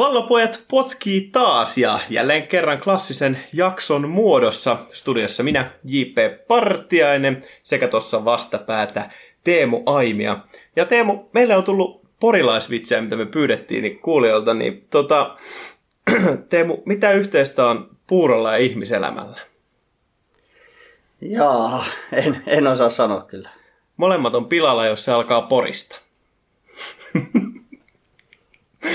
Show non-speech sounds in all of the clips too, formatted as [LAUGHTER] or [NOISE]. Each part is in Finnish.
Pallopojat potkii taas ja jälleen kerran klassisen jakson muodossa. Studiossa minä, J.P. Partiainen, sekä tuossa vastapäätä Teemu Aimia. Ja Teemu, meille on tullut porilaisvitsejä, mitä me pyydettiin niin kuulijoilta, niin tota, [CLEARS THROAT] Teemu, mitä yhteistä on puurolla ja ihmiselämällä? Jaa, en, en osaa sanoa kyllä. Molemmat on pilalla, jos se alkaa porista. [LAUGHS]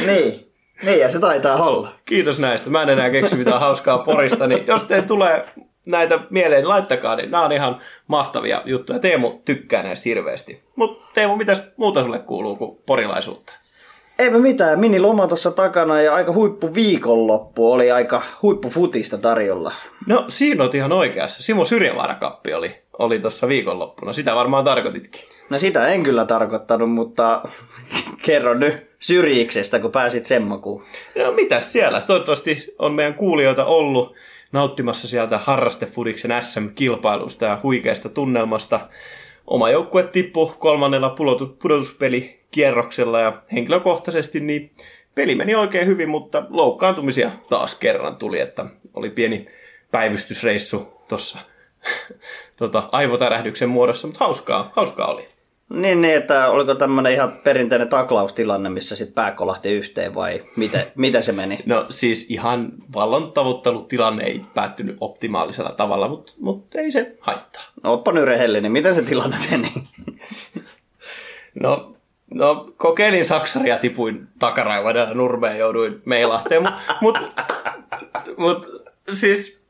Niin, niin ja se taitaa olla. Kiitos näistä. Mä en enää keksi mitään hauskaa porista, niin jos teille tulee näitä mieleen, niin laittakaa, niin nämä on ihan mahtavia juttuja. Teemu tykkää näistä hirveästi. Mutta Teemu, mitäs muuta sulle kuuluu kuin porilaisuutta? Eipä mitään, miniloma tuossa takana ja aika huippu viikonloppu oli aika huippufutista tarjolla. No siinä on ihan oikeassa. Simo Syrjävaarakappi oli, oli tuossa viikonloppuna. Sitä varmaan tarkoititkin. No sitä en kyllä tarkoittanut, mutta [LAUGHS] kerro nyt syrjiksestä, kun pääsit sen makuun. No mitäs siellä? Toivottavasti on meidän kuulijoita ollut nauttimassa sieltä harrastefudiksen SM-kilpailusta ja huikeasta tunnelmasta. Oma joukkue tippui kolmannella pudotu- pudotuspelikierroksella ja henkilökohtaisesti niin peli meni oikein hyvin, mutta loukkaantumisia taas kerran tuli, että oli pieni päivystysreissu tuossa [LAUGHS] tota, aivotärähdyksen muodossa, mutta hauskaa, hauskaa oli. Niin, niin, että oliko tämmöinen ihan perinteinen taklaustilanne, missä sitten pää kolahti yhteen vai miten, miten se meni? No siis ihan vallon tavoittelutilanne ei päättynyt optimaalisella tavalla, mutta, mutta ei se haittaa. No, oppa nyt rehellinen, miten se tilanne meni? No, no kokeilin saksaria tipuin takaraivan ja nurmeen jouduin meilahteen, mutta mut, mut, siis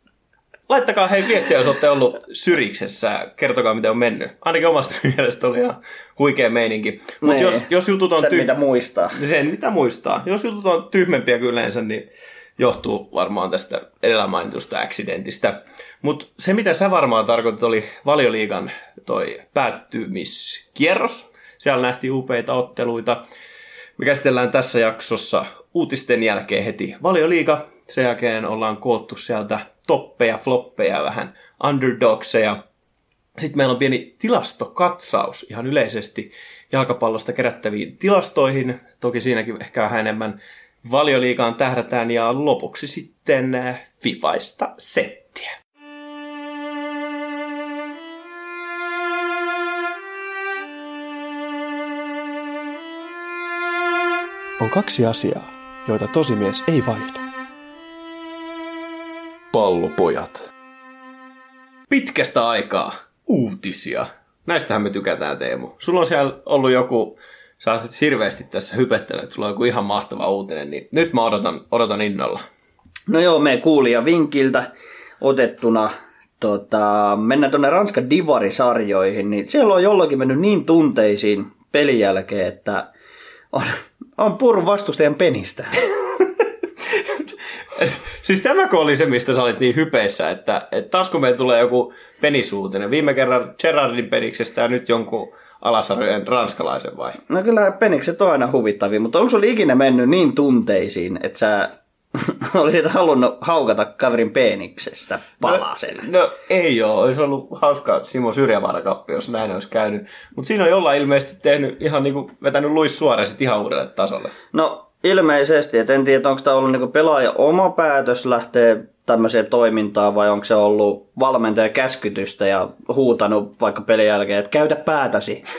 laittakaa hei viestiä, jos olette ollut Syriksessä. Kertokaa, miten on mennyt. Ainakin omasta [LAUGHS] mielestä oli ihan huikea meininki. Mutta Niin. jos, jos jutut on Sen, mitä muistaa. sen, mitä muistaa. Jos jutut on tyhmempiä kuin yleensä, niin johtuu varmaan tästä edellä mainitusta accidentistä. Mutta se, mitä sä varmaan tarkoitat, oli valioliigan toi päättymiskierros. Siellä nähtiin upeita otteluita. Me käsitellään tässä jaksossa uutisten jälkeen heti valioliiga. Sen jälkeen ollaan koottu sieltä toppeja, floppeja, vähän underdogseja. Sitten meillä on pieni tilastokatsaus ihan yleisesti jalkapallosta kerättäviin tilastoihin. Toki siinäkin ehkä vähän enemmän valioliigaan tähdätään ja lopuksi sitten äh, Fifaista settiä. On kaksi asiaa, joita tosimies ei vaihda. Pallopojat. Pitkästä aikaa uutisia. Näistähän me tykätään, Teemu. Sulla on siellä ollut joku, sä oot hirveästi tässä hypettänyt, että sulla on joku ihan mahtava uutinen, niin nyt mä odotan, odotan innolla. No joo, me kuulija vinkiltä otettuna tota, mennään tuonne Ranskan divarisarjoihin, niin siellä on jollakin mennyt niin tunteisiin pelin jälkeen, että on, on purun vastustajan penistä. [LAUGHS] Siis tämäkö oli se, mistä sä olit niin hypeissä, että, että taas kun meillä tulee joku penisuutinen, viime kerran Gerardin peniksestä ja nyt jonkun alasarjojen ranskalaisen vai? No kyllä penikset on aina huvittavia, mutta onko sulla ikinä mennyt niin tunteisiin, että sä [LAUGHS] olisit halunnut haukata kaverin peniksestä palasen? No, no ei oo, olisi ollut hauska Simo Syrjävaarakappi, jos näin olisi käynyt. Mutta siinä on jollain ilmeisesti tehnyt ihan niinku vetänyt Luis Suarezit ihan uudelle tasolle. No ilmeisesti, että en tiedä, onko tämä ollut niinku pelaaja oma päätös lähteä tämmöiseen toimintaan vai onko se ollut valmentaja käskytystä ja huutanut vaikka pelin jälkeen, että käytä päätäsi. [LAUGHS]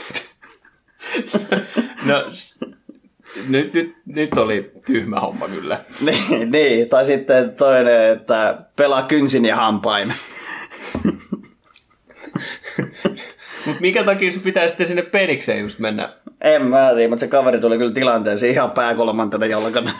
No, nyt, nyt, nyt oli tyhmä homma kyllä. [LAUGHS] niin, niin, tai sitten toinen, että pelaa kynsin ja hampain. [LAUGHS] Mutta mikä takia se pitää sitten sinne penikseen just mennä? En mä tiedä, mutta se kaveri tuli kyllä tilanteeseen ihan pääkolmantena jalkana.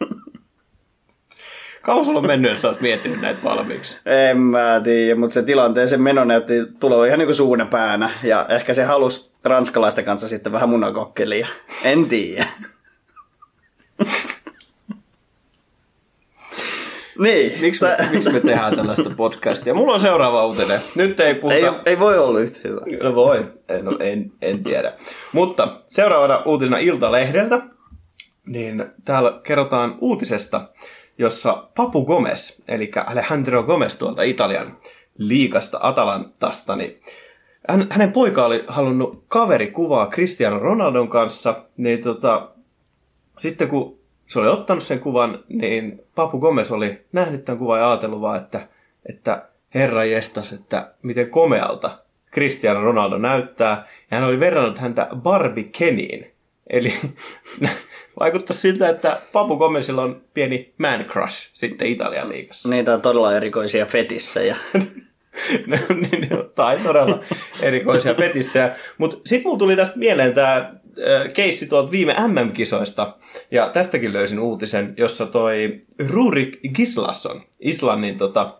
[LAUGHS] Kauan sulla on mennyt, että sä oot miettinyt näitä valmiiksi? En mä tiedä, mutta se tilanteeseen meno näytti tuloa ihan niinku suuna päänä. Ja ehkä se halusi ranskalaisten kanssa sitten vähän munakokkelia. En tiedä. [LAUGHS] Niin. Miksi me, miksi me tehdään tällaista podcastia? Mulla on seuraava uutinen. Nyt ei puhuta... Ei, ei voi olla yhtä hyvä. No voi, no, en, en tiedä. Mutta seuraavana uutisena Iltalehdeltä, niin täällä kerrotaan uutisesta, jossa Papu Gomez, eli Alejandro Gomez tuolta Italian liikasta Atalantasta, niin hän, hänen poika oli halunnut kaverikuvaa Cristiano Ronaldon kanssa, niin tota, sitten kun se oli ottanut sen kuvan, niin Papu Gomez oli nähnyt tämän kuvan ja ajatellut vaan, että, että herra jestas, että miten komealta Cristiano Ronaldo näyttää. Ja hän oli verrannut häntä Barbie Keniin. Eli [LAUGHS] vaikuttaa siltä, että Papu Gomezilla on pieni man crush sitten Italian liigassa. Niitä on todella erikoisia fetissejä. [LAUGHS] Niin, tai todella erikoisia fetissejä. Mutta sitten mulla tuli tästä mieleen tämä keissi tuolta viime MM-kisoista, ja tästäkin löysin uutisen, jossa toi Rurik Gislasson, Islannin tota,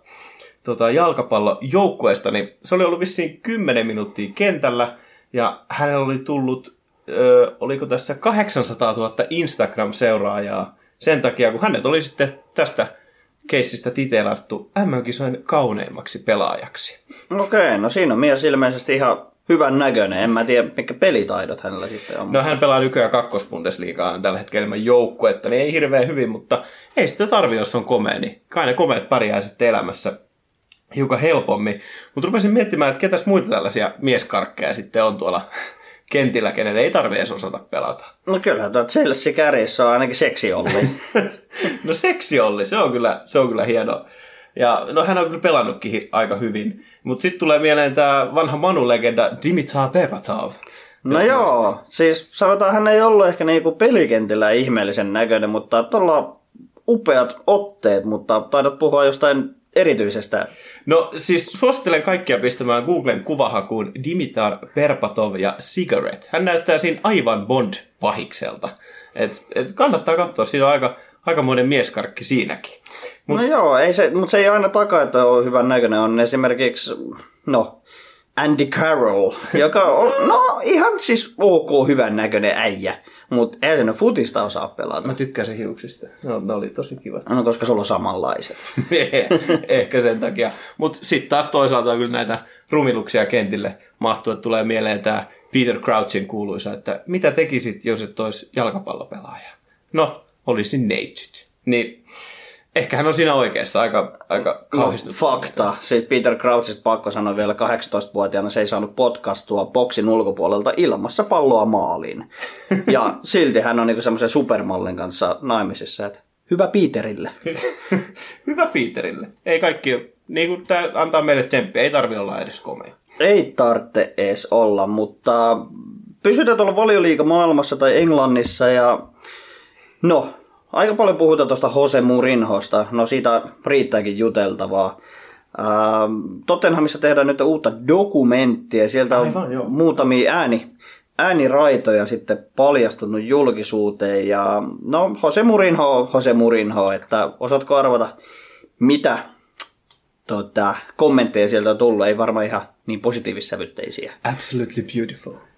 tota, jalkapallojoukkueesta, niin se oli ollut vissiin 10 minuuttia kentällä, ja hänellä oli tullut, ö, oliko tässä 800 000 Instagram-seuraajaa sen takia, kun hänet oli sitten tästä keissistä titelattu MM-kisojen kauneimmaksi pelaajaksi. Okei, okay, no siinä on mies ilmeisesti ihan hyvän näköinen. En mä tiedä, mikä pelitaidot hänellä sitten on. No hän pelaa nykyään kakkosbundesliigaa tällä hetkellä ilman joukkuetta, niin ei hirveän hyvin, mutta ei sitä tarvi, jos on komea, niin kai ne komeet pärjää sitten elämässä hiukan helpommin. Mutta rupesin miettimään, että ketäs muita tällaisia mieskarkkeja sitten on tuolla kentillä, kenen ei tarvi edes osata pelata. No kyllä, tuo Chelsea kärjessä on ainakin seksi Olli. [LAUGHS] no seksi Olli, se on kyllä, se on kyllä hieno. Ja no hän on kyllä pelannutkin aika hyvin. Mutta sitten tulee mieleen tämä vanha Manu-legenda Dimitar Berbatov. No joo, muistat. siis sanotaan, hän ei ollut ehkä niinku pelikentillä ihmeellisen näköinen, mutta tuolla upeat otteet, mutta taidat puhua jostain erityisestä. No siis suosittelen kaikkia pistämään Googlen kuvahakuun Dimitar Berbatov ja Cigarette. Hän näyttää siinä aivan Bond-pahikselta. Et, et kannattaa katsoa, siinä on aika, aikamoinen mieskarkki siinäkin. Mut... No joo, ei se, mutta se ei aina takaa, että on hyvän näköinen. On esimerkiksi, no, Andy Carroll, [LAUGHS] joka on no, ihan siis ok hyvän näköinen äijä. Mutta ei se futista osaa pelata. Mä tykkäsin hiuksista. No, ne oli tosi kivat. No koska sulla on samanlaiset. [LAUGHS] Ehkä sen takia. Mutta sitten taas toisaalta kyllä näitä rumiluksia kentille mahtuu, että tulee mieleen tämä Peter Crouchin kuuluisa, että mitä tekisit, jos et olisi jalkapallopelaaja? No, olisin neitsyt. Niin Ehkä hän on siinä oikeassa aika, aika kauhistuttavaa. No, fakta. Sitten Peter Crouchista pakko sanoa vielä 18-vuotiaana se ei saanut podcastua boksin ulkopuolelta ilmassa palloa maaliin. ja [LAUGHS] silti hän on niinku semmoisen supermallin kanssa naimisissa, että hyvä Peterille. [LAUGHS] hyvä Peterille. Ei kaikki, niin kuin tämä antaa meille tsemppiä, ei tarvi olla edes komea. Ei tarvitse edes olla, mutta pysytään tuolla valioliiga maailmassa tai Englannissa ja no, Aika paljon puhutaan tuosta Jose Mourinhosta, no siitä riittääkin juteltavaa. Ähm, Tottenhamissa tehdään nyt uutta dokumenttia, sieltä on Aivan, joo. muutamia ääni, ääniraitoja sitten paljastunut julkisuuteen. Ja no, Jose Mourinho, Jose Mourinho, että osaatko arvata, mitä tota, kommentteja sieltä on tullut, ei varmaan ihan niin positiivissävytteisiä. Absolutely beautiful.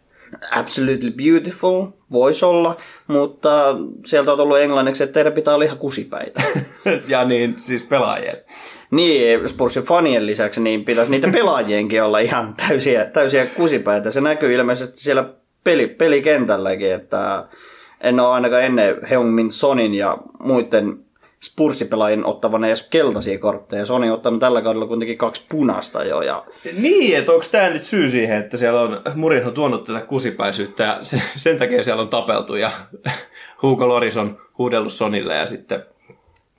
Absolutely Beautiful, voisi olla, mutta sieltä on tullut englanniksi, että teidän pitää olla ihan kusipäitä. [LAUGHS] ja niin, siis pelaajien. Niin, Spursin fanien lisäksi niin pitäisi niitä pelaajienkin olla ihan täysiä, täysiä kusipäitä. Se näkyy ilmeisesti siellä peli, pelikentälläkin, että en ole ainakaan ennen Heung-Min Sonin ja muiden Spurssipelaajien ottavan edes keltaisia kortteja. Sony on ottanut tällä kaudella kuitenkin kaksi punasta jo. Ja... Niin, että onko tämä nyt syy siihen, että siellä on Murinho tuonut tätä kusipäisyyttä ja sen takia siellä on tapeltu ja [LAUGHS] Hugo Loris on huudellut Sonille ja sitten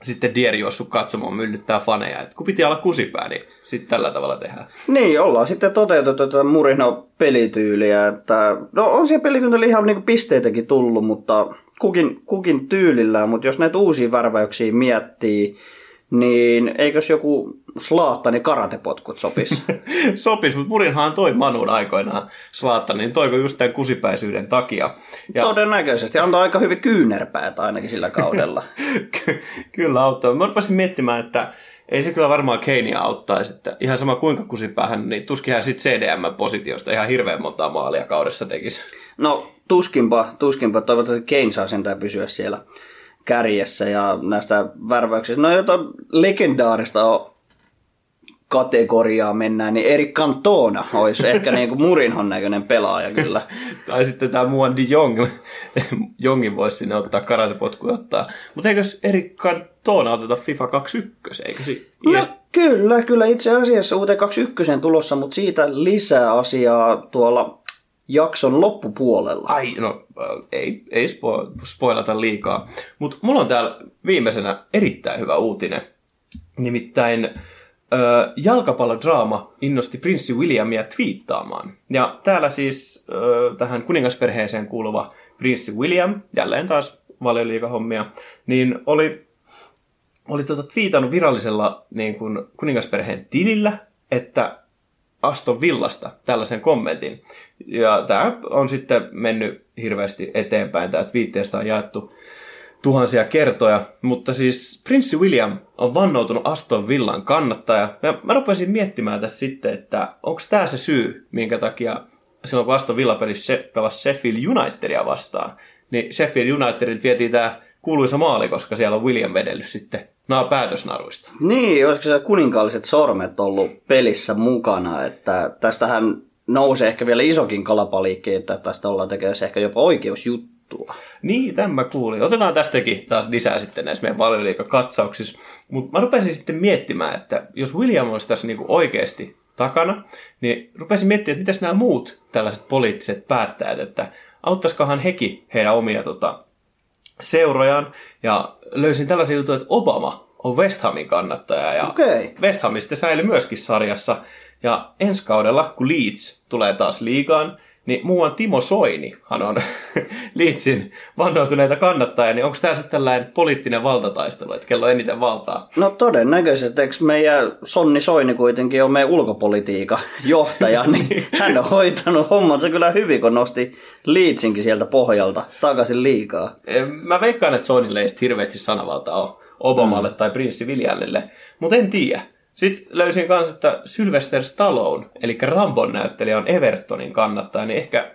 sitten Dieri juossut katsomaan myllyttää faneja. Et kun piti olla kusipää, niin sitten tällä tavalla tehdään. Niin, ollaan sitten toteutettu tätä Murino pelityyliä. Että, no on siellä pelikunta ihan niinku pisteitäkin tullut, mutta kukin, kukin tyylillään, mutta jos näitä uusia värväyksiä miettii, niin eikös joku Slaattani karatepotkut sopis? [LAUGHS] sopis, mutta Murinhan toi Manun aikoinaan Slaatta, niin toiko just tämän kusipäisyyden takia. Ja... Todennäköisesti, antaa aika hyvin kyynärpäät ainakin sillä kaudella. [LAUGHS] Ky- kyllä auttaa. Mä rupesin miettimään, että ei se kyllä varmaan Keinia auttaisi, että ihan sama kuinka kusipäähän, niin tuskin hän sitten CDM-positiosta ihan hirveän montaa maalia kaudessa tekisi. No tuskinpa, tuskinpa. Toivottavasti Kane saa sentään pysyä siellä kärjessä ja näistä värväyksistä. No jotain legendaarista kategoriaa mennään, niin Erik Cantona olisi [LAUGHS] ehkä niin kuin Murinhon näköinen pelaaja kyllä. [LAUGHS] tai sitten tämä Muan de Jong. [LAUGHS] Jongin voisi sinne ottaa karatepotku ottaa. Mutta eikö Erik Cantona oteta FIFA 21? Eikö si- No kyllä, kyllä itse asiassa uuteen 21 tulossa, mutta siitä lisää asiaa tuolla jakson loppupuolella. Ai, no äh, ei, ei spo- spoilata liikaa. Mutta mulla on täällä viimeisenä erittäin hyvä uutinen. Nimittäin äh, jalkapallodraama innosti prinssi Williamia twiittaamaan. Ja täällä siis äh, tähän kuningasperheeseen kuuluva prinssi William, jälleen taas valioliikahommia, niin oli, oli tuota twiitannut virallisella niin kuin kuningasperheen tilillä, että Aston Villasta tällaisen kommentin. Ja tämä on sitten mennyt hirveästi eteenpäin. Tämä twiitteistä on jaettu tuhansia kertoja, mutta siis Prinssi William on vannoutunut Aston Villan kannattaja. Ja mä rupesin miettimään tässä sitten, että onko tämä se syy, minkä takia silloin kun Aston Villa pelasi Sheffield Unitedia vastaan, niin Sheffield Unitedilta vietiin tämä kuuluisa maali, koska siellä on William vedellyt sitten naa päätösnaruista. Niin, olisiko se kuninkaalliset sormet ollut pelissä mukana, että tästähän nousee ehkä vielä isokin kalapaliikki, että tästä ollaan tekemässä ehkä jopa oikeusjuttua. Niin, tämä mä kuulin. Otetaan tästäkin taas lisää sitten näissä meidän valioliikakatsauksissa. Mutta mä rupesin sitten miettimään, että jos William olisi tässä niinku oikeasti takana, niin rupesin miettimään, että mitäs nämä muut tällaiset poliittiset päättäjät, että auttaisikohan hekin heidän omia tota, seurojaan. Ja löysin tällaisia juttuja, että Obama on West Hamin kannattaja ja Okei. West Ham sitten säilyi myöskin sarjassa. Ja ensi kaudella, kun Leeds tulee taas liigaan, niin muuan Timo Soinihan on [LAUGHS] Leedsin vannoutuneita kannattajia, niin onko tämä sitten tällainen poliittinen valtataistelu, että kello on eniten valtaa? No todennäköisesti, eikö meidän Sonni Soini kuitenkin on meidän ulkopolitiikan [LAUGHS] johtaja, [LAUGHS] niin hän on hoitanut hommansa kyllä hyvin, kun nosti Leedsinkin sieltä pohjalta takaisin liikaa. Mä veikkaan, että Soinille ei hirveästi sanavalta ole Obamalle mm. tai prinssi Williamille, mutta en tiedä. Sitten löysin myös, että Sylvester Stallone, eli Rambon näyttelijä, on Evertonin kannattaja, niin ehkä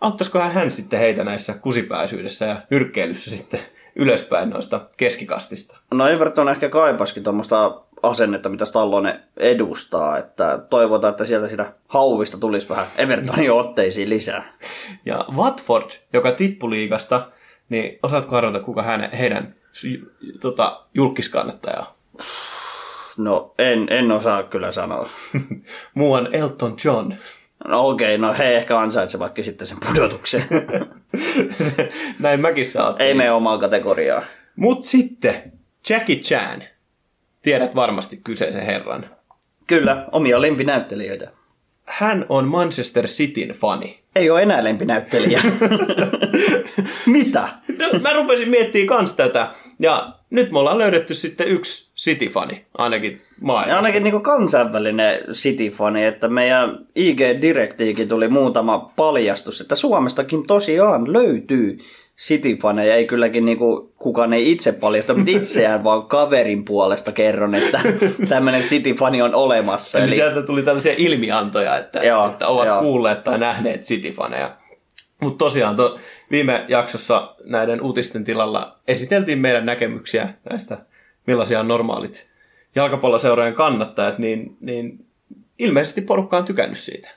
auttaisikohan hän sitten heitä näissä kusipääsyydessä ja nyrkkeilyssä sitten ylöspäin noista keskikastista. No Everton ehkä kaipaskin tuommoista asennetta, mitä Stallone edustaa, että toivotaan, että sieltä sitä hauvista tulisi vähän Evertonin [LAUGHS] otteisiin lisää. Ja Watford, joka tippui liigasta, niin osaatko arvata, kuka hän, heidän tota, julkiskannattajaa? No en, en osaa kyllä sanoa. [LAUGHS] Muuan Elton John. No okei, no he ehkä ansaitsevatkin sitten sen pudotuksen. [LAUGHS] Näin mäkin saattiin. Ei mene omaa kategoriaa. Mut sitten Jackie Chan. Tiedät varmasti kyseisen herran. Kyllä, omia lempinäyttelijöitä. Hän on Manchester Cityn fani. Ei ole enää lempinäyttelijä. [LAUGHS] Mitä? No, mä rupesin miettimään kans tätä. Ja nyt me ollaan löydetty sitten yksi City-fani, ainakin maailmassa. ainakin niin kansainvälinen City-fani, että meidän IG-direktiikin tuli muutama paljastus, että Suomestakin tosiaan löytyy City-faneja. Ei kylläkin niin kuin, kukaan ei itse paljasta, mutta itseään vaan kaverin puolesta kerron, että [LAUGHS] tämmöinen City-fani on olemassa. Eli, Eli, sieltä tuli tällaisia ilmiantoja, että, Joo, että ovat joo. kuulleet tai nähneet City-faneja. Mutta tosiaan to, viime jaksossa näiden uutisten tilalla esiteltiin meidän näkemyksiä näistä, millaisia on normaalit jalkapalloseurojen kannattajat, niin, niin ilmeisesti porukka on tykännyt siitä.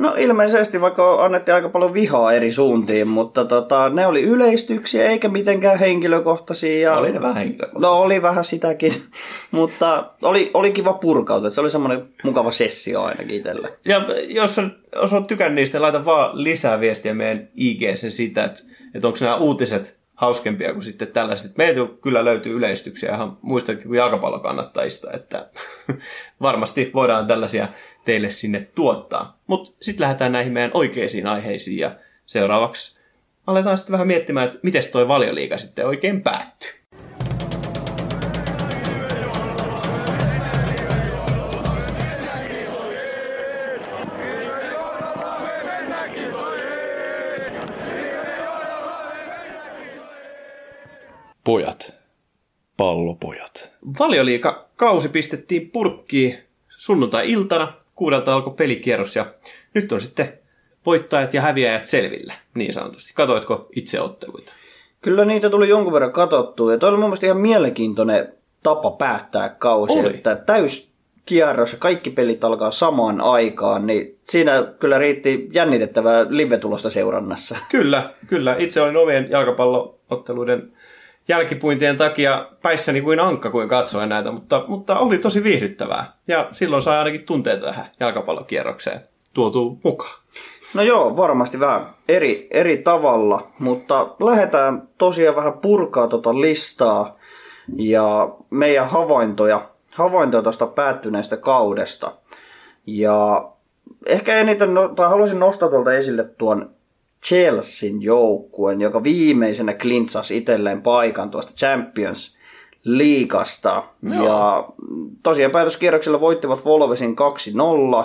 No ilmeisesti, vaikka annettiin aika paljon vihaa eri suuntiin, mutta tota, ne oli yleistyksiä eikä mitenkään henkilökohtaisia. Ja... Oli ne vähän henkilökohtaisia. No oli vähän sitäkin, [LAUGHS] mutta oli, oli kiva purkautua. Se oli semmoinen mukava sessio ainakin itselle. Ja jos, on, jos on tykännyt niistä, laita vaan lisää viestiä meidän ig siitä, että, että onko nämä uutiset hauskempia kuin sitten tällaiset. Meiltä kyllä löytyy yleistyksiä ihan muistakin kuin jalkapallokannattajista, että [LAUGHS] varmasti voidaan tällaisia teille sinne tuottaa. Mutta sitten lähdetään näihin meidän oikeisiin aiheisiin ja seuraavaksi aletaan sitten vähän miettimään, että miten toi valioliiga sitten oikein päättyy. Pojat. Pallopojat. Valioliiga kausi pistettiin purkkiin sunnuntai-iltana. Kuudelta alkoi pelikierros ja nyt on sitten voittajat ja häviäjät selvillä, niin sanotusti. Katoitko itse otteluita? Kyllä niitä tuli jonkun verran katsottua, ja toi oli mun mielestä ihan mielenkiintoinen tapa päättää kausi, Oli. että täys kierros ja kaikki pelit alkaa samaan aikaan, niin siinä kyllä riitti jännitettävää live-tulosta seurannassa. Kyllä, kyllä. Itse olin omien jalkapallootteluiden jälkipuintien takia päissäni kuin ankka, kuin katsoin näitä, mutta, mutta oli tosi viihdyttävää. Ja silloin sai ainakin tunteita tähän jalkapallokierrokseen tuotu mukaan. No joo, varmasti vähän eri, eri tavalla, mutta lähdetään tosiaan vähän purkaa tuota listaa ja meidän havaintoja, havaintoja tuosta päättyneestä kaudesta. Ja ehkä eniten, no, tai haluaisin nostaa tuolta esille tuon Chelsean joukkueen, joka viimeisenä klintsasi itselleen paikan tuosta Champions liikasta. Joo. Ja tosiaan päätöskierroksella voittivat Wolvesin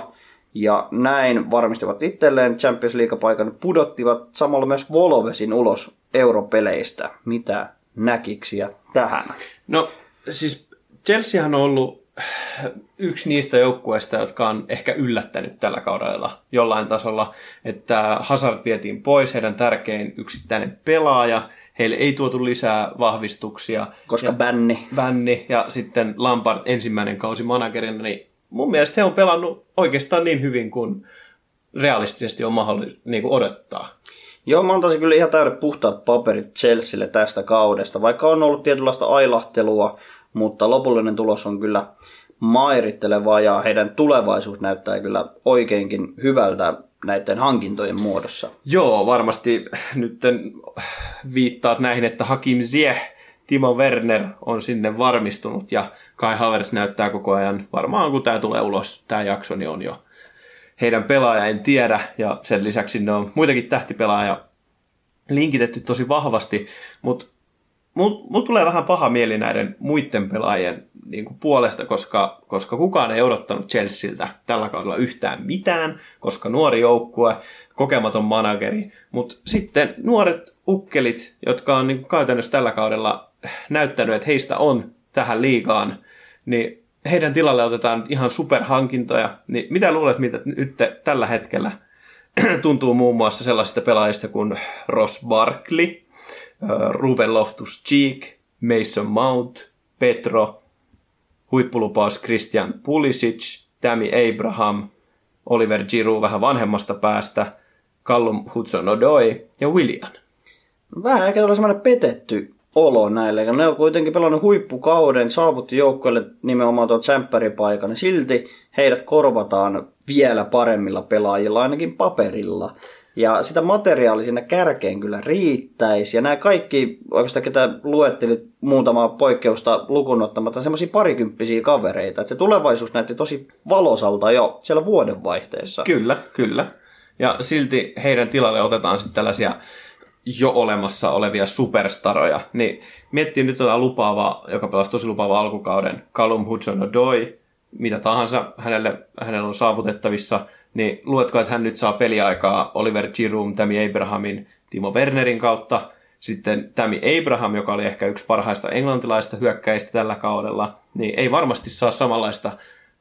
2-0 ja näin varmistivat itselleen Champions League-paikan, pudottivat samalla myös Wolvesin ulos europeleistä. Mitä näkiksiä tähän? No siis Chelseahan on ollut yksi niistä joukkueista, jotka on ehkä yllättänyt tällä kaudella jollain tasolla, että Hazard vietiin pois, heidän tärkein yksittäinen pelaaja, heille ei tuotu lisää vahvistuksia. Koska ja bänni. Bänni ja sitten Lampard ensimmäinen kausi managerina, niin mun mielestä he on pelannut oikeastaan niin hyvin kuin realistisesti on mahdollista niin kuin odottaa. Joo, mä antaisin kyllä ihan täydet puhtaat paperit Chelsealle tästä kaudesta, vaikka on ollut tietynlaista ailahtelua, mutta lopullinen tulos on kyllä mairitteleva ja heidän tulevaisuus näyttää kyllä oikeinkin hyvältä näiden hankintojen muodossa. Joo, varmasti nyt viittaat näihin, että Hakim Ziyech, Timo Werner on sinne varmistunut ja Kai Havertz näyttää koko ajan, varmaan kun tämä tulee ulos, tämä jakso, niin on jo heidän pelaaja, en tiedä, ja sen lisäksi ne on muitakin tähtipelaaja linkitetty tosi vahvasti, mutta mut, mut tulee vähän paha mieli näiden muiden pelaajien niin kuin puolesta, koska, koska kukaan ei odottanut Chelsealtä tällä kaudella yhtään mitään, koska nuori joukkue, kokematon manageri, mutta sitten nuoret ukkelit, jotka on niin kuin käytännössä tällä kaudella näyttänyt, että heistä on tähän liigaan, niin heidän tilalle otetaan ihan superhankintoja, niin mitä luulet, mitä nyt tällä hetkellä [CLEARS THROAT] tuntuu muun muassa sellaisista pelaajista kuin Ross Barkley, Ruben Loftus-Cheek, Mason Mount, Petro, huippulupaus Christian Pulisic, Tammy Abraham, Oliver Giroud vähän vanhemmasta päästä, Callum Hudson-Odoi ja William. Vähän ehkä tulee semmoinen petetty olo näille. Ne on kuitenkin pelannut huippukauden, saavutti joukkoille nimenomaan tuon tsempäripaikan. Ja silti heidät korvataan vielä paremmilla pelaajilla, ainakin paperilla. Ja sitä materiaalia siinä kärkeen kyllä riittäisi. Ja nämä kaikki, oikeastaan ketä luettelit muutamaa poikkeusta lukuun ottamatta, semmoisia parikymppisiä kavereita. Että se tulevaisuus näytti tosi valosalta jo siellä vuodenvaihteessa. Kyllä, kyllä. Ja silti heidän tilalle otetaan sitten tällaisia jo olemassa olevia superstaroja. Niin miettii nyt tätä lupaavaa, joka pelasi tosi lupaavaa alkukauden, Callum Hudson-Odoi, mitä tahansa hänelle, hänellä on saavutettavissa, niin luetko, että hän nyt saa peliaikaa Oliver Giroud, Tammy Abrahamin, Timo Wernerin kautta, sitten Tammy Abraham, joka oli ehkä yksi parhaista englantilaista hyökkäistä tällä kaudella, niin ei varmasti saa samanlaista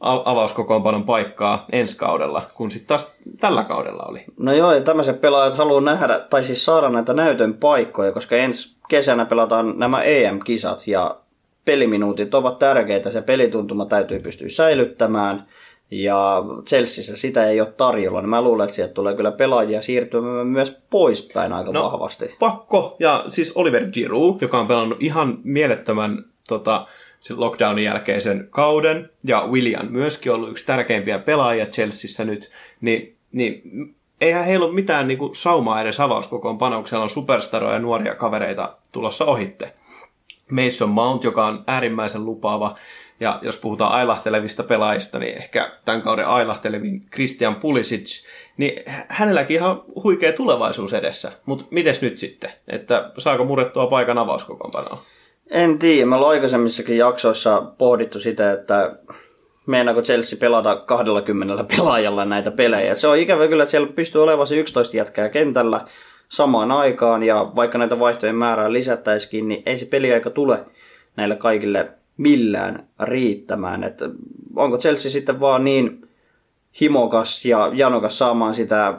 avauskokoonpanon paikkaa ensi kaudella, kun sitten taas tällä kaudella oli. No joo, ja tämmöiset pelaajat haluaa nähdä, tai siis saada näitä näytön paikkoja, koska ensi kesänä pelataan nämä EM-kisat, ja peliminuutit ovat tärkeitä, se pelituntuma täytyy pystyä säilyttämään, ja Chelseassa sitä ei ole tarjolla, niin mä luulen, että sieltä tulee kyllä pelaajia siirtymään myös poispäin aika no, vahvasti. Pakko, ja siis Oliver Giroud, joka on pelannut ihan mielettömän tota, lockdownin jälkeisen kauden, ja William myöskin ollut yksi tärkeimpiä pelaajia Chelseassa nyt, niin, niin eihän heillä ole mitään niin kuin, saumaa edes avauskokoon panouksella on superstaroja ja nuoria kavereita tulossa ohitte. Mason Mount, joka on äärimmäisen lupaava, ja jos puhutaan ailahtelevista pelaajista, niin ehkä tämän kauden ailahtelevin Christian Pulisic, niin hänelläkin ihan huikea tulevaisuus edessä. Mutta miten nyt sitten? Että saako murrettua paikan avauskokoonpanoa? En tiedä. Me ollaan aikaisemmissakin jaksoissa pohdittu sitä, että meinaako Chelsea pelata 20 pelaajalla näitä pelejä. Se on ikävä kyllä, että siellä pystyy olemaan se 11 jätkää kentällä samaan aikaan, ja vaikka näitä vaihtojen määrää lisättäisikin, niin ei se peliaika tule näille kaikille millään riittämään. Että onko Chelsea sitten vaan niin himokas ja janokas saamaan sitä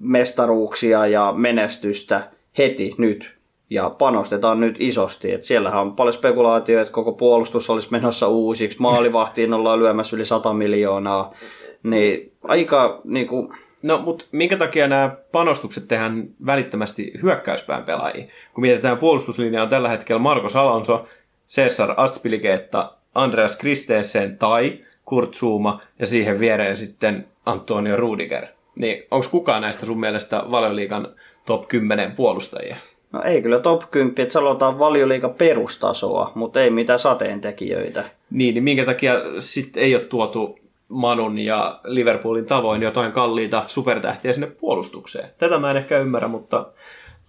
mestaruuksia ja menestystä heti nyt, ja panostetaan nyt isosti. Et siellähän on paljon spekulaatioita, että koko puolustus olisi menossa uusiksi, maalivahtiin ollaan lyömässä yli 100 miljoonaa. Niin aika niin kuin, No, mutta minkä takia nämä panostukset tehdään välittömästi hyökkäyspään pelaajiin? Kun mietitään puolustuslinjaa tällä hetkellä Marcos Alonso, Cesar Aspilicueta, Andreas Christensen tai Kurt Zuma ja siihen viereen sitten Antonio Rudiger. Niin onko kukaan näistä sun mielestä valioliikan top 10 puolustajia? no ei kyllä top 10, että sanotaan valioliiga perustasoa, mutta ei mitään sateentekijöitä. Niin, niin minkä takia sitten ei ole tuotu Manun ja Liverpoolin tavoin jotain kalliita supertähtiä sinne puolustukseen? Tätä mä en ehkä ymmärrä, mutta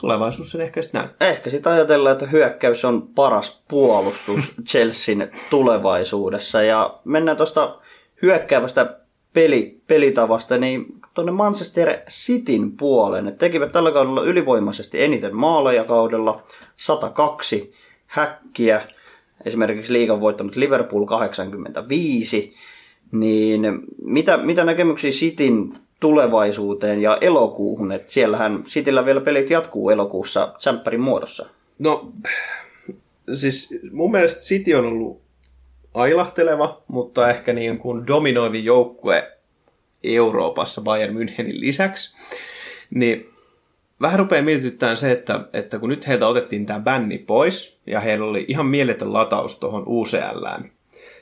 tulevaisuus sen ehkä sitten näyttää. Ehkä sitä ajatellaan, että hyökkäys on paras puolustus [LAUGHS] Chelsean tulevaisuudessa. Ja mennään tuosta hyökkäävästä peli, pelitavasta, niin tuonne Manchester Cityn puoleen. Ne tekivät tällä kaudella ylivoimaisesti eniten maaleja kaudella, 102 häkkiä. Esimerkiksi liigan voittanut Liverpool 85. Niin mitä, mitä näkemyksiä Cityn tulevaisuuteen ja elokuuhun? Et siellähän Cityllä vielä pelit jatkuu elokuussa tsemppärin muodossa. No, siis mun mielestä City on ollut ailahteleva, mutta ehkä niin kuin dominoivi joukkue Euroopassa Bayern Münchenin lisäksi. Niin vähän rupeaa mietityttämään se, että, että kun nyt heiltä otettiin tämä bänni pois, ja heillä oli ihan mieletön lataus tuohon UCLään,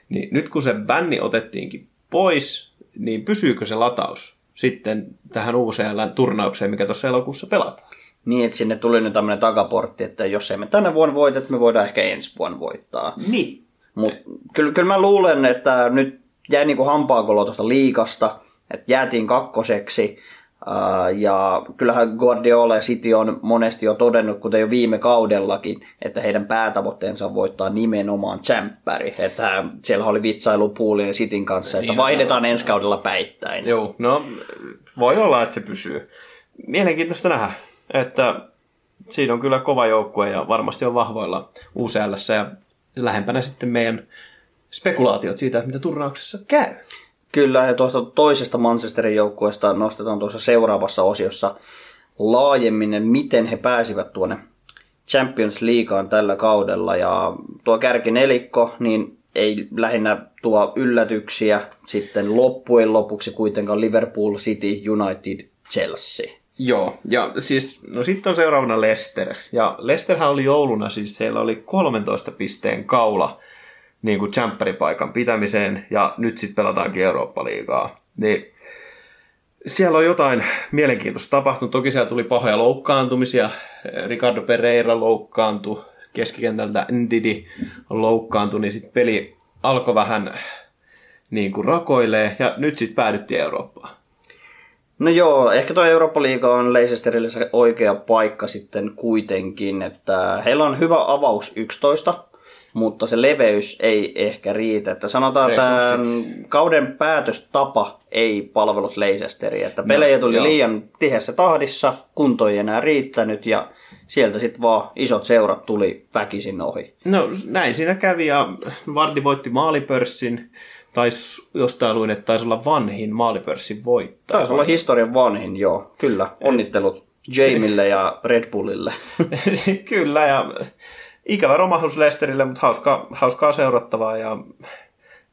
niin nyt kun se bänni otettiinkin pois, niin pysyykö se lataus sitten tähän UCLn turnaukseen, mikä tuossa elokuussa pelataan? Niin, että sinne tuli nyt tämmöinen takaportti, että jos emme tänä vuonna voita, että me voidaan ehkä ensi vuonna voittaa. Niin. Mutta kyllä, kyllä mä luulen, että nyt jäi niinku hampaakolo tuosta liikasta, että jäätiin kakkoseksi. Ja kyllähän Guardiola ja City on monesti jo todennut, kuten jo viime kaudellakin, että heidän päätavoitteensa on voittaa nimenomaan tsemppäri. Että siellä oli vitsailu Poolin ja Cityn kanssa, että Niin, vaihdetaan ensi kaudella päittäin. Joo, no voi olla, että se pysyy. Mielenkiintoista nähdä, että siinä on kyllä kova joukkue ja varmasti on vahvoilla UCL ja lähempänä sitten meidän spekulaatiot siitä, että mitä turnauksessa käy. Kyllä, ja tuosta toisesta Manchesterin joukkueesta nostetaan tuossa seuraavassa osiossa laajemmin, miten he pääsivät tuonne Champions Leagueaan tällä kaudella. Ja tuo kärkinelikko, niin ei lähinnä tuo yllätyksiä sitten loppujen lopuksi kuitenkaan Liverpool, City, United, Chelsea. Joo, ja siis, no sitten on seuraavana Leicester. Ja Leicesterhän oli jouluna, siis heillä oli 13 pisteen kaula niin kuin paikan pitämiseen, ja nyt sitten pelataankin Eurooppa-liigaa. Niin siellä on jotain mielenkiintoista tapahtunut. Toki siellä tuli pahoja loukkaantumisia. Ricardo Pereira loukkaantui, keskikentältä Ndidi loukkaantui, niin sitten peli alkoi vähän niin kuin rakoilee, ja nyt sitten päädyttiin Eurooppaan. No joo, ehkä tuo Eurooppa-liiga on Leicesterille se oikea paikka sitten kuitenkin, että heillä on hyvä avaus 11, mutta se leveys ei ehkä riitä. Että sanotaan, että kauden päätöstapa ei palvelut Leicesteriä. Että pelejä tuli joo. liian tiheässä tahdissa, kunto ei enää riittänyt ja sieltä sitten vaan isot seurat tuli väkisin ohi. No näin siinä kävi ja Vardi voitti maalipörssin. Tais, jostain luin, että taisi olla vanhin maalipörssin voittaja. Taisi olla historian vanhin, joo. Kyllä, onnittelut Jamille ja Red Bullille. [LAUGHS] Kyllä, ja ikävä romahdus Leicesterille, mutta hauskaa, hauskaa seurattavaa. Ja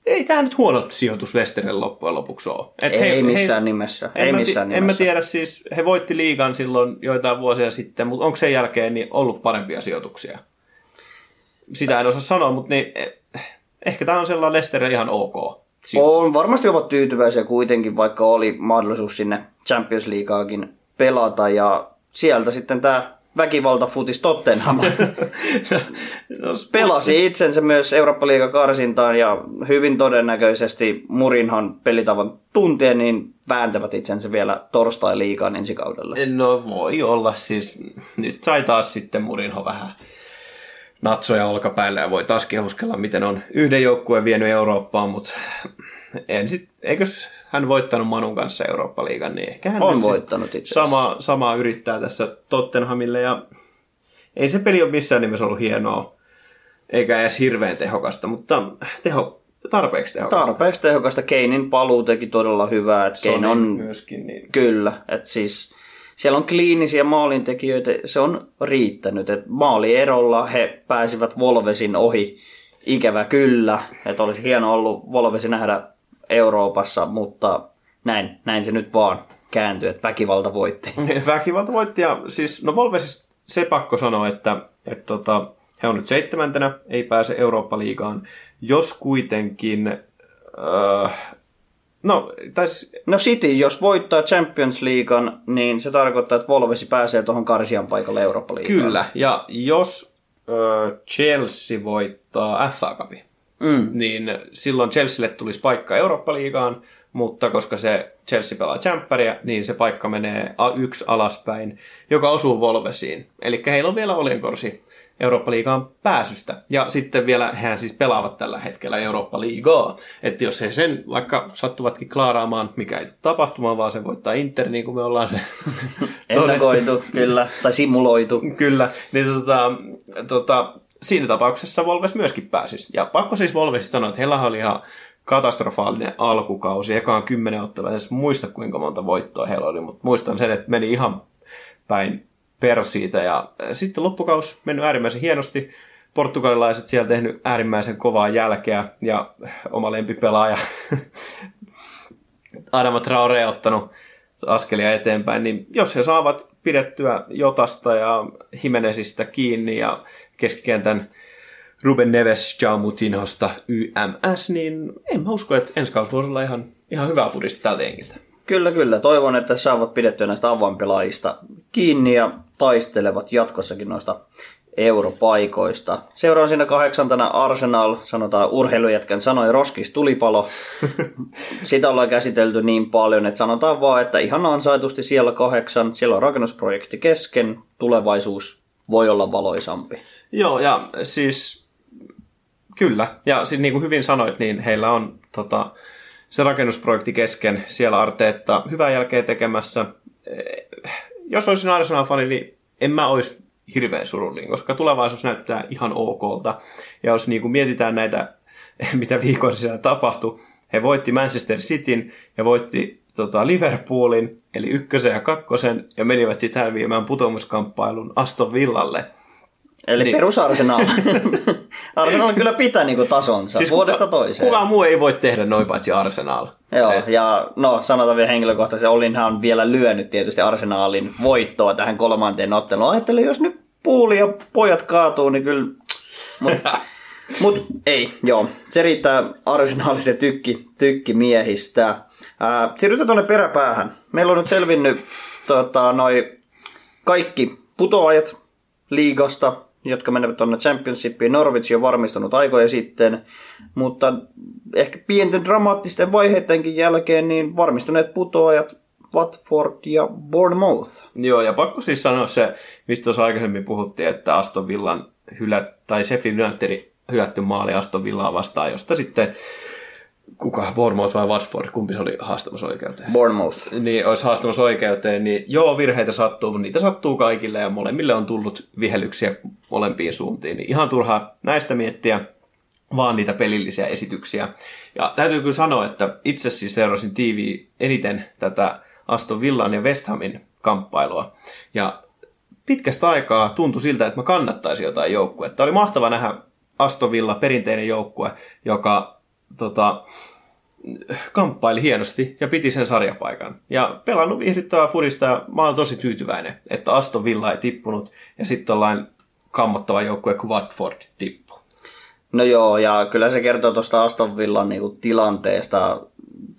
ei tämä nyt huono sijoitus Leicesterille loppujen lopuksi ole. Et ei missään nimessä. En, Ei mä, missään ti- en mä nimessä. tiedä, siis he voitti liigan silloin joitain vuosia sitten, mutta onko sen jälkeen niin ollut parempia sijoituksia? Sitä en osaa sanoa, mutta niin, eh, ehkä tämä on sellainen Leicesterille ihan ok. sijoitus. On varmasti ovat tyytyväisiä kuitenkin, vaikka oli mahdollisuus sinne Champions Leagueakin pelata. Ja sieltä sitten tämä väkivaltafutis Tottenham [LAUGHS] no, pelasi itsensä myös eurooppa karsintaan ja hyvin todennäköisesti Murinhan pelitavan tuntien niin vääntävät itsensä vielä torstai-liigaan ensi kaudella. No voi olla siis. Nyt sai taas sitten Murinho vähän natsoja olkapäillä ja voi taas kehuskella, miten on yhden joukkueen vienyt Eurooppaan, mutta en sit, eikös hän voittanut Manun kanssa Eurooppa-liigan, niin ehkä hän On voittanut itse sama, samaa yrittää tässä Tottenhamille ja ei se peli ole missään nimessä ollut hienoa, eikä edes hirveän tehokasta, mutta teho, tarpeeksi tehokasta. Tarpeeksi tehokasta. Keinin paluu teki todella hyvää. Että Kein on myöskin, niin Kyllä, että siis siellä on kliinisiä maalintekijöitä, se on riittänyt. Et maalierolla he pääsivät Volvesin ohi, ikävä kyllä, että olisi hieno ollut Volvesi nähdä Euroopassa, mutta näin, näin se nyt vaan kääntyi, että väkivalta voitti. [LAUGHS] Väkivalta voitti ja siis, no Volvesista se pakko sanoa, että, että tota, he on nyt seitsemäntenä, ei pääse Eurooppa-liigaan. Jos kuitenkin, äh, no, tais, No City, jos voittaa Champions Leaguean, niin se tarkoittaa, että Volvesi pääsee tuohon Karsian paikalle Eurooppa-liigaan. kyllä, ja jos äh, Chelsea voittaa FA Cupin, Mm. niin silloin Chelsealle tulisi paikka Eurooppa-liigaan, mutta koska se Chelsea pelaa Champeria, niin se paikka menee yksi alaspäin, joka osuu Volvesiin. Eli heillä on vielä oljenkorsi Eurooppa-liigaan pääsystä. Ja sitten vielä hehän siis pelaavat tällä hetkellä Eurooppa-liigaa. Että jos he sen vaikka sattuvatkin klaaraamaan, mikä ei tule tapahtumaan, vaan se voittaa Inter, niin kuin me ollaan se [LAUGHS] Ennakoitu, kyllä, tai simuloitu. Kyllä, niin tota, tota, siinä tapauksessa Volves myöskin pääsisi. Ja pakko siis Volves sanoa, että heillä oli ihan katastrofaalinen alkukausi. Ekaan kymmenen ottelua, en muista kuinka monta voittoa heillä oli, mutta muistan sen, että meni ihan päin persiitä. Ja sitten loppukaus mennyt äärimmäisen hienosti. Portugalilaiset siellä tehnyt äärimmäisen kovaa jälkeä ja oma lempipelaaja [LAUGHS] Adama Traore ottanut askelia eteenpäin, niin jos he saavat pidettyä Jotasta ja Himenesistä kiinni ja keskikentän Ruben Neves, Jaumutinhosta, YMS, niin en mä usko, että ensi kausi olla ihan, ihan hyvää fudista tältä jengiltä. Kyllä, kyllä. Toivon, että saavat pidettyä näistä avainpelaajista kiinni ja taistelevat jatkossakin noista europaikoista. Seuraan siinä kahdeksantana Arsenal, sanotaan urheilujätkän sanoi roskis tulipalo. [LAUGHS] Sitä ollaan käsitelty niin paljon, että sanotaan vaan, että ihan ansaitusti siellä kahdeksan, siellä on rakennusprojekti kesken, tulevaisuus voi olla valoisampi. Joo, ja siis kyllä. Ja siis niin kuin hyvin sanoit, niin heillä on tota, se rakennusprojekti kesken. Siellä Arteetta hyvää jälkeä tekemässä. Eh, Jos olisin Arsenal-fani, niin en mä olisi hirveän surullinen, koska tulevaisuus näyttää ihan okolta. Ja jos niin kuin mietitään näitä, [LAUGHS] mitä viikon sisällä tapahtui, he voitti Manchester Cityn ja voitti tota, Liverpoolin, eli ykkösen ja kakkosen, ja menivät sitten häviämään putomuskamppailun Aston Villalle. Eli Niin. perus Arsenal. [LAUGHS] Arsenal kyllä pitää niinku tasonsa siis vuodesta kuka, toiseen. Kukaan muu ei voi tehdä noin paitsi Arsenal. Joo, Et- ja no sanotaan vielä henkilökohtaisesti, Olinhan vielä lyönyt tietysti Arsenaalin voittoa tähän kolmanteen otteluun. Ajattelin, jos nyt puuli ja pojat kaatuu, niin kyllä... Mutta [LAUGHS] mut, ei, joo. Se riittää Arsenaalista tykki, tykkimiehistä. Ää, siirrytään tuonne peräpäähän. Meillä on nyt selvinnyt tota, noi kaikki putoajat liigasta, jotka menevät tuonne Championshipiin. Norwich on varmistunut aikoja sitten, mutta ehkä pienten dramaattisten vaiheidenkin jälkeen niin varmistuneet putoajat Watford ja Bournemouth. Joo, ja pakko siis sanoa se, mistä tuossa aikaisemmin puhuttiin, että Aston Villan hylä, tai Sheffield Unitedin hylätty maali Aston Villaa vastaan, josta sitten kuka, Bournemouth vai Watford, kumpi se oli haastamassa oikeuteen? Bournemouth. niin olisi haastamassa oikeuteen, niin joo, virheitä sattuu, mutta niitä sattuu kaikille ja molemmille on tullut vihelyksiä molempiin suuntiin. Niin ihan turhaa näistä miettiä, vaan niitä pelillisiä esityksiä. Ja täytyy kyllä sanoa, että itse siis seurasin TV eniten tätä Aston Villan ja West Hamin kamppailua. Ja pitkästä aikaa tuntui siltä, että mä kannattaisin jotain joukkuetta. Oli mahtava nähdä Aston Villa, perinteinen joukkue, joka tota, kamppaili hienosti ja piti sen sarjapaikan. Ja pelannut viihdyttävää furista mä olen tosi tyytyväinen, että Aston Villa ei tippunut ja sitten tällainen kammottava joukkue kuin Watford tippui. No joo, ja kyllä se kertoo tuosta Aston Villan niinku tilanteesta.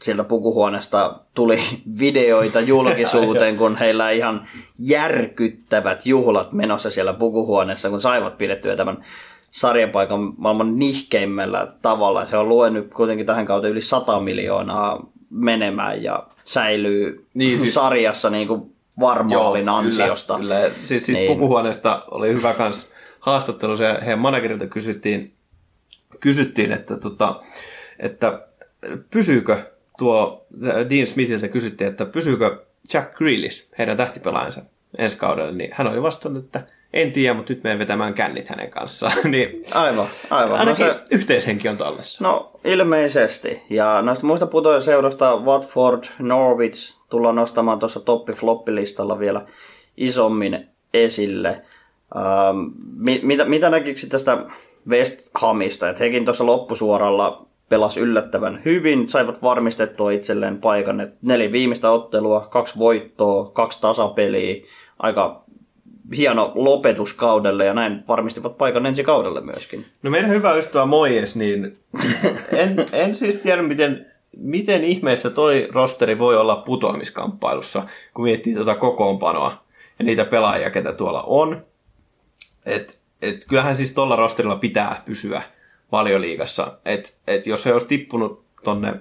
Sieltä pukuhuoneesta tuli [LAUGHS] videoita julkisuuteen, kun heillä ihan järkyttävät juhlat menossa siellä pukuhuoneessa, kun saivat pidettyä tämän sarjapaikan maailman nihkeimmällä tavalla. Se on luenut kuitenkin tähän kautta yli 100 miljoonaa menemään ja säilyy Niin, [LAUGHS] siis- sarjassa niin kuin varmaalin ansiosta. Kyllä, kyllä. Siis siitä niin. Niin. pukuhuoneesta oli hyvä kans haastattelu. Se heidän managerilta kysyttiin, kysyttiin että, tota, että pysyykö tuo, Dean Smithiltä kysyttiin, että pysyykö Jack Grealish, heidän tähtipelaajansa, ensi kaudella, niin hän oli vastannut, että en tiedä, mutta nyt menen vetämään kännit hänen kanssaan. [LAUGHS] niin Aivan, aivan. ainakin No, no se, yhteishenki on tallessa. no ilmeisesti. Ja noista muista putoajaseuroista Watford, Norwich tullaan nostamaan tuossa toppi-floppi-listalla vielä isommin esille. Ähm, mi- mitä, mitä näkiksi tästä West Hamista? Että hekin tuossa loppusuoralla pelas yllättävän hyvin, saivat varmistettua itselleen paikan. Et neljä viimeistä ottelua, kaksi voittoa, kaksi tasapeliä, aika hieno lopetus kaudelle ja näin varmistivat paikan ensi kaudelle myöskin. No meidän hyvä ystävä Moyes, niin [LAUGHS] en, en siis tiedä, miten, miten ihmeessä toi rosteri voi olla putoamiskamppailussa, kun miettii tuota kokoonpanoa ja niitä pelaajia, ketä tuolla on. Et, et kyllähän siis tuolla rosterilla pitää pysyä valioliigassa. Et, et jos he olisi tippunut tonne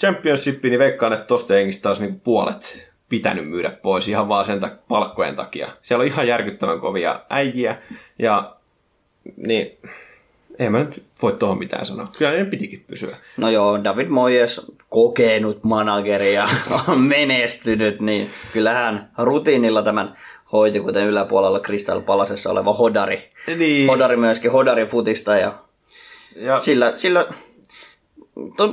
Championshipiin, niin veikkaan, että tosta jengistä olisi niinku puolet pitänyt myydä pois ihan vaan sen tak- palkkojen takia. Siellä on ihan järkyttävän kovia äijiä ja niin, ei mä nyt voi tuohon mitään sanoa. Kyllä ne pitikin pysyä. No joo, David Moyes, kokenut manageri ja on [LAUGHS] menestynyt, niin kyllähän rutiinilla tämän hoiti, kuten yläpuolella Crystal Palasessa oleva Hodari. Niin. Hodari myöskin, Hodari futista ja Ja, sillä, sillä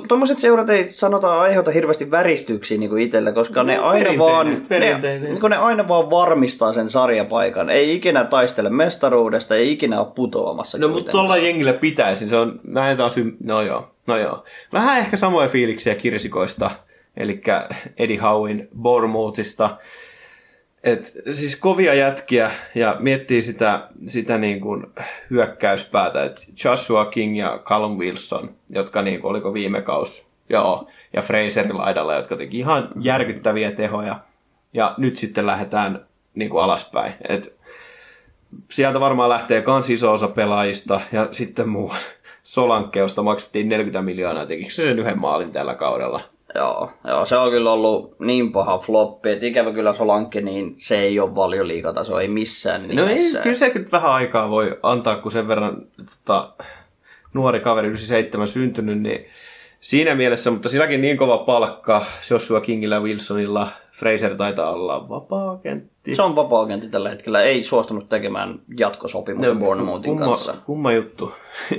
Tuommoiset seurat ei sanota aiheuta hirveästi väristyksiä niin kuin itselle, koska ne No, aina, vaan. Ne, niin ne aina vaan varmistaa sen sarjapaikan. Ei ikinä taistele mestaruudesta, ei ikinä ole putoamassa. no mutta tuolla jengillä pitäisi, niin se on, mä en taas, ym- no joo, no joo. Vähän ehkä samoja fiiliksiä kirsikoista, eli Eddie Howin Bournemouthista. Et, siis kovia jätkiä ja miettii sitä, sitä niin kuin hyökkäyspäätä, että Joshua King ja Callum Wilson, jotka niin kuin, oliko viime kaus, joo, ja Fraserin laidalla, jotka teki ihan järkyttäviä tehoja. Ja nyt sitten lähdetään niin kuin alaspäin. Et, sieltä varmaan lähtee kans iso osa pelaajista ja sitten muu [LAUGHS] Solankeosta maksettiin 40 miljoonaa, tekikö se sen yhden maalin tällä kaudella? Joo, joo, se on kyllä ollut niin paha floppi, että ikävä kyllä Solanke, niin se ei ole paljon liikataso, ei missään No ei, nimessä. kyllä se kyllä vähän aikaa voi antaa, kun sen verran tota, nuori kaveri 97 syntynyt, niin siinä mielessä, mutta silläkin niin kova palkka Joshua Kingillä, Wilsonilla, Fraser taitaa olla vapaa-agentti. Se on vapaa tällä hetkellä, ei suostunut tekemään jatkosopimusta Bournemouthin kumma, kanssa. kumma juttu.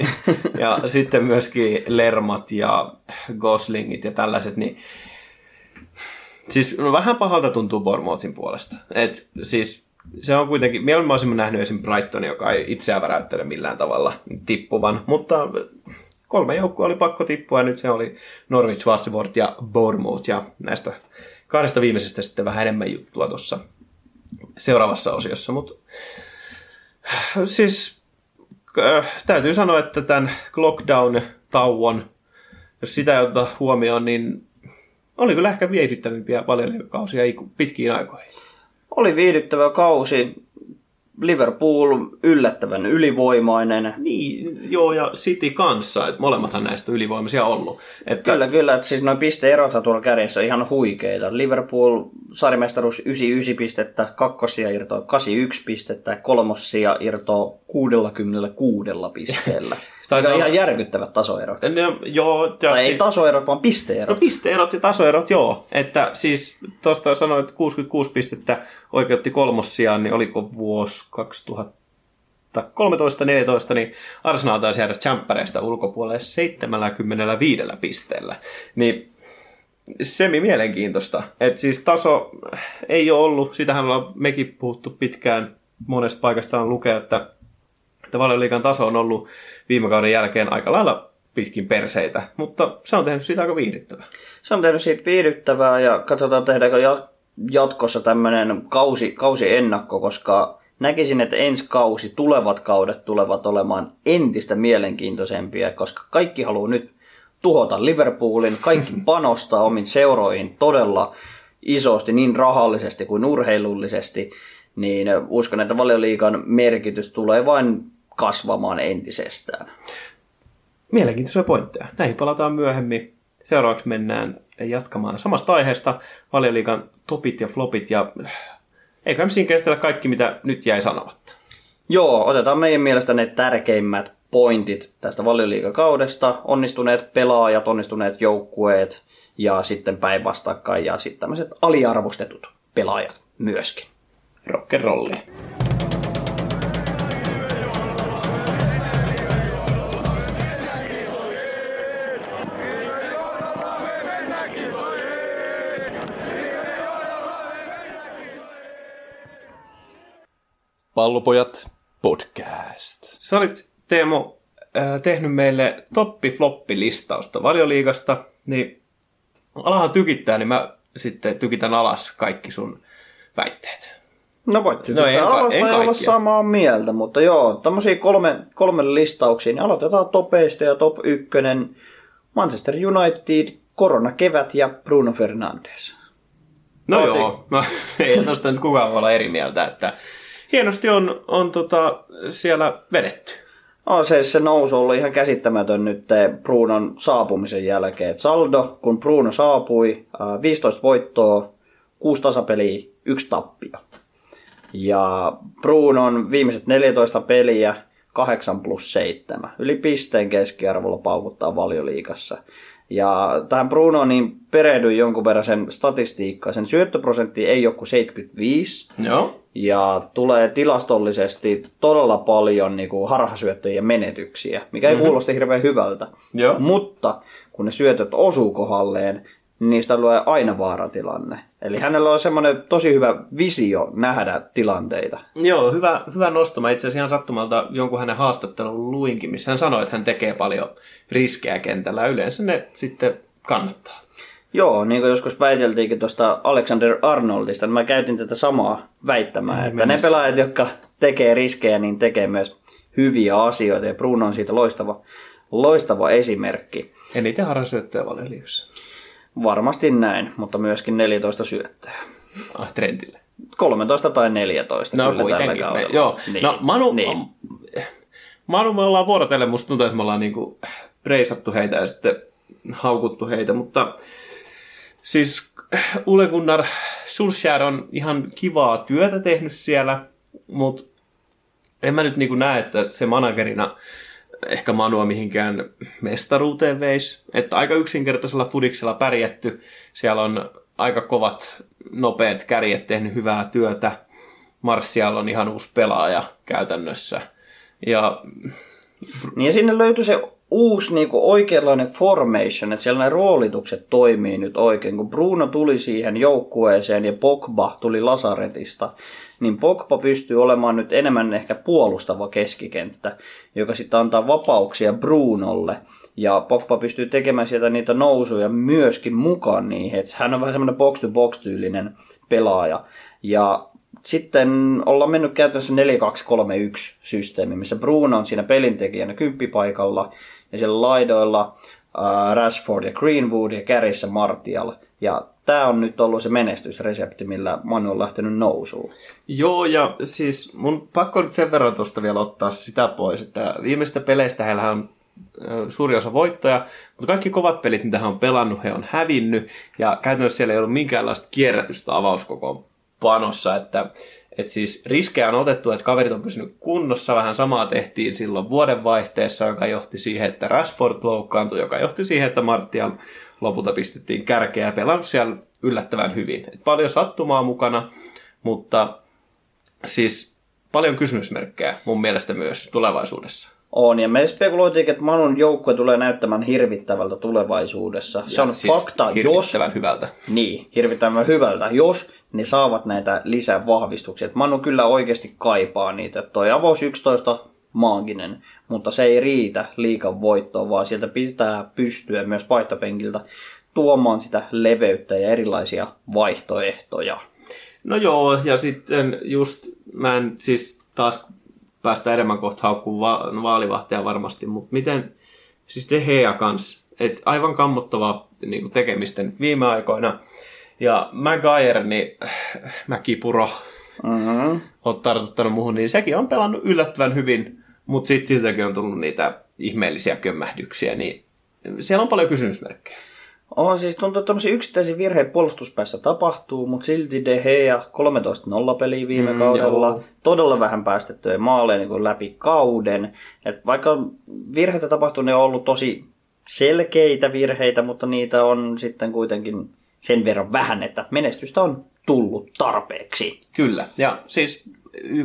[LAUGHS] ja sitten myöskin Lermat ja Goslingit ja tällaiset, niin siis no, vähän pahalta tuntuu Bournemouthin puolesta. Et, siis se on kuitenkin, mieluummin olisin nähnyt esim. Brighton, joka ei itseään väräyttele millään tavalla tippuvan, mutta kolme joukkoa oli pakko tippua ja nyt se oli Norwich, Watford ja Bournemouth ja näistä kahdesta viimeisestä sitten vähän enemmän juttua tuossa seuraavassa osiossa, mutta siis äh, täytyy sanoa, että tämän lockdown-tauon, jos sitä ei oteta huomioon, niin oli kyllä ehkä viehdyttävimpiä valioliikakausia pitkiin aikoihin. Oli viihdyttävä kausi. Liverpool yllättävän ylivoimainen. Niin, joo, ja City kanssa, että molemmathan näistä on ylivoimaisia ollut. Että, Kyllä, kyllä. Että siis noin pisteerothan tuolla kärjessä on ihan huikeita. Liverpool sarimestaruus 99 pistettä, kakkosia irtoa 81 pistettä, kolmosia irtoa 66 pisteellä. [LAUGHS] Sitä on taitaa ihan järkyttävät tasoerot. Ne, joo, ja Tai ei si- tasoerot, vaan No pisteerot. pisteerot ja tasoerot, joo. Että siis tuosta sanoin, että 66 pistettä oikeutti kolmossiaan, niin oliko vuosi 2013-2014, niin Arsenal taisi jäädä champpareista ulkopuolelle 75 pisteellä. Niin semi mielenkiintoista. Että siis taso ei ole ollut, sitähän ollaan mekin puhuttu pitkään monesta paikasta on lukea, että, että valioliikan taso on ollut viime kauden jälkeen aika lailla pitkin perseitä, mutta se on tehnyt siitä aika viihdyttävää. Se on tehnyt siitä viihdyttävää ja katsotaan tehdäänkö ja- jatkossa tämmöinen kausi, kausi ennakko, koska näkisin, että ensi kausi, tulevat kaudet tulevat olemaan entistä mielenkiintoisempia, koska kaikki haluaa nyt tuhota Liverpoolin, kaikki [LAUGHS] panostaa omiin seuroihin todella isosti, niin rahallisesti kuin urheilullisesti, niin uskon, että valioliikan merkitys tulee vain kasvamaan entisestään. Mielenkiintoisia pointteja. Näihin palataan myöhemmin. Seuraavaksi mennään jatkamaan samasta aiheesta valioliikan topit ja flopit ja eiköhän siinä käsitellä kaikki, mitä nyt jäi sanomatta. Joo, otetaan meidän mielestä ne tärkeimmät pointit tästä valioliikakaudesta. Onnistuneet pelaajat, onnistuneet joukkueet ja sitten päinvastakkain ja sitten tämmöiset aliarvostetut pelaajat myöskin. Rock'n'rollia. Pallopojat podcast. Sä olit, Teemu, äh, tehnyt meille toppi-floppi-listausta valioliigasta, niin alahan tykittää, niin mä sitten tykitän alas kaikki sun väitteet. No voit No en no, ka- alas en tai olla samaa mieltä, mutta joo, tämmöisiä kolme, kolme listauksia, niin aloitetaan topeista ja top ykkönen Manchester United, koronakevät ja Bruno Fernandes. No Otin. joo, no, [LAUGHS] ei tosta nyt kukaan voi olla eri mieltä, että hienosti on, on tota, siellä vedetty. On se, se nousu ollut ihan käsittämätön nyt Brunon saapumisen jälkeen. Et saldo, kun Bruno saapui, ää, 15 voittoa, 6 tasapeliä, yksi tappio. Ja Brunon viimeiset 14 peliä, 8 plus 7. Yli pisteen keskiarvolla paukuttaa valioliikassa. Ja tähän Brunoon niin perehdyin jonkun verran sen statistiikkaan. Sen syöttöprosentti ei ole kuin 75. Joo. Ja tulee tilastollisesti todella paljon niin kuin harhasyöttöjä menetyksiä, mikä ei mm-hmm. kuulosti hirveän hyvältä. Joo. Mutta kun ne syötöt osuu kohdalleen, niin niistä tulee aina vaaratilanne. Eli hänellä on semmoinen tosi hyvä visio nähdä tilanteita. Joo, hyvä, hyvä nosto. Mä itse asiassa ihan sattumalta jonkun hänen haastattelun luinkin, missä hän sanoi, että hän tekee paljon riskejä kentällä. Yleensä ne sitten kannattaa. Joo, niin kuin joskus väiteltiinkin tuosta Alexander Arnoldista, niin mä käytin tätä samaa väittämää, että ne pelaajat, jotka tekee riskejä, niin tekee myös hyviä asioita, ja Bruno on siitä loistava, loistava esimerkki. Eniten harhasyöttöjä valioliigassa. Varmasti näin, mutta myöskin 14 syöttöä. Ah, trendille. 13 tai 14 No kyllä kuitenkin. tällä kaudella. Me, joo. Niin. No Manu, niin. Manu, me ollaan vuorotellen, musta tuntuu, että me ollaan niinku preisattu heitä ja sitten haukuttu heitä, mutta siis Ule Gunnar Solskjaer on ihan kivaa työtä tehnyt siellä, mutta en mä nyt niinku näe, että se managerina ehkä Manua mihinkään mestaruuteen veisi. Että aika yksinkertaisella fudiksella pärjätty. Siellä on aika kovat, nopeat kärjet tehnyt hyvää työtä. Martial on ihan uusi pelaaja käytännössä. Ja Niin ja sinne löytyi se uusi niin kuin oikeanlainen formation, että siellä ne roolitukset toimii nyt oikein. Kun Bruno tuli siihen joukkueeseen ja Pogba tuli Lasaretista, niin Pogba pystyy olemaan nyt enemmän ehkä puolustava keskikenttä, joka sitten antaa vapauksia Brunolle. Ja Pogba pystyy tekemään sieltä niitä nousuja myöskin mukaan niihin. Et hän on vähän semmoinen box-to-box-tyylinen pelaaja. Ja sitten ollaan mennyt käytännössä 4-2-3-1 systeemi, missä Bruno on siinä pelintekijänä kymppipaikalla ja siellä laidoilla äh, Rashford ja Greenwood ja kärissä Martial. Ja tämä on nyt ollut se menestysresepti, millä Manu on lähtenyt nousuun. Joo, ja siis mun pakko nyt sen verran tuosta vielä ottaa sitä pois, että viimeistä peleistä heillä on suuri osa voittoja, mutta kaikki kovat pelit, mitä he on pelannut, he on hävinnyt, ja käytännössä siellä ei ollut minkäänlaista kierrätystä avauskoko panossa, että et siis riskejä on otettu, että kaverit on pysynyt kunnossa, vähän samaa tehtiin silloin vuodenvaihteessa, joka johti siihen, että Rashford loukkaantui, joka johti siihen, että Martial lopulta pistettiin kärkeä ja pelannut siellä yllättävän hyvin. Et paljon sattumaa mukana, mutta siis paljon kysymysmerkkejä mun mielestä myös tulevaisuudessa. On, ja me spekuloitiinkin, että Manun joukkue tulee näyttämään hirvittävältä tulevaisuudessa. Se on siis fakta, jos... hirvittävän hyvältä. Niin, hirvittävän hyvältä, jos ne saavat näitä lisävahvistuksia. Et Manu kyllä oikeasti kaipaa niitä. Toi avaus 11 maaginen, mutta se ei riitä liikan voittoon, vaan sieltä pitää pystyä myös vaihtopenkiltä tuomaan sitä leveyttä ja erilaisia vaihtoehtoja. No joo, ja sitten just, mä en siis taas päästä enemmän kohta haukkuun va- vaalivahtia varmasti, mutta miten, siis De Gea kans, et aivan kammottavaa niin tekemisten viime aikoina. Ja Maguire, niin Mäkipuro, Mm-hmm. on tartuttanut muuhun, niin sekin on pelannut yllättävän hyvin, mutta sitten siltäkin on tullut niitä ihmeellisiä kömmähdyksiä, niin siellä on paljon kysymysmerkkejä. On siis tuntuu, että tämmöisiä yksittäisiä virheitä puolustuspäässä tapahtuu, mutta silti De Gea 13-0 peliä viime Mm, kaudella. joo. Todella vähän päästettyjä maaleja niin läpi kauden. Et vaikka virheitä tapahtuu, ne on ollut tosi selkeitä virheitä, mutta niitä on sitten kuitenkin sen verran vähän, että menestystä on tullut tarpeeksi. Kyllä, ja siis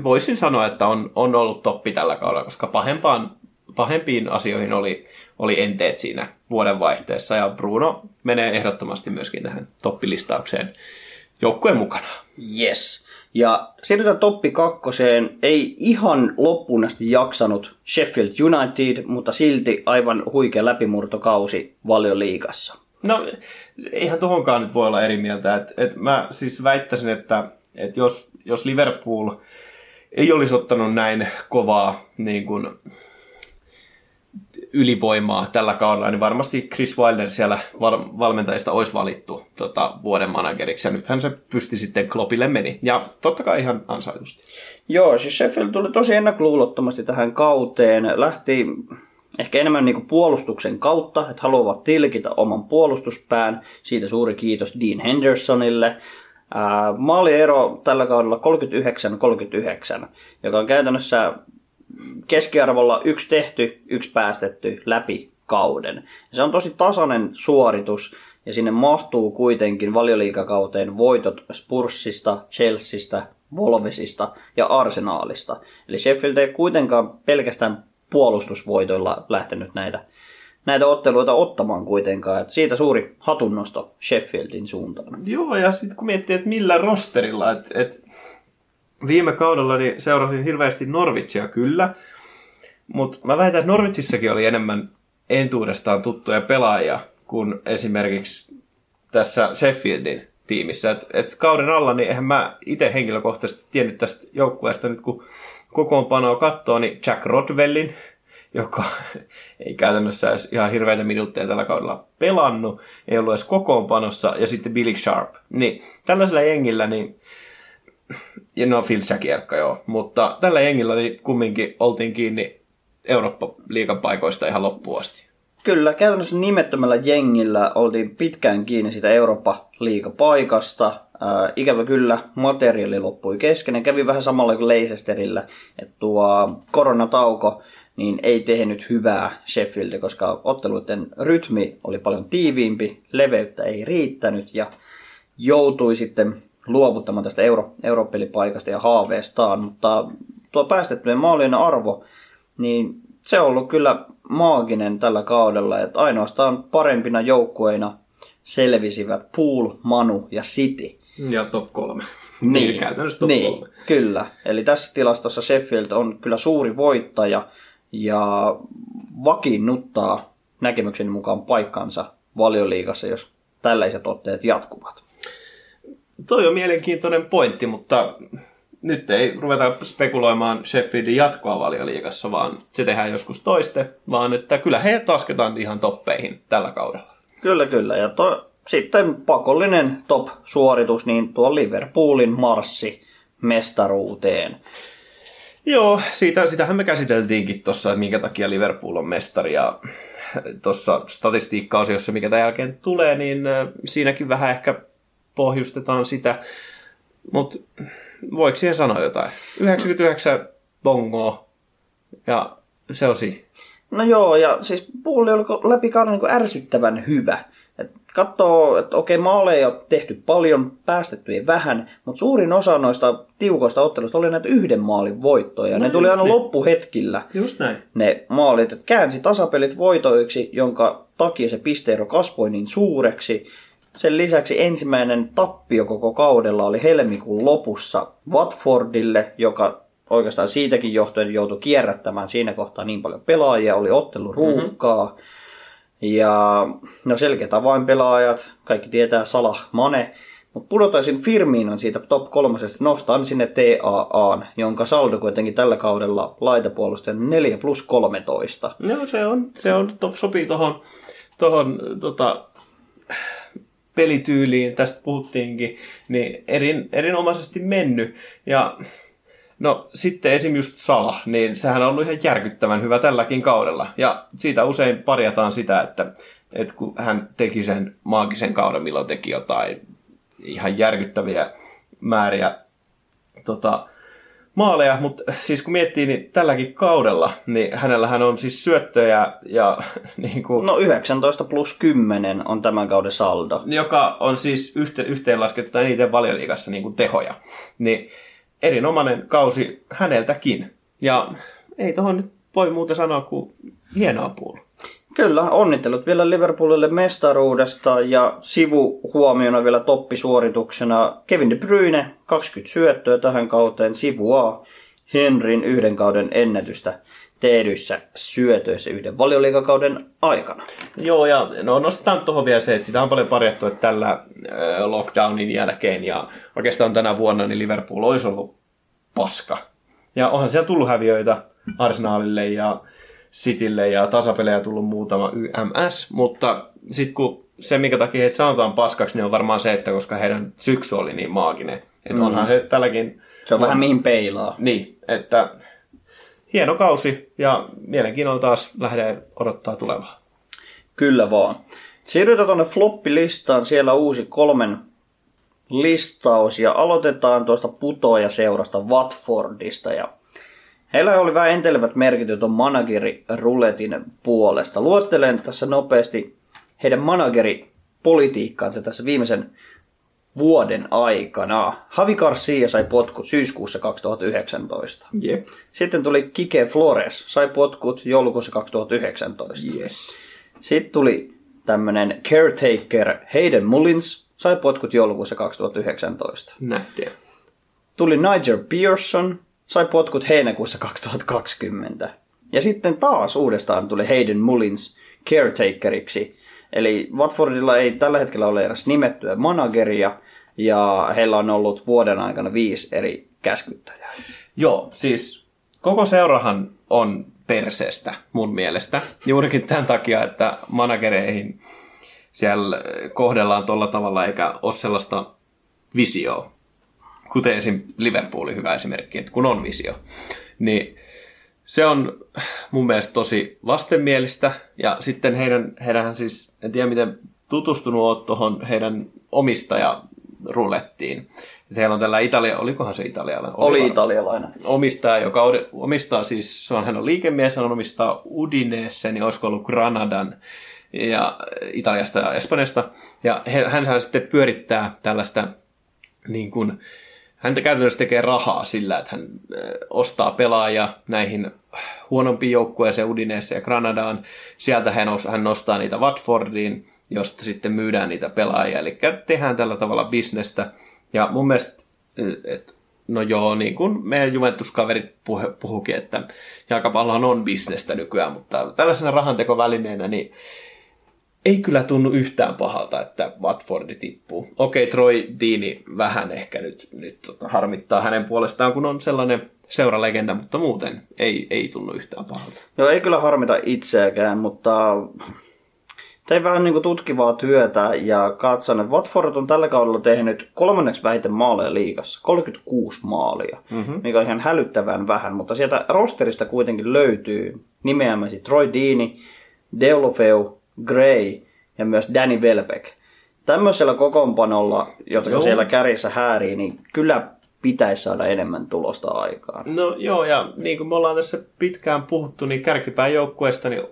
voisin sanoa, että on, on ollut toppi tällä kaudella, koska pahempaan, pahempiin asioihin oli, oli enteet siinä vuodenvaihteessa, ja Bruno menee ehdottomasti myöskin tähän toppilistaukseen joukkueen mukana. Yes. Ja siirrytään toppi kakkoseen. Ei ihan loppuun asti jaksanut Sheffield United, mutta silti aivan huikea läpimurtokausi valioliigassa. No, eihän tuohonkaan nyt voi olla eri mieltä. Et, et mä siis väittäisin, että et jos, jos Liverpool ei olisi ottanut näin kovaa niin kuin, ylivoimaa tällä kaudella, niin varmasti Chris Wilder siellä valmentajista olisi valittu tota, vuoden manageriksi, ja nythän se pysti sitten Kloppille meni. Ja totta kai ihan ansaitusti. Joo, siis Sheffield tuli tosi ennakkoluulottomasti tähän kauteen. Lähti ehkä enemmän niin puolustuksen kautta, että haluavat tilkitä oman puolustuspään. Siitä suuri kiitos Dean Hendersonille. Maaliero tällä kaudella 39-39, joka on käytännössä keskiarvolla yksi tehty, yksi päästetty läpi kauden. Se on tosi tasainen suoritus ja sinne mahtuu kuitenkin valioliikakauteen voitot Spurssista, Chelseastä, Wolvesista ja Arsenaalista. Eli Sheffield ei kuitenkaan pelkästään puolustusvoitoilla lähtenyt näitä, näitä otteluita ottamaan kuitenkaan. Et siitä suuri hatunnosto Sheffieldin suuntaan. Joo, ja sitten kun miettii, että millä rosterilla, että et viime kaudella niin seurasin hirveästi Norvitsia kyllä, mutta mä väitän, että Norvitsissakin oli enemmän entuudestaan tuttuja pelaajia kuin esimerkiksi tässä Sheffieldin tiimissä. Et, et kauden alla, niin eihän mä itse henkilökohtaisesti tiennyt tästä joukkueesta nyt kun kokoonpanoa katsoo, niin Jack Rodwellin, joka [LAUGHS] ei käytännössä edes ihan hirveitä minuutteja tällä kaudella pelannut, ei ollut edes kokoonpanossa, ja sitten Billy Sharp. Niin tällaisella jengillä, niin [LAUGHS] ja no Phil Shakierkka joo, mutta tällä jengillä niin kumminkin oltiin kiinni Eurooppa-liigan paikoista ihan loppuun asti. Kyllä, käytännössä nimettömällä jengillä oltiin pitkään kiinni sitä Eurooppa-liigapaikasta. Äh, ikävä kyllä, materiaali loppui kesken ja kävi vähän samalla kuin Leicesterillä, että tuo koronatauko niin ei tehnyt hyvää Sheffield, koska otteluiden rytmi oli paljon tiiviimpi, leveyttä ei riittänyt ja joutui sitten luovuttamaan tästä euro, europelipaikasta ja haaveestaan, mutta tuo päästettyjen maalien arvo, niin se on ollut kyllä maaginen tällä kaudella, että ainoastaan parempina joukkueina selvisivät Pool, Manu ja City. Ja top kolme. Niin, niin käytännössä top niin, kolme. Kyllä. Eli tässä tilastossa Sheffield on kyllä suuri voittaja ja vakiinnuttaa näkemyksen mukaan paikkansa valioliigassa, jos tällaiset otteet jatkuvat. Toi on mielenkiintoinen pointti, mutta nyt ei ruveta spekuloimaan Sheffieldin jatkoa valioliigassa, vaan se tehdään joskus toiste, vaan että kyllä he lasketaan ihan toppeihin tällä kaudella. Kyllä, kyllä. Ja to, sitten pakollinen top-suoritus, niin tuo Liverpoolin marssi mestaruuteen. Joo, siitä, sitähän me käsiteltiinkin tuossa, että minkä takia Liverpool on mestari. Ja tuossa statistiikka-osiossa, mikä tämän jälkeen tulee, niin siinäkin vähän ehkä pohjustetaan sitä. Mutta voiko siihen sanoa jotain? 99 bongoa ja se on siinä. No joo, ja siis puoli oli läpi kauden niin ärsyttävän hyvä. Katsoo, että okei, maaleja on tehty paljon, päästetty vähän, mutta suurin osa noista tiukoista otteluista oli näitä yhden maalin voittoja. No ne tuli aina niin. loppuhetkillä. Just näin. Ne maalit, että käänsi tasapelit voitoiksi, jonka takia se pisteero kasvoi niin suureksi. Sen lisäksi ensimmäinen tappio koko kaudella oli helmikuun lopussa Watfordille, joka oikeastaan siitäkin johtuen joutui kierrättämään siinä kohtaa niin paljon pelaajia, oli ottelu ruuhkaa. Mm-hmm. Ja no selkeät avainpelaajat, kaikki tietää Salah Mane, mutta pudotaisin Firmiin on siitä top kolmosesta, nostan sinne TAA, jonka saldo kuitenkin tällä kaudella laitapuolustajan 4 plus 13. No se on, se on top, sopii tuohon tohon, tota, pelityyliin, tästä puhuttiinkin, niin erin, erinomaisesti mennyt. Ja no sitten esim. just Sala, niin sehän on ollut ihan järkyttävän hyvä tälläkin kaudella. Ja siitä usein parjataan sitä, että, että kun hän teki sen maagisen kauden, milloin teki jotain ihan järkyttäviä määriä tota, maaleja, mutta siis kun miettii, niin tälläkin kaudella, niin hänellähän on siis syöttöjä ja [LAUGHS] niin kuin, No 19 plus 10 on tämän kauden saldo. Joka on siis yhte, yhteenlaskettu niiden valioliikassa niin kuin tehoja. Niin erinomainen kausi häneltäkin. Ja ei tuohon voi muuta sanoa kuin hienoa puolua. Kyllä, onnittelut vielä Liverpoolille mestaruudesta ja sivuhuomiona vielä toppisuorituksena Kevin De Bruyne, 20 syöttöä tähän kauteen, sivuaa Henrin yhden kauden ennätystä tehdyissä syötöissä yhden valioliikakauden aikana. Joo, ja no nostetaan tuohon vielä se, että sitä on paljon parjattu, että tällä äh, lockdownin jälkeen ja oikeastaan tänä vuonna niin Liverpool olisi ollut paska. Ja onhan siellä tullut häviöitä Arsenalille ja Citylle ja tasapelejä tullut muutama YMS, mutta sitten kun se, minkä takia heitä sanotaan paskaksi, niin on varmaan se, että koska heidän syksy oli niin maaginen. Että mm. onhan he tälläkin... Se on vähän mihin peilaa. Niin, että hieno kausi ja mielenkiinnolla taas lähde odottaa tulevaa. Kyllä vaan. Siirrytään tuonne floppilistaan, siellä uusi kolmen listaus ja aloitetaan tuosta putoja seurasta Watfordista ja Heillä oli vähän entelevät merkityt on manageriruletin puolesta. Luettelen tässä nopeasti heidän manageripolitiikkaansa tässä viimeisen vuoden aikana. Havi Garcia sai potkut syyskuussa 2019. Jep. Sitten tuli Kike Flores, sai potkut joulukuussa 2019. Yes. Sitten tuli tämmönen caretaker Hayden Mullins, sai potkut joulukuussa 2019. Nättiä. Tuli Nigel Pearson, sai potkut heinäkuussa 2020. Ja sitten taas uudestaan tuli Hayden Mullins caretakeriksi. Eli Watfordilla ei tällä hetkellä ole edes nimettyä manageria, ja heillä on ollut vuoden aikana viisi eri käskyttäjää. Joo, siis koko seurahan on perseestä mun mielestä. Juurikin tämän takia, että managereihin siellä kohdellaan tuolla tavalla eikä ole sellaista visioa. Kuten esim. Liverpoolin hyvä esimerkki, että kun on visio. Niin se on mun mielestä tosi vastenmielistä. Ja sitten heidän, heidän siis, en tiedä miten tutustunut oot tuohon heidän omistaja rulettiin. Heillä on tällä Italia, olikohan se italialainen? Oli varmaan. italialainen. Omistaja, joka omistaa siis, se on, hän on liikemies, hän omistaa Udinese, niin olisiko ollut Granadan ja Italiasta ja Espanjasta. Ja hän saa sitten pyörittää tällaista niin kuin, häntä käytännössä tekee rahaa sillä, että hän ostaa pelaajia näihin huonompiin joukkueeseen Udinese ja Granadaan. Sieltä hän, os, hän nostaa niitä Watfordiin, josta sitten myydään niitä pelaajia. Eli tehdään tällä tavalla bisnestä. Ja mun mielestä, että no joo, niin kuin meidän Juventus-kaverit puhukin, että jalkapallohan on bisnestä nykyään, mutta tällaisena rahantekovälineenä, niin ei kyllä tunnu yhtään pahalta, että Watfordi tippuu. Okei, Troy Dini vähän ehkä nyt, nyt tota, harmittaa hänen puolestaan, kun on sellainen seuralegenda, mutta muuten ei, ei tunnu yhtään pahalta. Joo, ei kyllä harmita itseäkään, mutta tein vähän niin tutkivaa työtä ja katson, että Watford on tällä kaudella tehnyt kolmanneksi vähiten maaleja liigassa, 36 maalia, mm-hmm. mikä on ihan hälyttävän vähän, mutta sieltä rosterista kuitenkin löytyy nimeämäsi Troy Dini, Deulofeu, Gray ja myös Danny Welbeck. Tämmöisellä kokoonpanolla, jotka Joo. siellä kärjessä häärii, niin kyllä pitäisi saada enemmän tulosta aikaan. No joo, ja niin kuin me ollaan tässä pitkään puhuttu, niin kärkipään joukkueesta, niin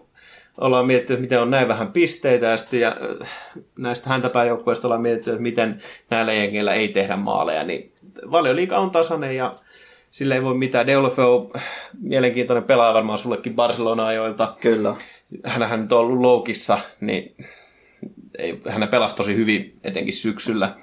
ollaan mietitty, että miten on näin vähän pisteitä, ja sitten ja äh, näistä häntäpään joukkueista ollaan mietitty, että miten näillä jengeillä ei tehdä maaleja, niin valioliiga on tasainen, ja sille ei voi mitään. Deulofeu, mielenkiintoinen pelaaja varmaan sullekin Barcelona-ajoilta. Kyllä. Hänhän nyt on ollut loukissa, niin ei, hän pelasi tosi hyvin, etenkin syksyllä.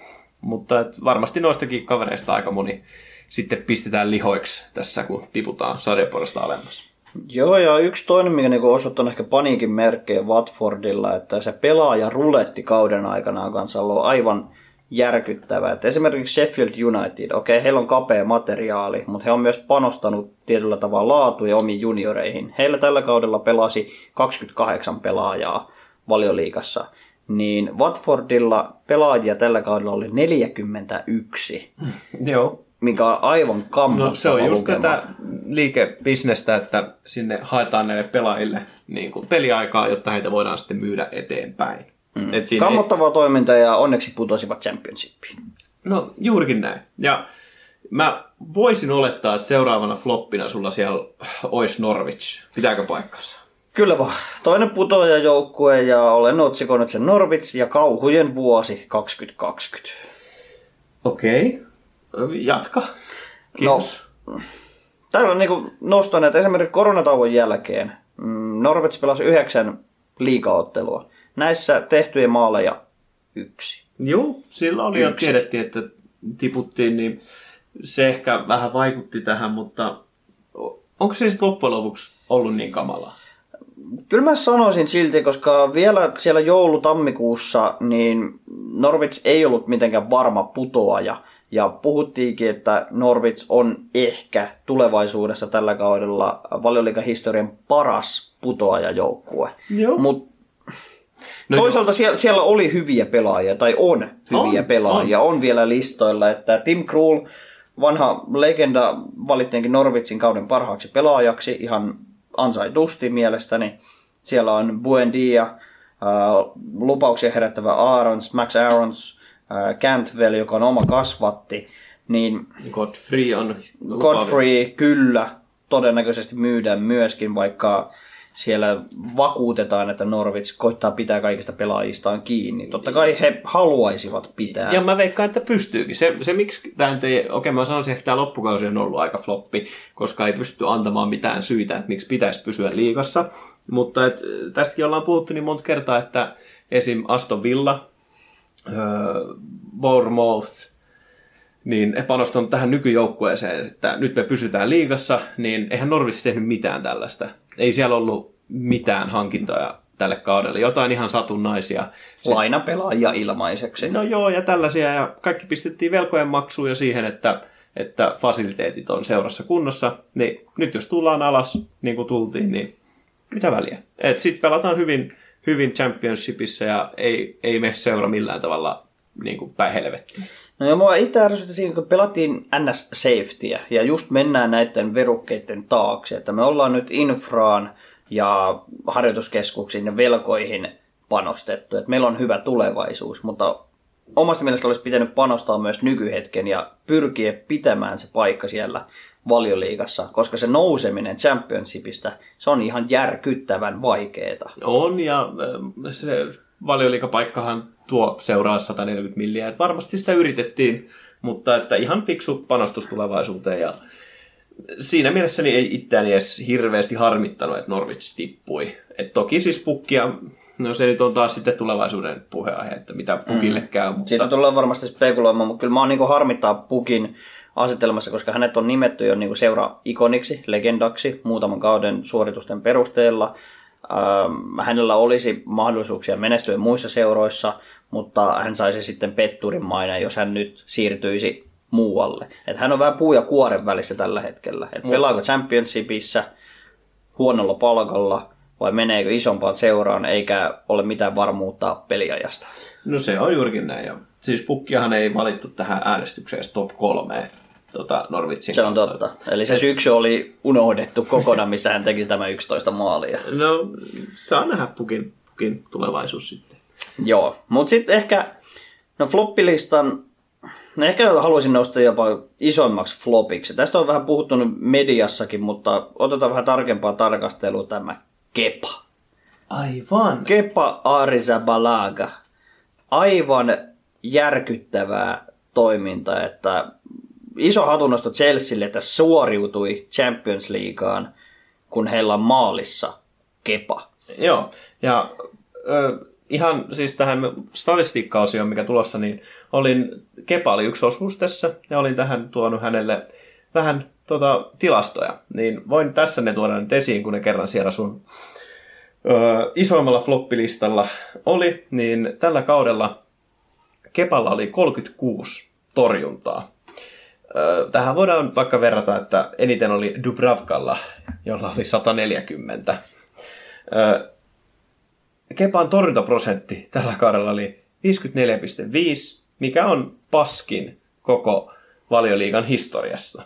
Mutta et varmasti noistakin kavereista aika moni sitten pistetään lihoiksi tässä, kun tiputaan sarjapuolesta alemmas. Joo, ja yksi toinen, mikä niinku osoittaa ehkä paniikin merkkejä Watfordilla, että se pelaaja ruletti kauden aikana on kanssa ollut aivan järkyttävä. Et esimerkiksi Sheffield United, okei, heillä on kapea materiaali, mutta he on myös panostanut tietyllä tavalla laatuun ja omiin junioreihin. Heillä tällä kaudella pelasi 28 pelaajaa valioliikassa, niin Watfordilla pelaajia tällä kaudella oli 41, [LAUGHS] Joo. mikä on aivan kammottava No se on just lukema. tätä liikebisnestä, että sinne haetaan näille pelaajille niin kuin peliaikaa, jotta heitä voidaan sitten myydä eteenpäin. Mm. Et siinä ei, Kammottavaa toimintaa ja onneksi putosivat Championshipiin. no juurikin näin. Ja mä voisin olettaa, että seuraavana floppina sulla siellä olisi Norwich. Pitääkö paikkansa? Kyllä vaan. Toinen putoajajoukkue ja olen otsikoinut sen Norwich ja kauhujen vuosi 2020. Okei. Jatka. Kiitos. Täällä on niinku nostaneet esimerkiksi koronatauon jälkeen. mm, Norwich pelasi yhdeksän liikaottelua. Näissä tehtyjä maaleja yksi. Joo, silloin oli jo Yksi. tiedettiin, että tiputtiin, niin se ehkä vähän vaikutti tähän, mutta onko se sitten loppujen lopuksi ollut niin kamalaa? Kyllä mä sanoisin silti, koska vielä siellä joulu-tammikuussa niin Norwich ei ollut mitenkään varma putoaja. Ja puhuttiinkin, että Norwich on ehkä tulevaisuudessa tällä kaudella valioliikan historian paras putoajajoukkue. Joo. Mutta No Toisaalta siellä, siellä oli hyviä pelaajia, tai on hyviä On, pelaajia, on. on vielä listoilla, että Tim Krul, vanha legenda, valittiinkin Norwichin kauden parhaaksi pelaajaksi, ihan ansaitusti mielestäni. Siellä on Buendia, äh, lupauksia herättävä Aarons, Max Aarons, äh, Cantwell, joka on oma kasvatti, niin Godfrey on... Godfrey kyllä todennäköisesti myydään myöskin, vaikka siellä vakuutetaan, että Norwich koittaa pitää kaikista pelaajistaan kiinni. Totta kai he haluaisivat pitää. Ja mä veikkaan, että pystyykin. Se, se miksi tämä nyt ei, okei mä sanoisin, että tämä loppukausi on ollut aika floppi, koska ei pysty antamaan mitään syitä, että miksi pitäisi pysyä liigassa. Mutta et, tästäkin ollaan puhuttu niin monta kertaa, että esim. Aston Villa, öö, Bournemouth, niin he panostanut tähän nykyjoukkueeseen, että nyt me pysytään liigassa, niin eihän Norwich tehnyt mitään tällaista. Ei siellä ollut mitään hankintoja tälle kaudelle, jotain ihan satunnaisia. Lainapelaajia ilmaiseksi. No joo, ja tällaisia, ja kaikki pistettiin velkojen maksuun ja siihen, että, että fasiliteetit on seurassa kunnossa, niin nyt jos tullaan alas, niin kuin tultiin, niin mitä väliä? Sitten pelataan hyvin, hyvin championshipissa ja ei, ei mene seura millään tavalla niin kuin päin helvettiin. No ja mua itse ärsytti siinä, kun pelattiin NS Safetyä ja just mennään näiden verukkeiden taakse, että me ollaan nyt infraan ja harjoituskeskuksiin ja velkoihin panostettu, että meillä on hyvä tulevaisuus, mutta omasta mielestä olisi pitänyt panostaa myös nykyhetken ja pyrkiä pitämään se paikka siellä valioliigassa, koska se nouseminen championshipista, se on ihan järkyttävän vaikeeta. On, ja se valioliikapaikkahan tuo seuraa 140 milliä, että varmasti sitä yritettiin, mutta että ihan fiksu panostus tulevaisuuteen, ja siinä mielessä niin ei itseäni edes hirveästi harmittanut, että Norwich tippui. Et toki siis pukkia, no se nyt on taas sitten tulevaisuuden puheenaihe, että mitä pukille käy, mutta Siitä tullaan varmasti spekuloimaan, mutta kyllä mä oon niin harmittaa Pukin asetelmassa, koska hänet on nimetty jo niin seura-ikoniksi, legendaksi muutaman kauden suoritusten perusteella. Ähm, hänellä olisi mahdollisuuksia menestyä muissa seuroissa, mutta hän saisi sitten petturin maineen, jos hän nyt siirtyisi muualle. Et hän on vähän puu ja kuoren välissä tällä hetkellä. Et pelaako championshipissa huonolla palkalla vai meneekö isompaan seuraan eikä ole mitään varmuutta peliajasta. no se on juurikin näin. Ja, siis pukkiahan ei valittu tähän äänestykseen top kolmeen tota Norwichin Se on kautta. totta. Eli se syksy oli unohdettu kokonaan, missä hän teki tämä 11 maalia. No, saa nähdä pukin, pukin tulevaisuus sitten. Joo, mutta sitten ehkä, no floppilistan, no ehkä haluaisin nostaa jopa isommaksi flopiksi. Tästä on vähän puhuttu nyt mediassakin, mutta otetaan vähän tarkempaa tarkastelua tämä Kepa. Aivan. Kepa Arrizabalaga. Aivan järkyttävää toimintaa, että iso hatunnosto Chelsealle, että suoriutui Champions Leagueaan, kun heillä on maalissa Kepa. Joo, ja ö, ihan siis tähän statistiikkaosioon, mikä tulossa, niin olin, Kepa oli yksi osuus tässä, ja olin tähän tuonut hänelle vähän tota, tilastoja, niin voin tässä ne tuoda nyt esiin, kun ne kerran siellä sun ö, isoimmalla floppilistalla oli, niin tällä kaudella Kepalla oli 36 torjuntaa. Tähän voidaan vaikka verrata, että eniten oli Dubravkalla, jolla oli 140. Kepan torjuntaprosentti tällä kaudella oli 54,5, mikä on paskin koko valioliigan historiassa.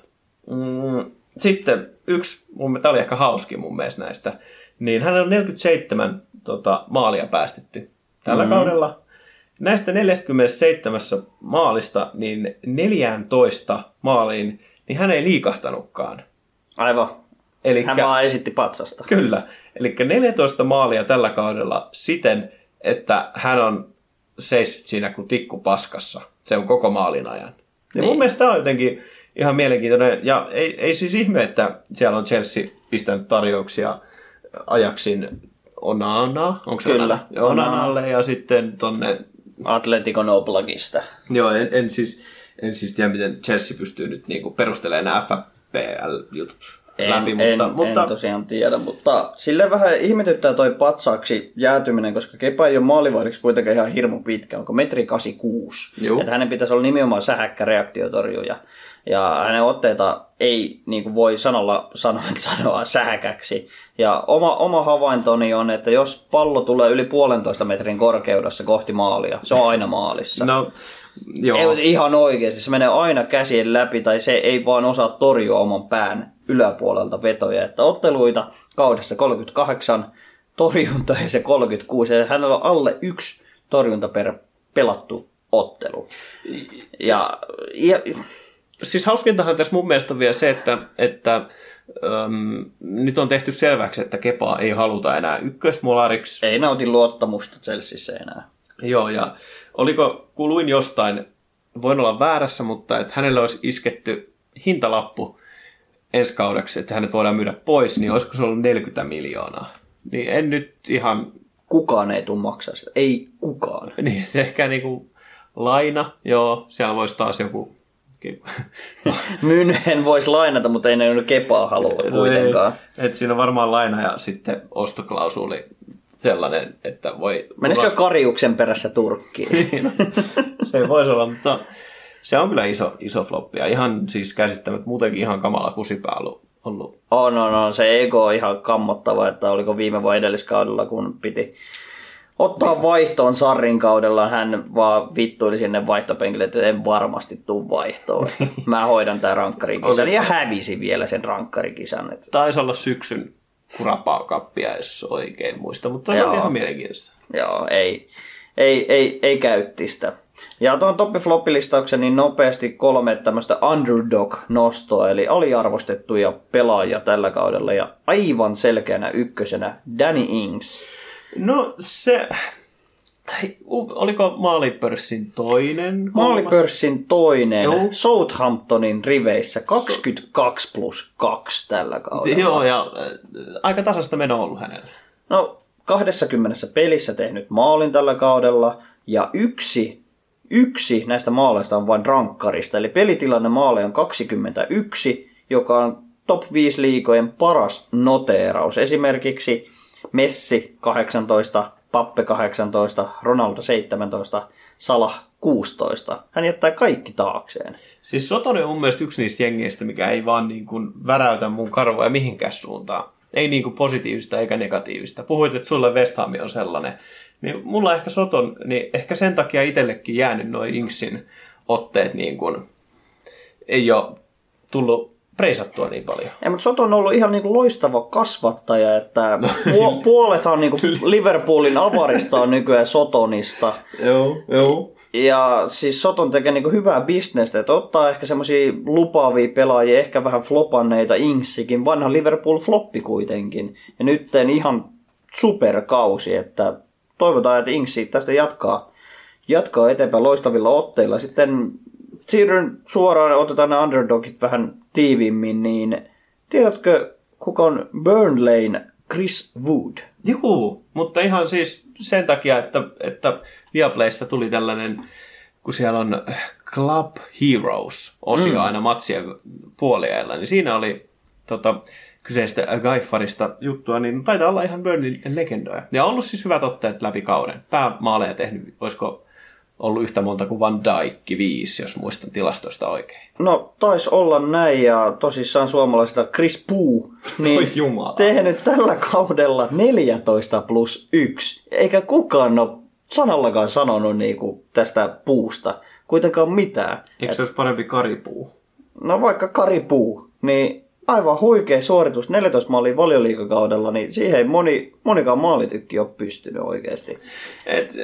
Mm, Sitten yksi, mun, tämä oli ehkä hauskin mun mielestä näistä, niin hän on 47 tota, maalia päästetty tällä mm-hmm. kaudella. Näistä 47 maalista, niin 14 maaliin, niin hän ei liikahtanutkaan. Aivan. Elikkä, Hän vaan esitti patsasta. Kyllä. Eli 14 maalia tällä kaudella siten, että hän on seissyt siinä kuin tikku paskassa. Se on koko maalin ajan. Ja niin. mun mielestä tämä on jotenkin ihan mielenkiintoinen. Ja ei, ei siis ihme, että siellä on Chelsea pistänyt tarjouksia ajaksin Onana, onko se Kyllä. Onanalle ja sitten tonne, Atletico Oblakista. joo en, en, siis, en siis tiedä miten Chelsea pystyy nyt niinku perustelemaan nämä FPL-jutut läpi, mutta, en, mutta en tosiaan tiedä, mutta sille vähän ihmetyttää toi patsaaksi jäätyminen, koska Kepa ei ole maalivahdiksi kuitenkaan ihan hirmu pitkä, onko metri 86. Juu. Että hänen pitäisi olla nimenomaan sähäkkä reaktiotorjuja. Ja hänen otteita ei niin kuin voi sanalla sanoa, sanoa sähäkäksi. Ja oma, oma havaintoni on, että jos pallo tulee yli puolentoista metrin korkeudessa kohti maalia, se on aina maalissa. no, joo. Ei, ihan oikeasti, se menee aina käsien läpi tai se ei vaan osaa torjua oman pään yläpuolelta vetoja. Että otteluita kaudessa 38, torjuntoja se 36 ja hänellä on alle yksi torjunta per pelattu ottelu. Ja, ja Siis hauskintahan tässä mun mielestä on vielä se, että, että äm, nyt on tehty selväksi, että Kepaa ei haluta enää ykkösmolariksi. ei nauti luottamusta Chelseassa enää. Joo, ja oliko, kuuluin jostain, voin olla väärässä, mutta että hänelle olisi isketty hintalappu ensi kaudeksi, että hänet voidaan myydä pois, niin olisiko se ollut 40 miljoonaa? Niin en nyt ihan, Kukaan ei tule maksaa sitä. Ei kukaan. [LAUGHS] niin se ehkä niinku laina, joo, siellä voisi taas joku... [LAUGHS] Mynhen voisi lainata, mutta ei ne kepaa halua kuitenkaan. Et siinä on varmaan laina ja sitten ostoklausuli sellainen, että voi... Menisikö Kariuksen perässä Turkkiin? [LAUGHS] se voisi olla, mutta se on kyllä iso, iso floppi. Ja ihan siis käsittämät, muutenkin ihan kamala kusipää ollut. ollut. On, on, on. Se ego on ihan kammottava, että oliko viime vai edelliskaudella, kun piti ottaa vaihtoon Sarrin kaudella. Hän vaan vittuili sinne vaihtopenkille, että en varmasti tuu vaihtoon. Mä hoidan tämän rankkarikisan. Ja hävisi vielä sen rankkarikisan. Että Taisi olla syksyn kurapaa-kappia, jos oikein muista, mutta se oli ihan mielenkiintoista. Joo, ei, ei, ei, ei käyttistä. Ja tuon toppi floppilistauksen niin nopeasti kolme tämmöistä underdog-nostoa, eli aliarvostettuja pelaajia tällä kaudella, ja aivan selkeänä ykkösenä Danny Ings. No se... Hei, Oliko maalipörssin toinen? Maalipörssin toinen, Joo. Southamptonin riveissä 22 plus 2 tällä kaudella. Joo, ja äh, aika tasasta meno ollut hänellä. No, 20 pelissä tehnyt maalin tällä kaudella ja yksi, yksi näistä maaleista on vain rankkarista. Eli pelitilanne maaleja on 21, joka on top 5 liikojen paras noteeraus. Esimerkiksi Messi 18, Pappe 18, Ronaldo 17, Salah 16. Hän jättää kaikki taakseen. Siis Sotonen on mun mielestä yksi niistä jengeistä, mikä ei vaan niin kuin väräytä mun karvoja mihinkään suuntaan. Ei niin kuin positiivista eikä negatiivista. Puhuit, että sulle West Ham on sellainen. Niin mulla ehkä Soton, niin ehkä sen takia itsellekin jäänyt noin Inksin otteet niin kuin, ei ole tullut preisattua niin paljon. Ja, mutta Soto on ollut ihan niin kuin loistava kasvattaja, että [LAUGHS] puo- puolethan niin kuin Liverpoolin avarista on nykyään Sotonista. Joo, joo. Ja siis Soton tekee niin kuin hyvää bisnestä, että ottaa ehkä semmoisia lupaavia pelaajia, ehkä vähän flopanneita Ingsikin, vanha Liverpool floppi kuitenkin. Ja nyt ihan superkausi, että toivotaan, että Ingsi tästä jatkaa, jatkaa eteenpäin loistavilla otteilla. Sitten siirryn suoraan, otetaan nämä underdogit vähän tiiviimmin, niin tiedätkö, kuka on Burnleyn Chris Wood? Juu, mutta ihan siis sen takia, että, että Viaplayssa tuli tällainen, kun siellä on Club Heroes-osio mm. aina matsien puoliajalla, niin siinä oli tota, kyseistä Gaifarista juttua, niin taitaa olla ihan Burnin legendoja. Ja on ollut siis hyvät otteet läpi kauden. Päämaaleja tehnyt, olisiko ollut yhtä monta kuin Van Dijk, viisi, jos muistan tilastoista oikein. No, taisi olla näin, ja tosissaan suomalaisesta Chris Puu, [LAUGHS] niin jumala. tehnyt tällä kaudella 14 plus 1. Eikä kukaan ole sanallakaan sanonut niinku tästä puusta kuitenkaan mitään. Eikö se olisi parempi karipuu? No vaikka Kari Puu, niin aivan huikea suoritus, 14 maalia valioliikakaudella, niin siihen ei moni, monikaan maalitykki ole pystynyt oikeasti. Et,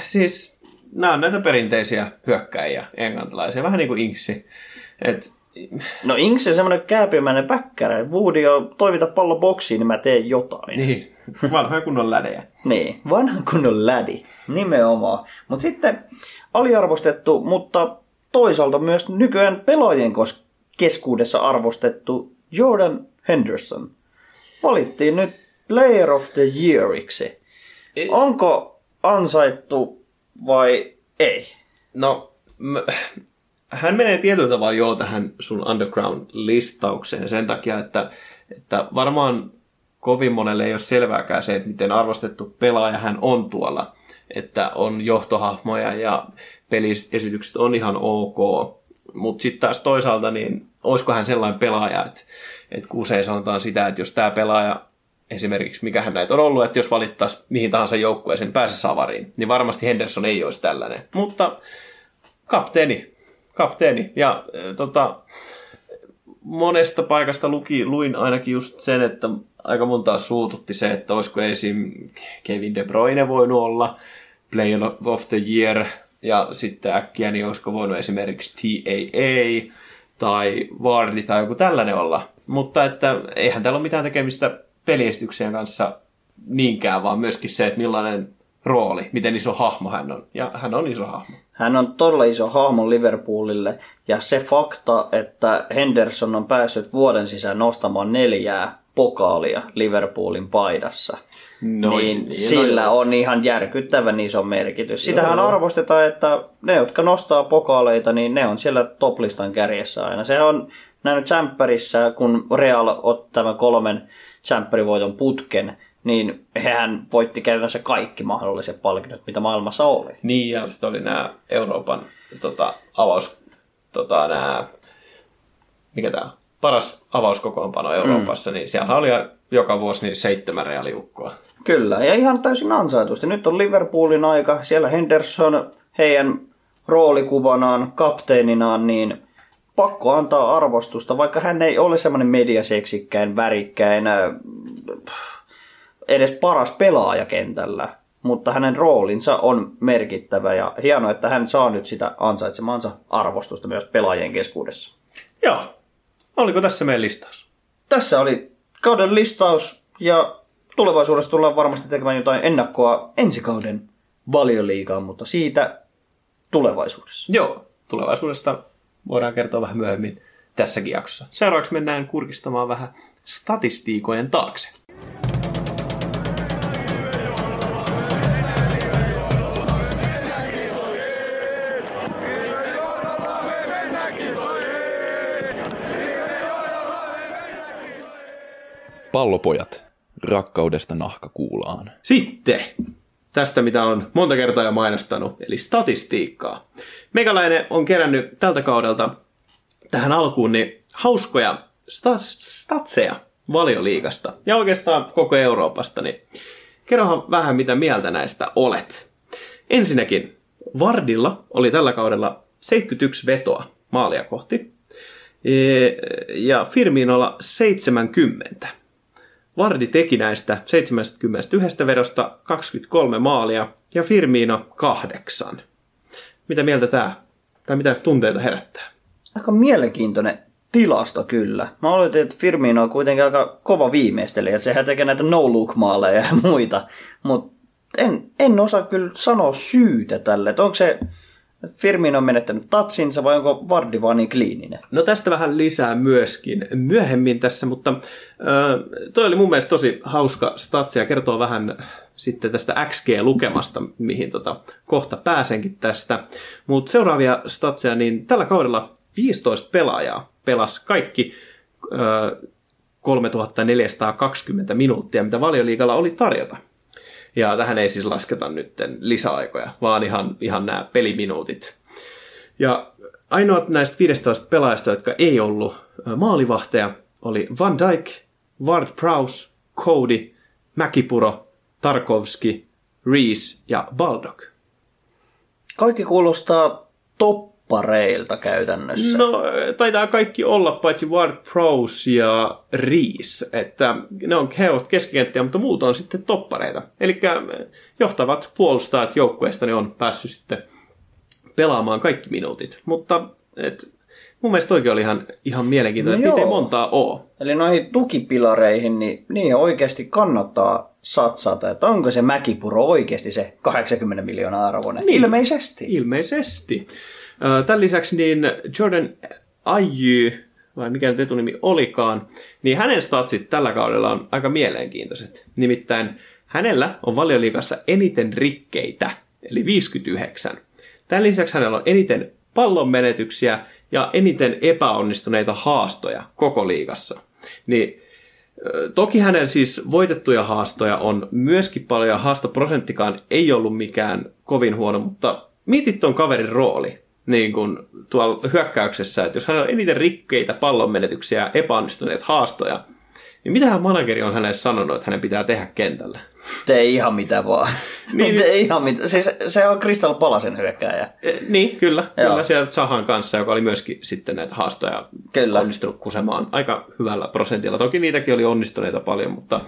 siis nämä on näitä perinteisiä hyökkäjiä, englantilaisia, vähän niin kuin Inksi. Et, No Ings on semmoinen kääpiömäinen väkkärä, Woody on toimita pallo boksiin, niin mä teen jotain. niin, vanhoja kunnon lädejä. Niin, vanha kunnon lädi, nimenomaan. Mutta sitten aliarvostettu, mutta toisaalta myös nykyään pelaajien keskuudessa arvostettu Jordan Henderson. Valittiin nyt Player of the Yeariksi. Onko ansaittu vai ei? No, m- hän menee tietyllä tavalla jo tähän sun Underground-listaukseen sen takia, että, että varmaan kovin monelle ei ole selvääkään se, että miten arvostettu pelaaja hän on tuolla. Että on johtohahmoja ja peliesitykset on ihan ok. Mutta sitten taas toisaalta, niin olisiko hän sellainen pelaaja, että, että usein sanotaan sitä, että jos tämä pelaaja esimerkiksi, mikä hän näitä on ollut, että jos valittaisi mihin tahansa joukkueeseen, pääse savariin, niin varmasti Henderson ei olisi tällainen. Mutta kapteeni, kapteeni. Ja äh, tota, monesta paikasta luki, luin ainakin just sen, että aika montaa suututti se, että olisiko esim. Kevin De Bruyne voinut olla Player of the Year, ja sitten äkkiä, niin olisiko voinut esimerkiksi TAA tai Vardy tai joku tällainen olla. Mutta että eihän täällä ole mitään tekemistä peliestyksien kanssa niinkään, vaan myöskin se, että millainen rooli, miten iso hahmo hän on. Ja hän on iso hahmo. Hän on todella iso hahmo Liverpoolille ja se fakta, että Henderson on päässyt vuoden sisään nostamaan neljää pokaalia Liverpoolin paidassa, No, niin sillä no, on ihan järkyttävän iso merkitys. Sitähän Joo. arvostetaan, että ne, jotka nostaa pokaaleita, niin ne on siellä toplistan kärjessä aina. Se on nähnyt Champerissa, kun Real otti tämän kolmen Champerivoiton putken, niin hehän voitti käytännössä kaikki mahdolliset palkinnot, mitä maailmassa oli. Niin, ja sitten oli nämä Euroopan tota, avaus, tota, nämä, mikä tämä paras avauskokoonpano Euroopassa, mm. niin siellä oli joka vuosi niin seitsemän reaaliukkoa. Kyllä, ja ihan täysin ansaitusti. Nyt on Liverpoolin aika, siellä Henderson heidän roolikuvanaan, kapteeninaan, niin pakko antaa arvostusta, vaikka hän ei ole semmoinen mediaseksikkäin, värikkäin, edes paras pelaaja kentällä. Mutta hänen roolinsa on merkittävä ja hienoa, että hän saa nyt sitä ansaitsemansa arvostusta myös pelaajien keskuudessa. Joo. Oliko tässä meidän listaus? Tässä oli kauden listaus ja tulevaisuudessa tullaan varmasti tekemään jotain ennakkoa ensi kauden valioliigaan, mutta siitä tulevaisuudessa. Joo. Tulevaisuudesta voidaan kertoa vähän myöhemmin tässäkin jaksossa. Seuraavaksi mennään kurkistamaan vähän statistiikojen taakse. Pallopojat, rakkaudesta nahkakuulaan. Sitten tästä, mitä on monta kertaa jo mainostanut, eli statistiikkaa. Mekäläinen on kerännyt tältä kaudelta tähän alkuun niin hauskoja sta- statseja valioliikasta ja oikeastaan koko Euroopasta, niin kerrohan vähän mitä mieltä näistä olet. Ensinnäkin Vardilla oli tällä kaudella 71 vetoa maalia kohti E- ja Firminolla 70. Vardi teki näistä 71 vedosta 23 maalia ja Firmino 8. Mitä mieltä tämä? Tai mitä tunteita herättää? Aika mielenkiintoinen tilasto kyllä. Mä oletin, että Firmino on kuitenkin aika kova viimeistelijä, että sehän tekee näitä no-look-maaleja ja muita, mutta en, en osaa kyllä sanoa syytä tälle, että onko se Firmino on menettänyt tatsinsa vai onko Vardi vaan niin kliininen? No tästä vähän lisää myöskin myöhemmin tässä, mutta äh, toi oli mun mielestä tosi hauska statsi ja kertoo vähän sitten tästä XG-lukemasta, mihin tota, kohta pääsenkin tästä. Mutta seuraavia statseja, niin tällä kaudella 15 pelaajaa pelasi kaikki äh, 3420 minuuttia, mitä valioliigalla oli tarjota. Ja tähän ei siis lasketa nyt lisäaikoja, vaan ihan, ihan nämä peliminuutit. Ja ainoat näistä 15 pelaajasta, jotka ei ollut maalivahteja, oli Van Dijk, Ward Prowse, Cody, Mäkipuro, Tarkovski, Reese ja Baldock. Kaikki kuulostaa toppareilta käytännössä. No, taitaa kaikki olla, paitsi Ward Prowse ja Reese, että ne on he ovat keskikenttiä, mutta muut on sitten toppareita. Eli johtavat puolustajat joukkueesta ne on päässyt sitten pelaamaan kaikki minuutit. Mutta et, mun mielestä toikin oli ihan, ihan mielenkiintoinen, No miten montaa oo. Eli noihin tukipilareihin, niin niihin oikeasti kannattaa satsata, että onko se Mäkipuro oikeasti se 80 miljoonaa arvoinen? Niin. Ilmeisesti. Ilmeisesti. Tämän lisäksi niin Jordan Ayew vai mikä nyt etunimi olikaan, niin hänen statsit tällä kaudella on aika mielenkiintoiset. Nimittäin hänellä on valioliikassa eniten rikkeitä, eli 59. Tämän lisäksi hänellä on eniten pallon menetyksiä ja eniten epäonnistuneita haastoja koko liigassa. Niin Toki hänen siis voitettuja haastoja on myöskin paljon ja haastoprosenttikaan ei ollut mikään kovin huono, mutta mietit tuon kaverin rooli niin kuin tuolla hyökkäyksessä, että jos hän on eniten rikkeitä pallonmenetyksiä ja epäonnistuneet haastoja, niin mitähän manageri on hänelle sanonut, että hänen pitää tehdä kentällä? Tee ihan mitä vaan. [LAUGHS] niin, Tee ihan mitä. Siis se on Crystal Palasen hyökkääjä. E, niin, kyllä. Joo. Kyllä siellä Zahan kanssa, joka oli myöskin sitten näitä haastoja kyllä. onnistunut kusemaan aika hyvällä prosentilla. Toki niitäkin oli onnistuneita paljon, mutta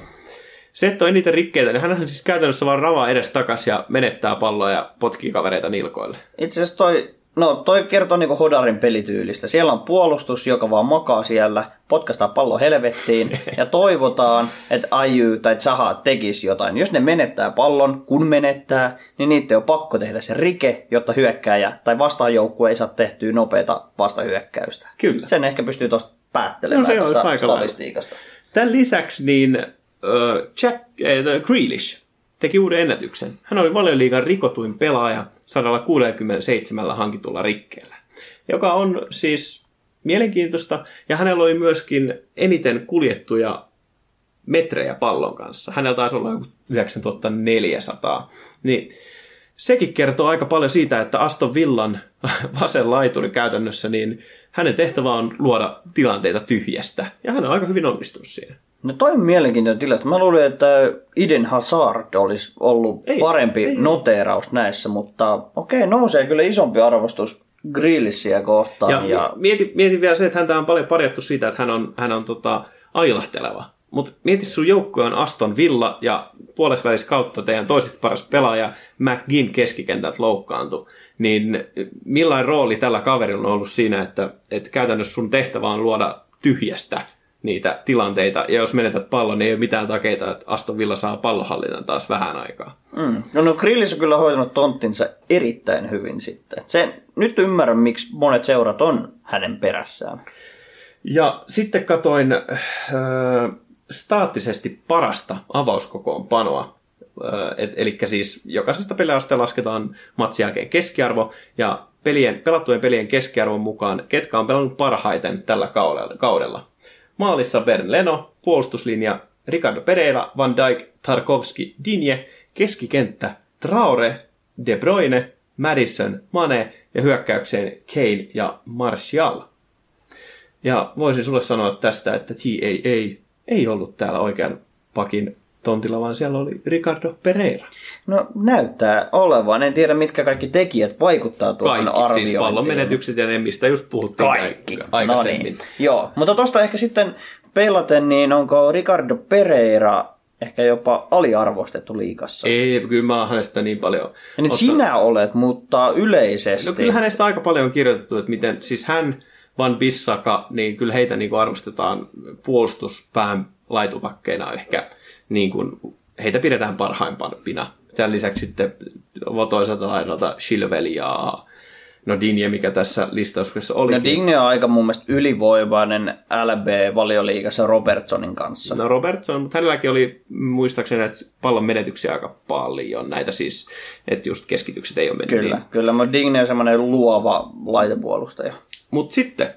se, että on eniten rikkeitä, niin hän siis käytännössä vaan ravaa edes takas ja menettää palloa ja potkii kavereita nilkoille. Itse asiassa toi No toi kertoo niinku Hodarin pelityylistä. Siellä on puolustus, joka vaan makaa siellä, potkastaa pallo helvettiin ja [LAUGHS] toivotaan, että Aiju tai Zaha tekisi jotain. Jos ne menettää pallon, kun menettää, niin niitä on pakko tehdä se rike, jotta hyökkääjä tai vastaajoukkue ei saa tehtyä nopeata vastahyökkäystä. Kyllä. Sen ehkä pystyy tuosta päättelemään no, se statistiikasta. Tämän lisäksi niin uh, Jack uh, Grealish teki uuden ennätyksen. Hän oli valioliigan rikotuin pelaaja 167 hankitulla rikkeellä, joka on siis mielenkiintoista. Ja hänellä oli myöskin eniten kuljettuja metrejä pallon kanssa. Hänellä taisi olla joku 9400. Niin sekin kertoo aika paljon siitä, että Aston Villan [LAUGHS] vasen laituri käytännössä, niin hänen tehtävä on luoda tilanteita tyhjästä. Ja hän on aika hyvin onnistunut siinä. No toi on mielenkiintoinen tilasto. Mä luulin, että Iden Hazard olisi ollut ei, parempi ei. noteeraus näissä, mutta okei, nousee kyllä isompi arvostus Grillisiä kohtaan. Ja, ja... Mieti, mieti vielä se, että häntä on paljon parjattu siitä, että hän on, hän on tota, ailahteleva. Mutta mieti, sun joukkue on Aston Villa ja puolesvälis kautta teidän toiseksi paras pelaaja McGinn keskikentältä loukkaantui. Niin millainen rooli tällä kaverilla on ollut siinä, että, että käytännössä sun tehtävä on luoda tyhjästä niitä tilanteita. Ja jos menetät pallon, niin ei ole mitään takeita, että Aston Villa saa pallohallinnan taas vähän aikaa. Mm. No, no Grillis on kyllä hoitanut tonttinsa erittäin hyvin sitten. Se, nyt ymmärrän, miksi monet seurat on hänen perässään. Ja sitten katoin äh, staattisesti parasta avauskokoonpanoa. Äh, eli siis jokaisesta peliasta lasketaan matsin jälkeen keskiarvo, ja pelien, pelattujen pelien keskiarvon mukaan, ketkä on pelannut parhaiten tällä kaudella. Maalissa Bern Leno, puolustuslinja Ricardo Pereira, Van Dijk, Tarkovski, Dinje, keskikenttä Traore, De Bruyne, Madison, Mane ja hyökkäykseen Kane ja Martial. Ja voisin sulle sanoa tästä, että TAA ei ollut täällä oikean pakin tontilla, vaan siellä oli Ricardo Pereira. No näyttää olevan. En tiedä, mitkä kaikki tekijät vaikuttaa tuohon kaikki, arviointiin. siis pallon menetykset ja ne, mistä just puhuttiin kaikki. aikaisemmin. No niin. Joo, mutta tuosta ehkä sitten peilaten, niin onko Ricardo Pereira ehkä jopa aliarvostettu liikassa? Ei, kyllä mä oon hänestä niin paljon... Ja niin sinä olet, mutta yleisesti... No kyllä hänestä aika paljon on kirjoitettu, että miten, siis hän, Van Bissaka, niin kyllä heitä niin kuin arvostetaan puolustuspään laitupakkeina ehkä niin kuin, heitä pidetään parhaimpana. Tämän lisäksi sitten toisaalta laidalta Chilwell ja No Dinje, mikä tässä listauksessa oli. No Dinje on aika mun mielestä ylivoimainen LB-valioliigassa Robertsonin kanssa. No Robertson, mutta hänelläkin oli muistaakseni että pallon menetyksiä aika paljon. Näitä siis, että just keskitykset ei ole mennyt Kyllä, niin. kyllä. Mutta Digne on semmoinen luova laitepuolustaja. Mutta sitten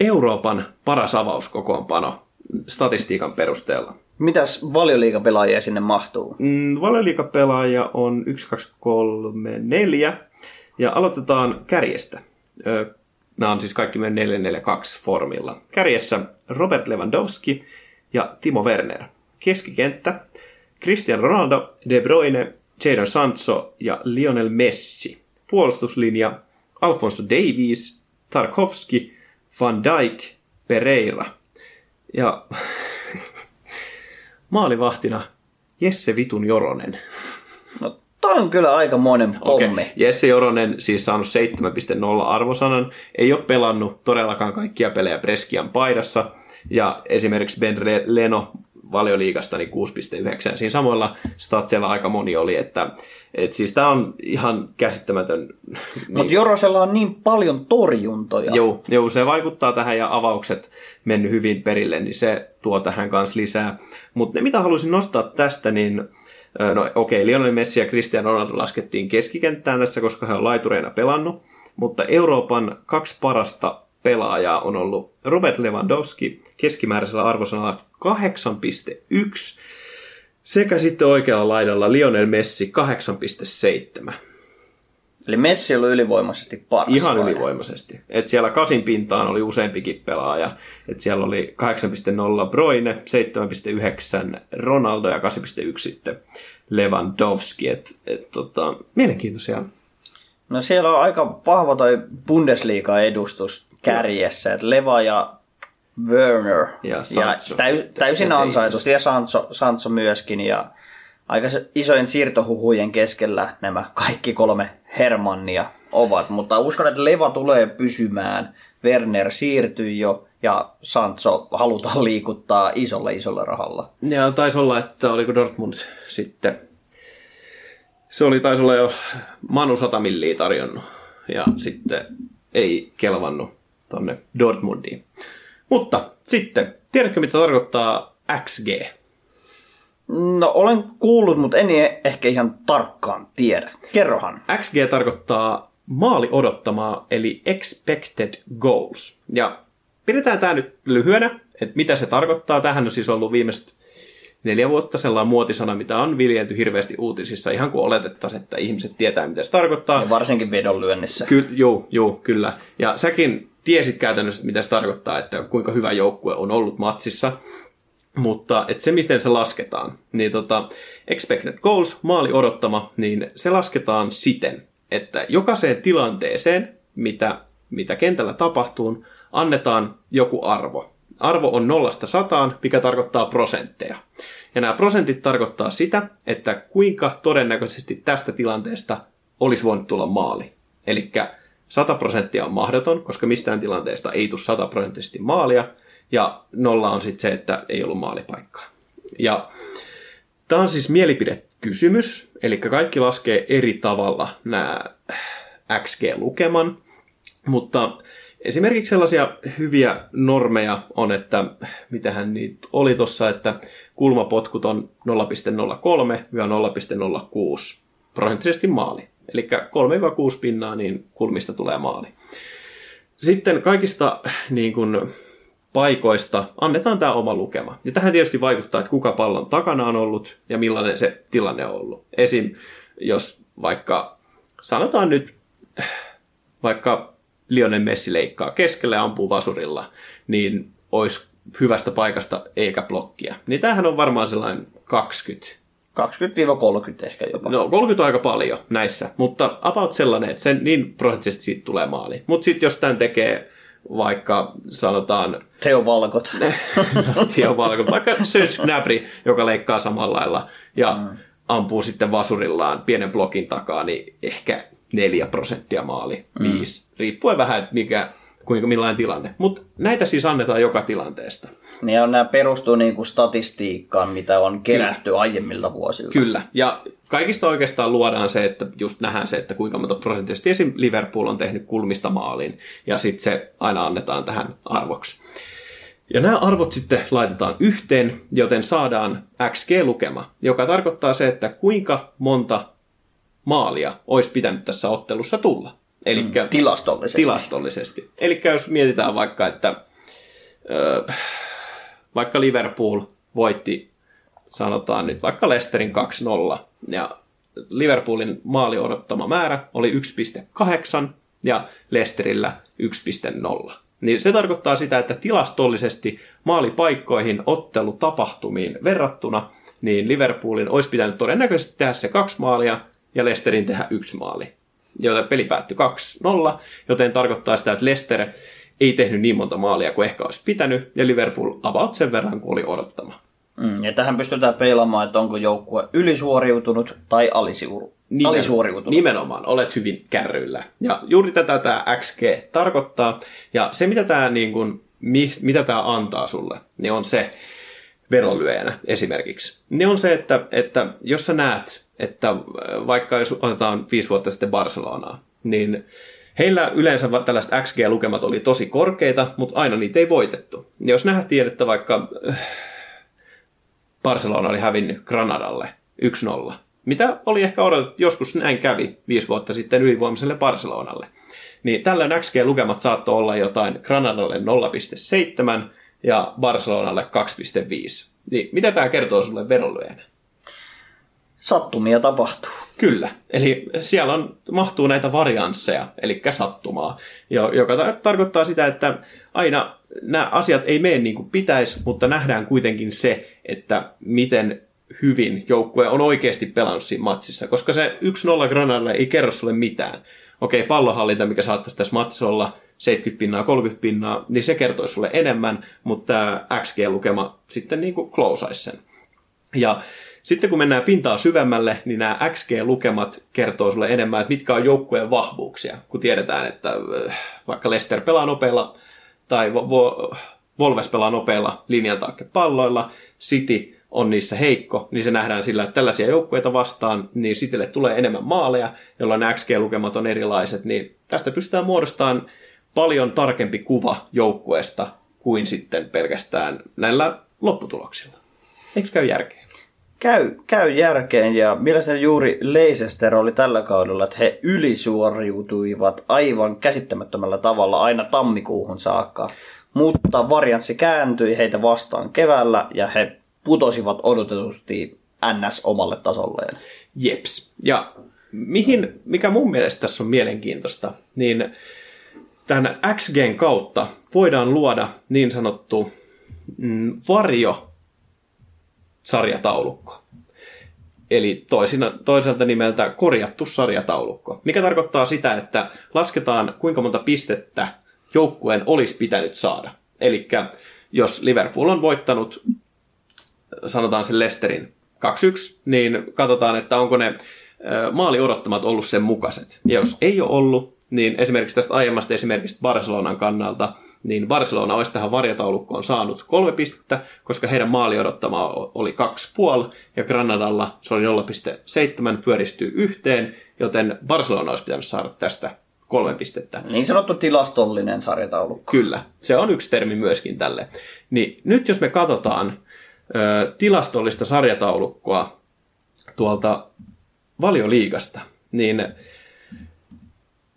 Euroopan paras avauskokoonpano statistiikan perusteella. Mitäs valioliikapelaajia sinne mahtuu? Mm, valioliikapelaaja on 1, 2, 3, 4. Ja aloitetaan kärjestä. Nämä on siis kaikki meidän 442 formilla. Kärjessä Robert Lewandowski ja Timo Werner. Keskikenttä Cristiano Ronaldo, De Bruyne, Jadon Sancho ja Lionel Messi. Puolustuslinja Alfonso Davies, Tarkovski, Van Dijk, Pereira. Ja [LAUGHS] maalivahtina Jesse Vitun Joronen. No toi on kyllä aika monen pommi. Okay. Jesse Joronen siis saanut 7.0 arvosanan. Ei ole pelannut todellakaan kaikkia pelejä Preskian paidassa. Ja esimerkiksi Ben Leno valioliigasta niin 6,9. Siinä samoilla statsilla aika moni oli, että et siis tämä on ihan käsittämätön. Mutta niin. Jorosella on niin paljon torjuntoja. Joo, joo, se vaikuttaa tähän ja avaukset mennyt hyvin perille, niin se tuo tähän kanssa lisää. Mutta ne mitä haluaisin nostaa tästä, niin no okei, okay, Lionel Messi ja Cristiano Ronaldo laskettiin keskikenttään tässä, koska he on laitureina pelannut, mutta Euroopan kaksi parasta pelaajaa on ollut Robert Lewandowski keskimääräisellä arvosanalla 8,1 sekä sitten oikealla laidalla Lionel Messi 8,7. Eli Messi oli ylivoimaisesti paras. Ihan vai? ylivoimaisesti. Et siellä kasin pintaan oli useampikin pelaaja. Et siellä oli 8,0 Broine, 7,9 Ronaldo ja 8,1 sitten Lewandowski. Et, et, tota, mielenkiintoisia. No siellä on aika vahva toi Bundesliga-edustus kärjessä. Et Leva ja Werner. Ja, Sancho, ja täy, täysin ansaitusti. Ja Sancho, Sancho myöskin. Ja aika isojen siirtohuhujen keskellä nämä kaikki kolme Hermannia ovat, mutta uskon, että Leva tulee pysymään. Werner siirtyy jo ja Sancho halutaan liikuttaa isolla isolla rahalla. Ja taisi olla, että oliko Dortmund sitten, se oli taisi olla jo Manu 100 milliä tarjonnut ja sitten ei kelvannut tonne Dortmundiin. Mutta sitten, tiedätkö mitä tarkoittaa XG? No olen kuullut, mutta en ehkä ihan tarkkaan tiedä. Kerrohan. XG tarkoittaa maali odottamaa, eli expected goals. Ja pidetään tämä nyt lyhyenä, että mitä se tarkoittaa. Tähän on siis ollut viimeiset neljä vuotta sellainen muotisana, mitä on viljelty hirveästi uutisissa, ihan kuin oletettaisiin, että ihmiset tietää, mitä se tarkoittaa. Ja varsinkin vedonlyönnissä. Ky- joo, joo, kyllä. Ja säkin tiesit käytännössä, mitä se tarkoittaa, että kuinka hyvä joukkue on ollut matsissa. Mutta että se, miten se lasketaan, niin tota, expected goals, maali odottama, niin se lasketaan siten, että jokaiseen tilanteeseen, mitä, mitä kentällä tapahtuu, annetaan joku arvo. Arvo on nollasta sataan, mikä tarkoittaa prosentteja. Ja nämä prosentit tarkoittaa sitä, että kuinka todennäköisesti tästä tilanteesta olisi voinut tulla maali. Eli 100 prosenttia on mahdoton, koska mistään tilanteesta ei tule 100 prosenttisesti maalia, ja nolla on sitten se, että ei ollut maalipaikkaa. Ja tämä on siis mielipidekysymys, eli kaikki laskee eri tavalla nämä XG-lukeman, mutta esimerkiksi sellaisia hyviä normeja on, että mitähän niitä oli tuossa, että kulmapotkut on 0,03-0,06 prosenttisesti maali. Eli 3-6 pinnaa, niin kulmista tulee maali. Sitten kaikista niin kuin, paikoista annetaan tämä oma lukema. Ja tähän tietysti vaikuttaa, että kuka pallon takana on ollut ja millainen se tilanne on ollut. Esim. jos vaikka sanotaan nyt, vaikka Lionel Messi leikkaa keskellä ja ampuu vasurilla, niin olisi hyvästä paikasta eikä blokkia. Niin tämähän on varmaan sellainen 20 20-30 ehkä jopa. No 30 on aika paljon näissä, mutta about sellainen, että sen niin prosenttisesti siitä tulee maali. Mutta sitten jos tämän tekee vaikka sanotaan... Teo Valkot. [LAUGHS] Teo Valkot, vaikka Serge Gnabry, joka leikkaa samalla lailla ja mm. ampuu sitten vasurillaan pienen blokin takaa, niin ehkä 4 prosenttia maali, 5, mm. riippuen vähän, että mikä kuinka millainen tilanne. Mutta näitä siis annetaan joka tilanteesta. Niin ja nämä perustuu niinku statistiikkaan, mitä on kerätty Kyllä. aiemmilta vuosilta. Kyllä, ja kaikista oikeastaan luodaan se, että just nähdään se, että kuinka monta prosenttisesti esim. Liverpool on tehnyt kulmista maalin, ja sitten se aina annetaan tähän arvoksi. Ja nämä arvot sitten laitetaan yhteen, joten saadaan XG-lukema, joka tarkoittaa se, että kuinka monta maalia olisi pitänyt tässä ottelussa tulla. Elikkä, mm, tilastollisesti. Tilastollisesti. Eli jos mietitään vaikka, että ö, vaikka Liverpool voitti, sanotaan nyt vaikka Leicesterin 2-0, ja Liverpoolin maali odottama määrä oli 1,8 ja Leicesterillä 1,0. Niin se tarkoittaa sitä, että tilastollisesti maalipaikkoihin ottelutapahtumiin verrattuna, niin Liverpoolin olisi pitänyt todennäköisesti tehdä se kaksi maalia ja Leicesterin tehdä yksi maali joten peli päättyi 2-0, joten tarkoittaa sitä, että Leicester ei tehnyt niin monta maalia kuin ehkä olisi pitänyt, ja Liverpool about sen verran kuin oli odottama. Mm, ja tähän pystytään peilaamaan, että onko joukkue ylisuoriutunut tai alisuur... Nimen, alisuoriutunut. Nimenomaan, olet hyvin kärryillä. Ja juuri tätä tämä XG tarkoittaa. Ja se, mitä tämä, niin kuin, mi, mitä tämä antaa sulle, niin on se, verolyöjänä esimerkiksi. Ne on se, että, että jos sä näet, että äh, vaikka jos otetaan viisi vuotta sitten Barcelonaa, niin heillä yleensä tällaiset XG-lukemat oli tosi korkeita, mutta aina niitä ei voitettu. Ja jos nähtiin, että vaikka äh, Barcelona oli hävinnyt Granadalle 1-0, mitä oli ehkä odotettu, joskus näin kävi viisi vuotta sitten ylivoimaiselle Barcelonalle, niin tällöin XG-lukemat saattoi olla jotain Granadalle 0,7 ja Barcelonalle 2,5. Niin, mitä tämä kertoo sulle verolyönä? Sattumia tapahtuu. Kyllä. Eli siellä on, mahtuu näitä variansseja, eli sattumaa, joka tar- tarkoittaa sitä, että aina nämä asiat ei mene niin kuin pitäisi, mutta nähdään kuitenkin se, että miten hyvin joukkue on oikeasti pelannut siinä matsissa, koska se 1-0 Granadalle ei kerro sulle mitään. Okei, pallohallinta, mikä saattaisi tässä matsissa olla 70 pinnaa, 30 pinnaa, niin se kertoisi sulle enemmän, mutta tämä XG-lukema sitten niin kuin sen. Ja sitten kun mennään pintaa syvemmälle, niin nämä XG-lukemat kertoo sulle enemmän, että mitkä on joukkueen vahvuuksia. Kun tiedetään, että äh, vaikka Lester pelaa nopeilla tai Volves pelaa nopeilla linjan palloilla, City on niissä heikko, niin se nähdään sillä, että tällaisia joukkueita vastaan, niin Citylle tulee enemmän maaleja, jolloin XG-lukemat on erilaiset, niin tästä pystytään muodostamaan paljon tarkempi kuva joukkueesta kuin sitten pelkästään näillä lopputuloksilla. Eikö käy järkeä? Käy, käy järkeen ja mielestäni juuri Leicester oli tällä kaudella, että he ylisuoriutuivat aivan käsittämättömällä tavalla aina tammikuuhun saakka. Mutta varianssi kääntyi heitä vastaan keväällä ja he putosivat odotetusti NS omalle tasolleen. Jeps. Ja mihin, mikä mun mielestä tässä on mielenkiintoista, niin tämän XGn kautta voidaan luoda niin sanottu mm, varjo sarjataulukko. Eli toisina, toiselta nimeltä korjattu sarjataulukko, mikä tarkoittaa sitä, että lasketaan kuinka monta pistettä joukkueen olisi pitänyt saada. Eli jos Liverpool on voittanut, sanotaan sen Lesterin 2-1, niin katsotaan, että onko ne maali odottamat ollut sen mukaiset. Ja jos ei ole ollut, niin esimerkiksi tästä aiemmasta esimerkiksi Barcelonan kannalta – niin Barcelona olisi tähän varjataulukkoon saanut kolme pistettä, koska heidän maali odottama oli kaksi puoli, ja Granadalla se oli 0,7 pyöristyy yhteen, joten Barcelona olisi pitänyt saada tästä kolme pistettä. Niin sanottu tilastollinen sarjataulukko. Kyllä, se on yksi termi myöskin tälle. Niin nyt jos me katsotaan ö, tilastollista sarjataulukkoa tuolta valioliigasta, niin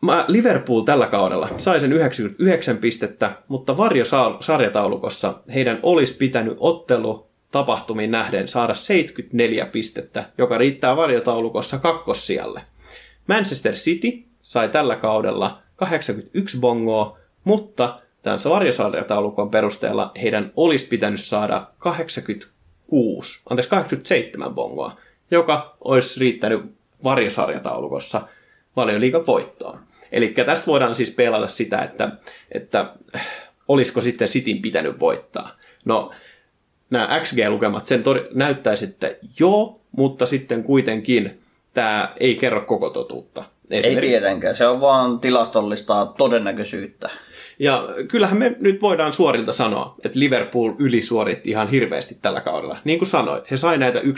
Mä Liverpool tällä kaudella sai sen 99 pistettä, mutta varjosarjataulukossa heidän olisi pitänyt ottelu tapahtumiin nähden saada 74 pistettä, joka riittää varjotaulukossa kakkossijalle. Manchester City sai tällä kaudella 81 bongoa, mutta tämän varjosarjataulukon perusteella heidän olisi pitänyt saada 86, anteeksi 87 bongoa, joka olisi riittänyt varjosarjataulukossa valioliikan voittoon. Eli tästä voidaan siis pelata sitä, että, että olisiko sitten Sitin pitänyt voittaa. No, nämä XG-lukemat sen tori- näyttäisi, että joo, mutta sitten kuitenkin tämä ei kerro koko totuutta. Ei tietenkään, se on vaan tilastollista todennäköisyyttä. Ja kyllähän me nyt voidaan suorilta sanoa, että Liverpool ylisuoritti ihan hirveästi tällä kaudella. Niin kuin sanoit, he sai näitä 1-0, 2-0,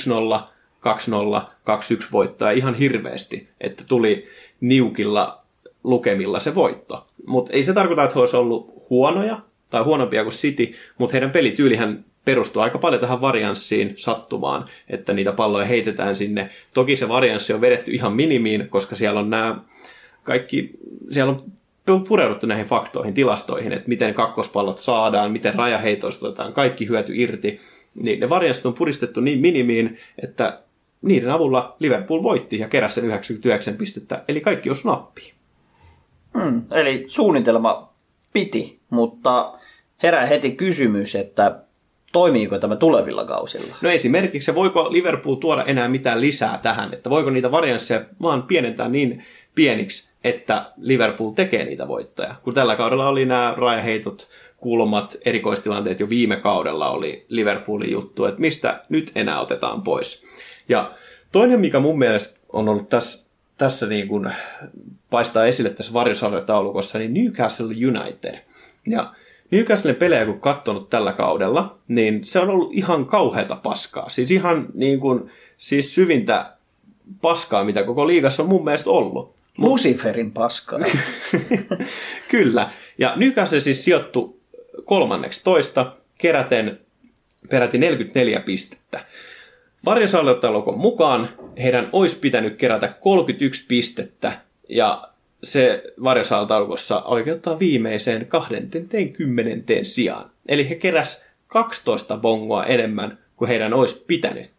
2-1 voittaa ihan hirveästi, että tuli niukilla lukemilla se voitto. Mutta ei se tarkoita, että he olisi ollut huonoja tai huonompia kuin City, mutta heidän pelityylihän perustuu aika paljon tähän varianssiin sattumaan, että niitä palloja heitetään sinne. Toki se varianssi on vedetty ihan minimiin, koska siellä on nämä kaikki, siellä on pureuduttu näihin faktoihin, tilastoihin, että miten kakkospallot saadaan, miten rajaheitoista otetaan kaikki hyöty irti. Niin ne varianssit on puristettu niin minimiin, että niiden avulla Liverpool voitti ja keräsi sen 99 pistettä, eli kaikki on nappiin. Hmm, eli suunnitelma piti, mutta herää heti kysymys, että toimiiko tämä tulevilla kausilla? No esimerkiksi, voiko Liverpool tuoda enää mitään lisää tähän, että voiko niitä variansseja vaan pienentää niin pieniksi, että Liverpool tekee niitä voittoja. Kun tällä kaudella oli nämä rajaheitot, kulmat, erikoistilanteet jo viime kaudella oli Liverpoolin juttu, että mistä nyt enää otetaan pois. Ja toinen, mikä mun mielestä on ollut tässä, tässä niin kuin paistaa esille tässä varjosarjataulukossa, niin Newcastle United. Ja Newcastlen pelejä kun katsonut tällä kaudella, niin se on ollut ihan kauheata paskaa. Siis ihan niin kuin, siis syvintä paskaa, mitä koko liigassa on mun mielestä ollut. Luciferin paskaa. [LAUGHS] Kyllä. Ja Newcastle siis sijoittu kolmanneksi toista, keräten peräti 44 pistettä. Varjosalliottelukon mukaan heidän olisi pitänyt kerätä 31 pistettä, ja se varjosaltaulukossa oikeuttaa viimeiseen 20 sijaan. Eli he keräs 12 bongoa enemmän kuin heidän olisi pitänyt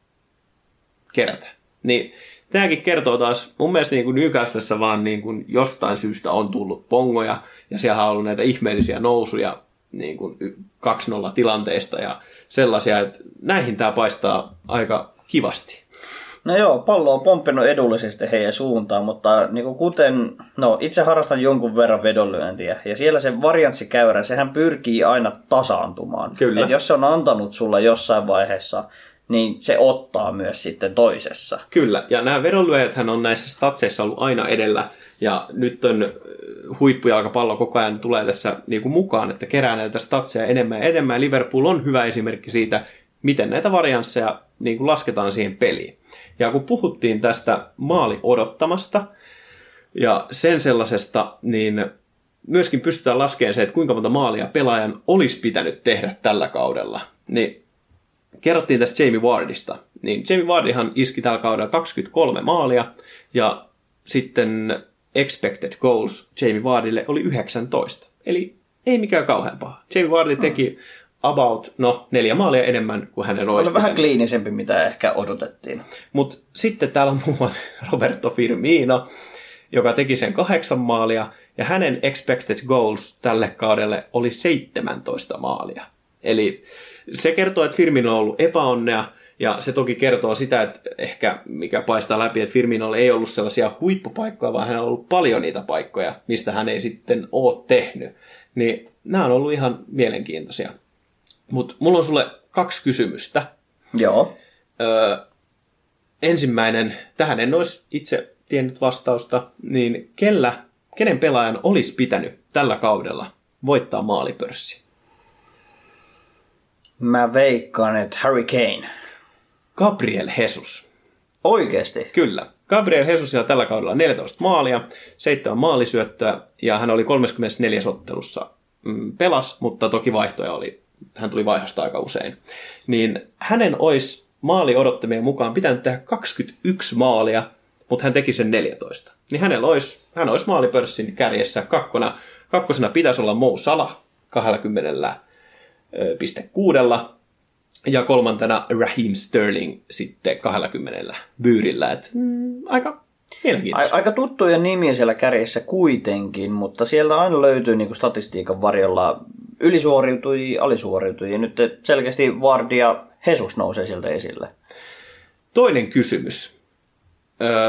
kerätä. Niin tämäkin kertoo taas, mun mielestä niin Newcastlessa vaan niin kuin jostain syystä on tullut pongoja, ja siellä on ollut näitä ihmeellisiä nousuja niin kuin 2-0 tilanteista ja sellaisia, että näihin tämä paistaa aika kivasti. No joo, pallo on pomppinut edullisesti heidän suuntaan, mutta niin kuin kuten, no itse harrastan jonkun verran vedonlyöntiä, ja siellä se varianssikäyrä, sehän pyrkii aina tasaantumaan. Kyllä. Et jos se on antanut sulla jossain vaiheessa, niin se ottaa myös sitten toisessa. Kyllä, ja nämä vedonlyöjäthän on näissä statseissa ollut aina edellä, ja nyt on huippujalkapallo koko ajan tulee tässä niin kuin mukaan, että kerää näitä statseja enemmän ja enemmän. Liverpool on hyvä esimerkki siitä, miten näitä variansseja niin kuin lasketaan siihen peliin. Ja kun puhuttiin tästä maali odottamasta ja sen sellaisesta, niin myöskin pystytään laskemaan se, että kuinka monta maalia pelaajan olisi pitänyt tehdä tällä kaudella. Niin kerrottiin tästä Jamie Wardista. Niin Jamie Wardihan iski tällä kaudella 23 maalia ja sitten expected goals Jamie Wardille oli 19. Eli ei mikään kauhean paha. Jamie Vardy teki about, no, neljä maalia enemmän kuin hänen olisi On vähän kliinisempi, mitä ehkä odotettiin. Mutta sitten täällä on muun muassa [LAUGHS] Roberto Firmino, joka teki sen kahdeksan maalia, ja hänen expected goals tälle kaudelle oli 17 maalia. Eli se kertoo, että Firmino on ollut epäonnea, ja se toki kertoo sitä, että ehkä mikä paistaa läpi, että Firminolla ei ollut sellaisia huippupaikkoja, vaan hänellä on ollut paljon niitä paikkoja, mistä hän ei sitten ole tehnyt. Niin nämä on ollut ihan mielenkiintoisia. Mutta mulla on sulle kaksi kysymystä. Joo. Öö, ensimmäinen, tähän en olisi itse tiennyt vastausta, niin kellä, kenen pelaajan olisi pitänyt tällä kaudella voittaa maalipörssi? Mä veikkaan, että Harry Kane. Gabriel Jesus. Oikeesti? Kyllä. Gabriel Jesusilla tällä kaudella 14 maalia, 7 maalisyöttöä ja hän oli 34 ottelussa mm, pelas, mutta toki vaihtoja oli, hän tuli vaihosta aika usein. Niin hänen olisi maali odottamien mukaan pitänyt tehdä 21 maalia, mutta hän teki sen 14. Niin hänellä olisi, hän olisi maalipörssin kärjessä kakkona. Kakkosena pitäisi olla Mo Salah 20,6 ja kolmantena Raheem Sterling sitten 20 byyrillä. Et, mm, aika aika tuttuja nimiä siellä kärjessä kuitenkin, mutta siellä aina löytyy niin statistiikan varjolla ylisuoriutujia, alisuoriutujia. Nyt selkeästi Vardy ja Jesus nousee sieltä esille. Toinen kysymys.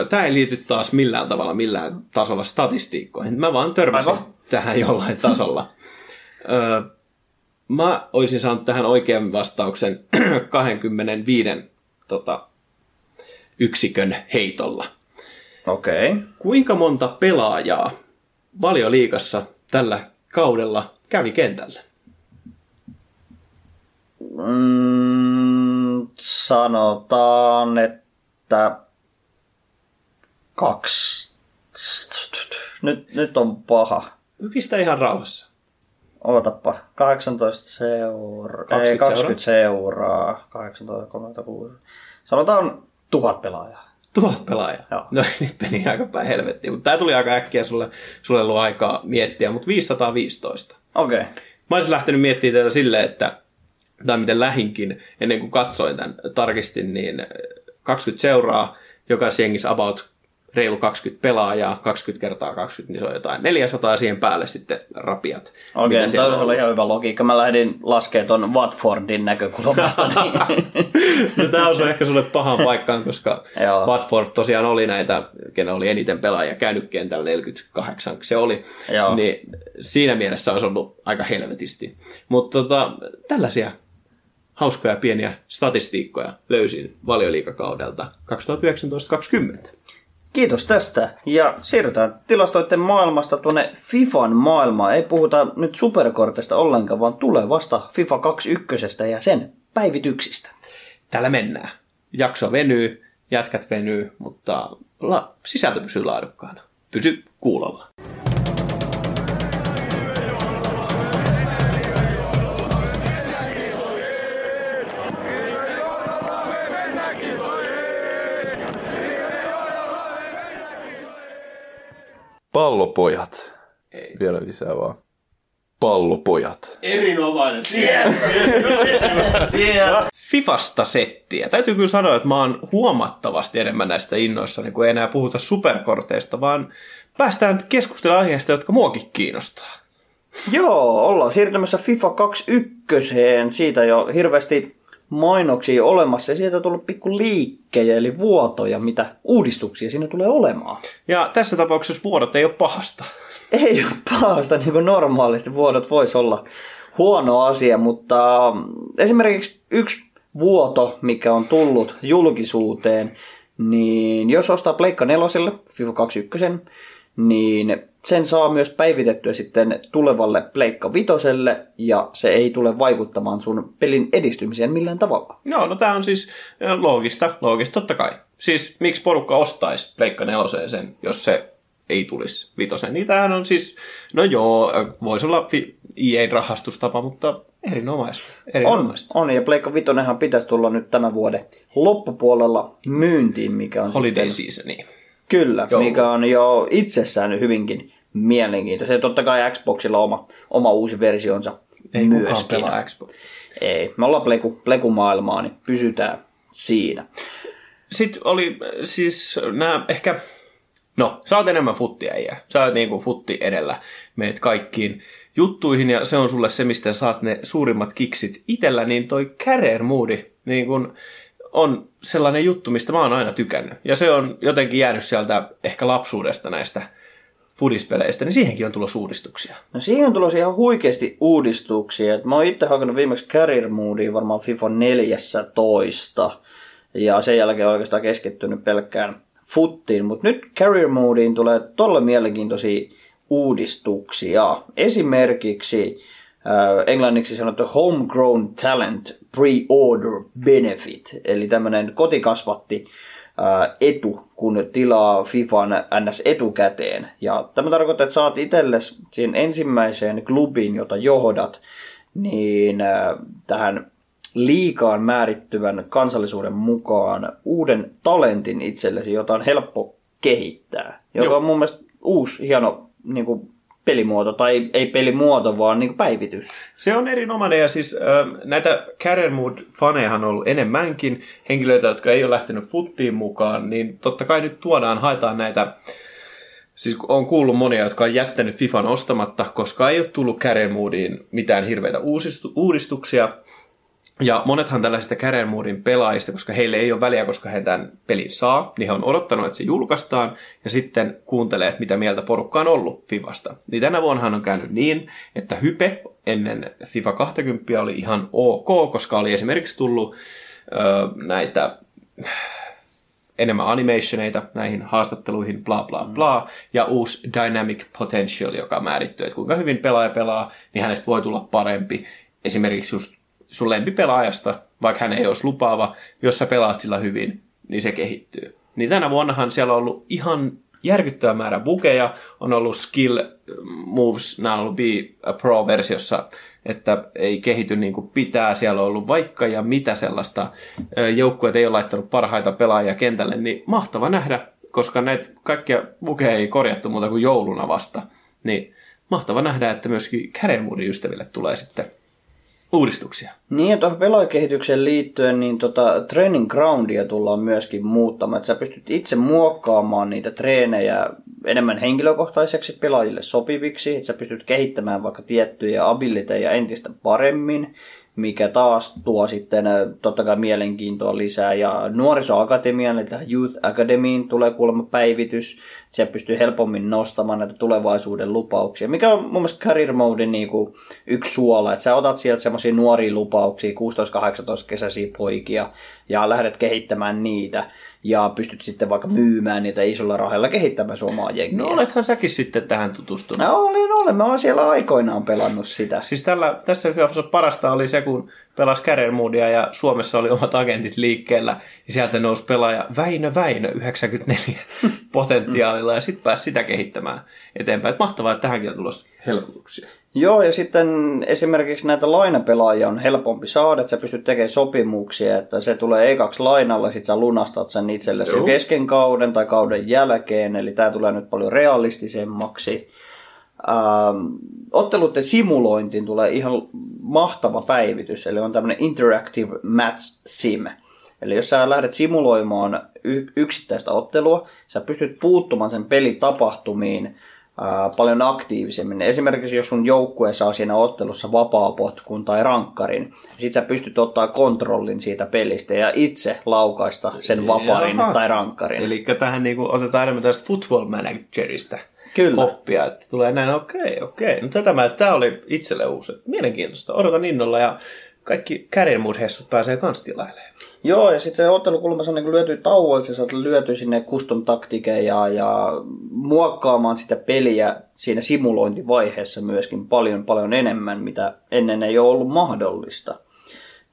Tämä ei liity taas millään tavalla millään tasolla statistiikkoihin. Mä vaan törmäsin Aivan. tähän jollain tasolla. Mä olisin saanut tähän oikean vastauksen [CLEARS THROAT] 25 tota, yksikön heitolla. Okei. Okay. Kuinka monta pelaajaa valioliikassa tällä kaudella kävi kentällä? Mm, sanotaan, että kaksi. Nyt, nyt on paha. Pistä ihan rauhassa. Ootappa. 18 seuraa. 20 Ei, 20 seuraa. 18, 36. Sanotaan tuhat pelaajaa. Tuhat pelaajaa. Joo. No [LAUGHS] nyt meni aika päin helvettiin, mutta tämä tuli aika äkkiä sulle, sulle ollut aikaa miettiä, mutta 515. Okei. Okay. Mä olisin lähtenyt miettimään tätä silleen, että, tai miten lähinkin, ennen kuin katsoin tämän, tarkistin, niin 20 seuraa, jokaisessa jengissä about reilu 20 pelaajaa, 20 kertaa 20, niin se on jotain 400 ja siihen päälle sitten rapiat. Okei, okay, tämä on ihan hyvä logiikka. Mä lähdin laskemaan ton Watfordin näkökulmasta. [LAUGHS] Niin. no, tämä osui ehkä sulle pahaan paikkaan, koska. [LAUGHS] Watford tosiaan oli näitä, kenen oli eniten pelaajia käynyt kentällä 48, se oli. Joo. Niin siinä mielessä olisi ollut aika helvetisti. Mutta tota, tällaisia hauskoja pieniä statistiikkoja löysin valioliikakaudelta 2019-2020. Kiitos tästä. Ja siirrytään tilastoiden maailmasta tuonne FIFAn maailmaan. Ei puhuta nyt superkortista ollenkaan, vaan tulee vasta FIFA 21 ja sen päivityksistä. Täällä mennään. Jakso venyy, jätkät venyy, mutta sisältö pysyy laadukkaana. Pysy kuulolla. Pallopojat. Ei. Vielä lisää vaan. Pallopojat. Erinomainen. Fifasta settiä. Täytyy kyllä sanoa, että mä oon huomattavasti enemmän näistä innoissani, kun ei enää puhuta superkorteista, vaan päästään keskustelemaan aiheesta, jotka muakin kiinnostaa. Joo, ollaan siirtymässä FIFA 21. Siitä jo hirveästi mainoksia olemassa ja sieltä on tullut pikku liikkejä eli vuotoja, mitä uudistuksia siinä tulee olemaan. Ja tässä tapauksessa vuodot ei ole pahasta. Ei ole pahasta, niin kuin normaalisti vuodot voisi olla huono asia, mutta mm, esimerkiksi yksi vuoto, mikä on tullut julkisuuteen, niin jos ostaa Pleikka 4, FIFA 21, niin sen saa myös päivitettyä sitten tulevalle Pleikka Vitoselle, ja se ei tule vaikuttamaan sun pelin edistymiseen millään tavalla. Joo, no tää on siis loogista, loogista totta kai. Siis miksi porukka ostaisi Pleikka neloseen sen, jos se ei tulisi vitosen. Niitähän on siis, no joo, voisi olla fi- EA-rahastustapa, mutta erinomaista. On, erinomaista. on, ja Pleikka Vitonenhan pitäisi tulla nyt tämän vuoden loppupuolella myyntiin, mikä on Holiday sitten, seasoniin. Kyllä, Joo. mikä on jo itsessään hyvinkin mielenkiintoista. Ja totta kai Xboxilla oma, oma uusi versionsa Ei myöskin. pelaa Xbox. Ei, me ollaan pleku, plekumaailmaa, niin pysytään siinä. Sitten oli siis nämä ehkä, no sä oot enemmän futtiäijä. Sä oot niinku futti edellä meet kaikkiin juttuihin ja se on sulle se, mistä saat ne suurimmat kiksit itellä, niin toi career moodi niin kun on sellainen juttu, mistä mä oon aina tykännyt. Ja se on jotenkin jäänyt sieltä ehkä lapsuudesta näistä fudispeleistä, niin siihenkin on tullut uudistuksia. No siihen on tulossa ihan huikeasti uudistuksia. Et mä oon itse hakenut viimeksi Career Moodia varmaan FIFA 14. Ja sen jälkeen oikeastaan keskittynyt pelkkään futtiin. Mutta nyt Career Moodiin tulee todella mielenkiintoisia uudistuksia. Esimerkiksi englanniksi sanottu Homegrown Talent Pre-Order Benefit. Eli tämmöinen kotikasvatti ää, etu, kun tilaa FIFAn NS etukäteen. Ja tämä tarkoittaa, että saat itsellesi siihen ensimmäiseen klubiin, jota johdat, niin ää, tähän liikaan määrittyvän kansallisuuden mukaan uuden talentin itsellesi, jota on helppo kehittää. Joka Joo. on mun mielestä uusi, hieno niin kuin pelimuoto, tai ei pelimuoto, vaan niin päivitys. Se on erinomainen ja siis äh, näitä Career Mood-fanejahan on ollut enemmänkin henkilöitä, jotka ei ole lähtenyt futtiin mukaan, niin totta kai nyt tuodaan, haetaan näitä, siis on kuullut monia, jotka on jättänyt FIFAn ostamatta, koska ei ole tullut Career Moodiin mitään hirveitä uusistu- uudistuksia. Ja monethan tällaisista Moodin pelaajista, koska heille ei ole väliä, koska he tämän pelin saa, niin he on odottanut, että se julkaistaan ja sitten kuuntelee, että mitä mieltä porukka on ollut Fifasta. Niin tänä vuonnahan on käynyt niin, että hype ennen FIFA 20 oli ihan ok, koska oli esimerkiksi tullut ö, näitä enemmän animationeita näihin haastatteluihin, bla bla bla, ja uusi Dynamic Potential, joka määrittyy, että kuinka hyvin pelaaja pelaa, niin hänestä voi tulla parempi. Esimerkiksi just sun lempipelaajasta, vaikka hän ei olisi lupaava, jos sä pelaat sillä hyvin, niin se kehittyy. Niin tänä vuonnahan siellä on ollut ihan järkyttävä määrä bukeja, on ollut skill moves, nämä on ollut Be Pro-versiossa, että ei kehity niin kuin pitää, siellä on ollut vaikka ja mitä sellaista, joukkueet ei ole laittanut parhaita pelaajia kentälle, niin mahtava nähdä, koska näitä kaikkia bukeja ei korjattu muuta kuin jouluna vasta, niin mahtava nähdä, että myöskin Career ystäville tulee sitten uudistuksia. Niin, tuohon pelaajakehitykseen liittyen, niin tota, training groundia tullaan myöskin muuttamaan. Että sä pystyt itse muokkaamaan niitä treenejä enemmän henkilökohtaiseksi pelaajille sopiviksi. Että sä pystyt kehittämään vaikka tiettyjä abiliteja entistä paremmin, mikä taas tuo sitten totta kai mielenkiintoa lisää. Ja nuorisoakatemian, eli Youth Academyin tulee kuulemma päivitys. Se pystyy helpommin nostamaan näitä tulevaisuuden lupauksia, mikä on mun mielestä Career Modin niin kuin yksi suola, että sä otat sieltä semmoisia nuoria lupauksia, 16-18 kesäisiä poikia, ja lähdet kehittämään niitä. Ja pystyt sitten vaikka myymään niitä isolla rahalla kehittämään sun omaa jengiä. No olethan säkin sitten tähän tutustunut. No olin, olen. Mä oon siellä aikoinaan pelannut sitä. Siis tällä, tässä hyvässä parasta oli se, kun pelas Career Moodia ja Suomessa oli omat agentit liikkeellä. Ja sieltä nousi pelaaja Väinö Väinö 94 [LAUGHS] potentiaalilla ja sitten pääsi sitä kehittämään eteenpäin. Et mahtavaa, että tähänkin on tulossa helpotuksia. Joo, ja sitten esimerkiksi näitä lainapelaajia on helpompi saada, että sä pystyt tekemään sopimuksia, että se tulee ekaksi lainalla, sit sä lunastat sen itsellesi jo Joo. kesken kauden tai kauden jälkeen, eli tämä tulee nyt paljon realistisemmaksi. Ähm, otteluiden simulointiin tulee ihan mahtava päivitys, eli on tämmöinen Interactive Match Sim. Eli jos sä lähdet simuloimaan yksittäistä ottelua, sä pystyt puuttumaan sen pelitapahtumiin ää, paljon aktiivisemmin. Esimerkiksi jos sun joukkue saa siinä ottelussa vapaapotkun tai rankkarin, sit sä pystyt ottaa kontrollin siitä pelistä ja itse laukaista sen vaparin Jaha. tai rankkarin. Eli tähän niin kuin, otetaan enemmän tästä football managerista Kyllä. oppia, että tulee näin, okei, okei. No tätä mä, tämä oli itselle uusi. Mielenkiintoista. Odotan innolla ja kaikki Mood hessut pääsee kans tilailemaan. Joo, ja sitten se ottelukulmassa on niin lyöty tauoilta, sä saat lyöty sinne custom taktikeja ja muokkaamaan sitä peliä siinä simulointivaiheessa myöskin paljon paljon enemmän, mitä ennen ei ole ollut mahdollista.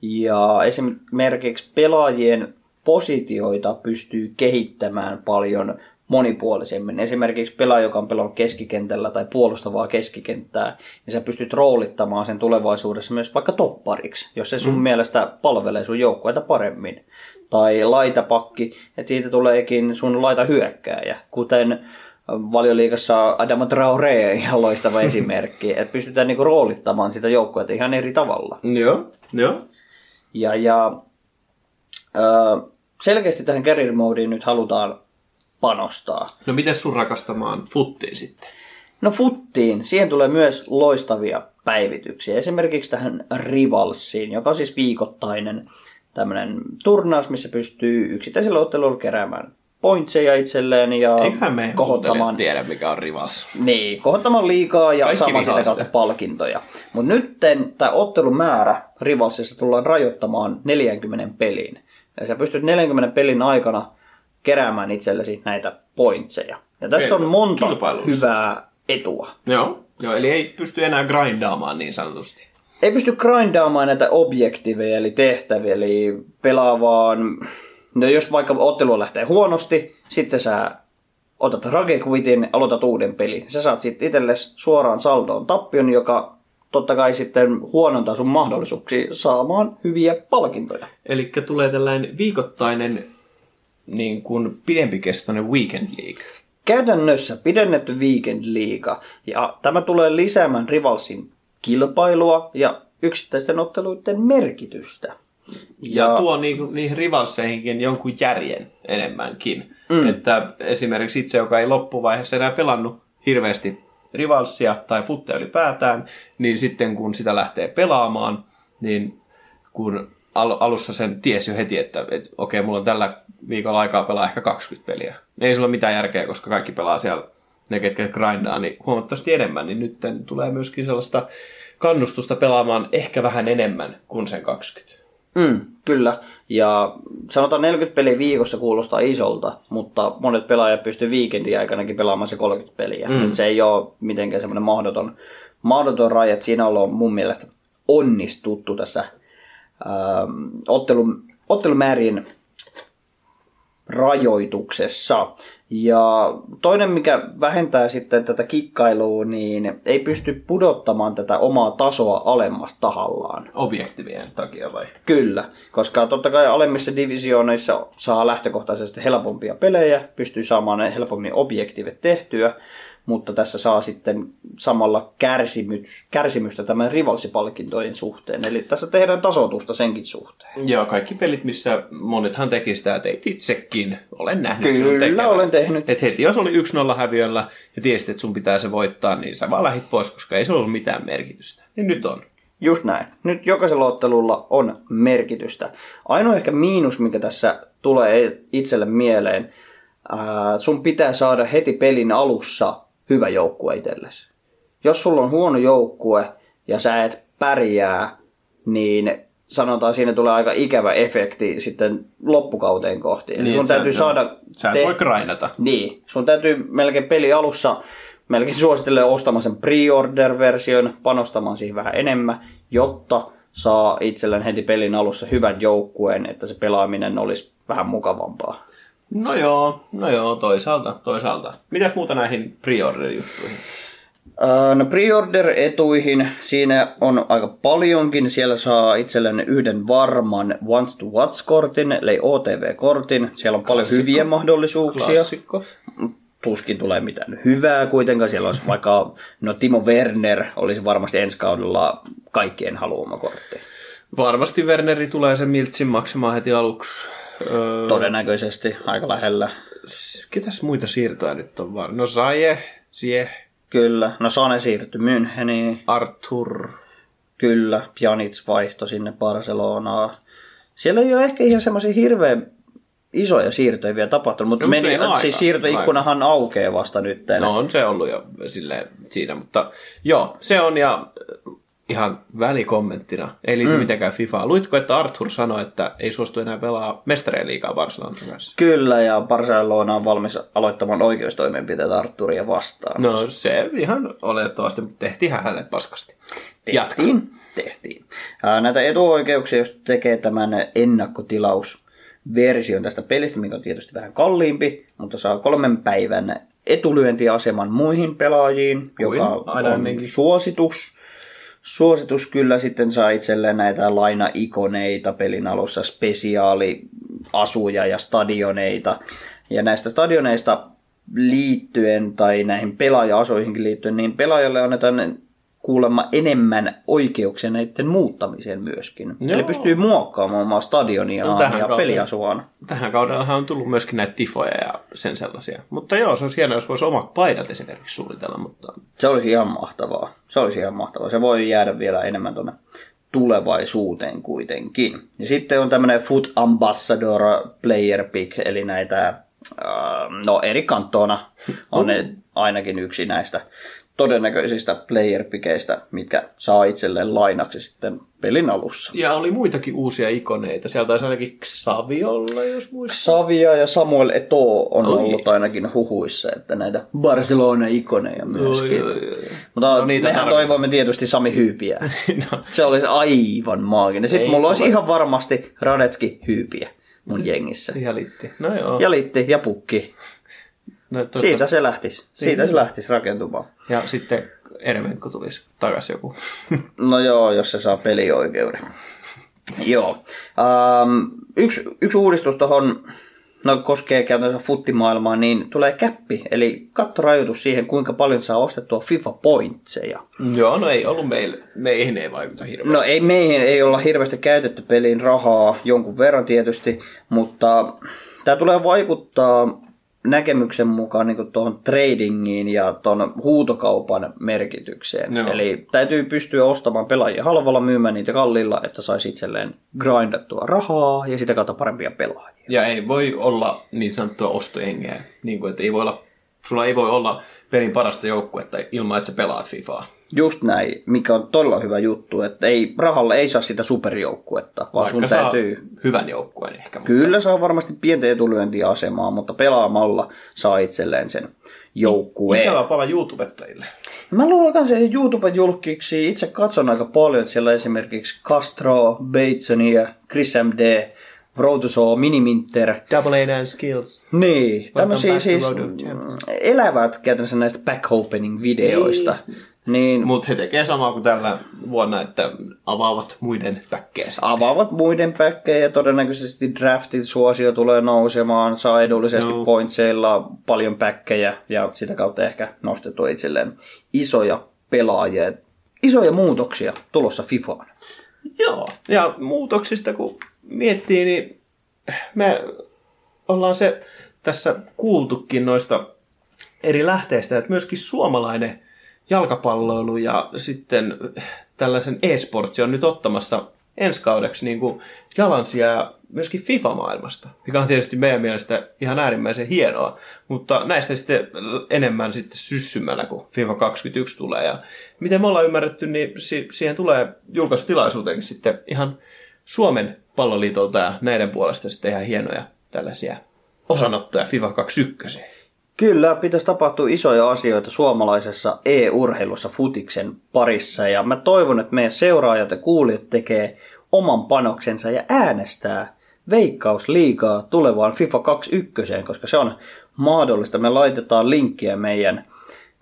Ja esimerkiksi pelaajien positioita pystyy kehittämään paljon monipuolisemmin. Esimerkiksi pelaaja, joka on pelannut keskikentällä tai puolustavaa keskikenttää, niin sä pystyt roolittamaan sen tulevaisuudessa myös vaikka toppariksi, jos se sun mm. mielestä palvelee sun joukkueita paremmin. Tai laitapakki, että siitä tuleekin sun laita hyökkääjä, kuten valioliigassa Adama Traore ihan loistava [LAUGHS] esimerkki, että pystytään niinku roolittamaan sitä joukkuetta ihan eri tavalla. Joo, joo. Ja, ja ö, selkeästi tähän career modeen nyt halutaan panostaa. No miten sun rakastamaan futtiin sitten? No futtiin, siihen tulee myös loistavia päivityksiä. Esimerkiksi tähän Rivalsiin, joka on siis viikoittainen tämmöinen turnaus, missä pystyy yksittäisellä ottelulla keräämään pointseja itselleen ja Eiköhän me kohottamaan, tiedä, mikä on rivas. niin, kohottamaan liikaa ja Kaikki saamaan sitä kautta palkintoja. Mutta nyt tämä ottelumäärä Rivalsissa tullaan rajoittamaan 40 peliin. Ja sä pystyt 40 pelin aikana keräämään itsellesi näitä pointseja. Ja tässä on monta hyvää etua. Joo, joo, eli ei pysty enää grindaamaan niin sanotusti. Ei pysty grindaamaan näitä objektiveja eli tehtäviä, eli pelaa vaan... No jos vaikka ottelu lähtee huonosti, sitten sä otat rage quitin, aloitat uuden pelin. Sä saat sitten itsellesi suoraan saldoon tappion, joka totta kai sitten huonontaa sun mahdollisuuksia saamaan hyviä palkintoja. Eli tulee tällainen viikoittainen niin kuin pidempikestoinen weekend league. Käytännössä pidennetty weekend liiga, ja tämä tulee lisäämään Rivalsin kilpailua ja yksittäisten otteluiden merkitystä. Ja, ja tuo niinku, niihin rivalseihinkin jonkun järjen enemmänkin. Mm. Että esimerkiksi itse, joka ei loppuvaiheessa enää pelannut hirveästi rivalsia tai futteja ylipäätään, niin sitten kun sitä lähtee pelaamaan, niin kun al- alussa sen tiesi jo heti, että et, okei, mulla on tällä viikolla aikaa pelaa ehkä 20 peliä. Ei sillä ole mitään järkeä, koska kaikki pelaa siellä, ne ketkä grindaa, niin huomattavasti enemmän, niin nyt tulee myöskin sellaista kannustusta pelaamaan ehkä vähän enemmän kuin sen 20. Mm, kyllä. Ja sanotaan 40 peliä viikossa kuulostaa isolta, mutta monet pelaajat pystyy viikendin aikanakin pelaamaan se 30 peliä. Mm. Et se ei ole mitenkään semmoinen mahdoton, mahdoton raja, että siinä ollaan mun mielestä onnistuttu tässä ähm, ottelu, ottelumäärien rajoituksessa. Ja toinen, mikä vähentää sitten tätä kikkailua, niin ei pysty pudottamaan tätä omaa tasoa alemmas tahallaan. Objektivien takia vai? Kyllä, koska totta kai alemmissa divisiooneissa saa lähtökohtaisesti helpompia pelejä, pystyy saamaan ne helpommin objektiivit tehtyä, mutta tässä saa sitten samalla kärsimys, kärsimystä tämän rivalsipalkintojen suhteen. Eli tässä tehdään tasotusta senkin suhteen. Joo, kaikki pelit, missä monethan teki sitä, teit itsekin. Olen nähnyt Kyllä, tekevän. olen tehnyt. Et heti jos oli 1-0 häviöllä ja tiesit, että sun pitää se voittaa, niin sä vaan lähit pois, koska ei se ollut mitään merkitystä. Niin nyt on. Just näin. Nyt jokaisella ottelulla on merkitystä. Ainoa ehkä miinus, mikä tässä tulee itselle mieleen, ää, sun pitää saada heti pelin alussa hyvä joukkue itsellesi. Jos sulla on huono joukkue ja sä et pärjää, niin sanotaan siinä tulee aika ikävä efekti sitten loppukauteen kohti. Eli Niin, sun täytyy sä- saada... Sä et voi grindata. Niin, sun täytyy melkein peli alussa melkein suosittelen ostamaan sen pre-order-version, panostamaan siihen vähän enemmän, jotta saa itselleen heti pelin alussa hyvän joukkueen, että se pelaaminen olisi vähän mukavampaa. No joo, no joo, toisaalta, toisaalta. Mitäs muuta näihin pre-order-juttuihin? Öö, No pre-order-etuihin siinä on aika paljonkin. Siellä saa itselleen yhden varman Once to Watch-kortin, eli OTV-kortin. Siellä on paljon Klassikko. hyviä mahdollisuuksia. Klassikko. Tuskin tulee mitään hyvää kuitenkaan. Siellä olisi vaikka, no Timo Werner olisi varmasti ensi kaudella kaikkien haluama kortti. Varmasti Werneri tulee sen miltsin maksamaan heti aluksi. Öö, Todennäköisesti aika lähellä. Ketäs muita siirtoja nyt on var? No Saje, Sie, Kyllä. No Sane siirtyi Müncheniin. Arthur. Kyllä. Pjanic vaihto sinne Barcelonaan. Siellä ei ole ehkä ihan semmoisia hirveän isoja siirtoja vielä tapahtunut, mutta No, mutta meni, aika, siis siirtoikkunahan aukeaa vasta nyt. No on se ollut jo silleen siinä, mutta joo, se on ja ihan välikommenttina, ei liity mm. mitenkään FIFAa. Luitko, että Arthur sanoi, että ei suostu enää pelaa mestareen liikaa Barcelonan kanssa? Kyllä, ja Barcelona on valmis aloittamaan oikeustoimenpiteitä Arturia vastaan. No se ihan oletettavasti tehtiin hänelle paskasti. Jatka. tehtiin. tehtiin. Ää, Näitä etuoikeuksia, jos tekee tämän ennakkotilausversion tästä pelistä, mikä on tietysti vähän kalliimpi, mutta saa kolmen päivän etulyöntiaseman muihin pelaajiin, joka aina on ennenkin. suositus. Suositus kyllä sitten saa itselleen näitä laina-ikoneita pelin alussa, spesiaaliasuja ja stadioneita. Ja näistä stadioneista liittyen tai näihin pelaaja-asuihinkin liittyen, niin pelaajalle annetaan kuulemma enemmän oikeuksia näiden muuttamiseen myöskin. Joo. Eli pystyy muokkaamaan omaa stadionia No, tähän ja kauteen. peliasuaan. Tähän kaudellahan on tullut myöskin näitä tifoja ja sen sellaisia. Mutta joo, se on hienoa, jos voisi omat paidat esimerkiksi suunnitella, mutta Se olisi ihan mahtavaa. Se olisi ihan mahtavaa. Se voi jäädä vielä enemmän tuonne tulevaisuuteen kuitenkin. Ja sitten on tämmöinen Foot Ambassador Player Pick, eli näitä, äh, no eri kantona on ne ainakin yksi näistä todennäköisistä player pikeistä, mitkä saa itselleen lainaksi sitten pelin alussa. Ja oli muitakin uusia ikoneita. Sieltä taisi ainakin Xavi olla, jos muistaa. Savia ja Samuel Eto'o on Oi. ollut ainakin huhuissa, että näitä Barcelona-ikoneja myöskin. Oi, oi, oi. Mutta No, niitä mehän tarvitaan. toivomme tietysti Sami Hyypiä. [LAUGHS] No. Se olisi aivan maaginen. Sitten Ei mulla olisi ihan varmasti Radetski Hyypiä mun jengissä. Ja litti. No joo. Ja Litti ja Pukki. No, Siitä toivottavasti- se lähtisi. Siitä se lähtisi rakentumaan. Ja sitten Eremenko tulisi takaisin joku. [LAUGHS] No joo, jos se saa pelioikeuden. [LAUGHS] joo. Ähm, yksi, yksi uudistus tuohon, no koskee käytännössä futtimaailmaa, niin tulee käppi, eli kattorajoitus siihen, kuinka paljon saa ostettua FIFA Pointseja. joo, no ei ollut meille. Meihin ei vaikuta hirveästi. No ei meihin ei olla hirveästi käytetty peliin rahaa, jonkun verran tietysti, mutta tämä tulee vaikuttaa näkemyksen mukaan niin tuohon tradingiin ja tuon huutokaupan merkitykseen. Joo. Eli täytyy pystyä ostamaan pelaajia halvalla, myymään niitä kalliilla, että saisi itselleen grindattua rahaa ja sitä kautta parempia pelaajia. Ja ei voi olla niin sanottua ostojengeä. Niin kuin, että ei voi olla, sulla ei voi olla pelin parasta joukkuetta ilman, että sä pelaat FIFAa. Just näin, mikä on todella hyvä juttu, että ei, rahalla ei saa sitä superjoukkuetta, vaan Vaikka sun täytyy... hyvän joukkueen ehkä. Mutta Kyllä saa varmasti pientä etulyöntiasemaa, mutta pelaamalla saa itselleen sen joukkueen. Ikävä pala YouTubettajille. Mä luulen kanssa YouTube-julkiksi itse katson aika paljon, että siellä esimerkiksi Castro, Batesonia, Chris MD, Protosaw, Miniminter. Double A skills. Niin, tämmöisiä siis elävät käytännössä näistä back opening videoista. Niin Mutta he tekee samaa kuin tällä vuonna, että avaavat muiden päkkeensä. avaavat muiden päkkejä ja todennäköisesti draftin suosio tulee nousemaan, saa edullisesti Joo. pointseilla paljon päkkejä ja sitä kautta ehkä nostettua itselleen isoja pelaajia. Isoja muutoksia tulossa FIFAan. Joo, ja muutoksista kun miettii, niin me ollaan se tässä kuultukin noista eri lähteistä, että myöskin suomalainen jalkapalloilu ja sitten tällaisen e-sportsi on nyt ottamassa ensi kaudeksi niin kuin jalansijaa myöskin FIFA-maailmasta, mikä on tietysti meidän mielestä ihan äärimmäisen hienoa, mutta näistä sitten enemmän sitten syssymällä, kun FIFA 21 tulee. Ja miten me ollaan ymmärretty, niin si- siihen tulee julkaisutilaisuuteenkin sitten ihan Suomen palloliitolta ja näiden puolesta sitten ihan hienoja tällaisia osanottoja FIFA 21. Kyllä, pitäisi tapahtua isoja asioita suomalaisessa e-urheilussa futiksen parissa ja mä toivon, että meidän seuraajat ja kuulijat tekee oman panoksensa ja äänestää veikkausliigaa tulevaan FIFA 21, koska se on mahdollista. Me laitetaan linkkiä meidän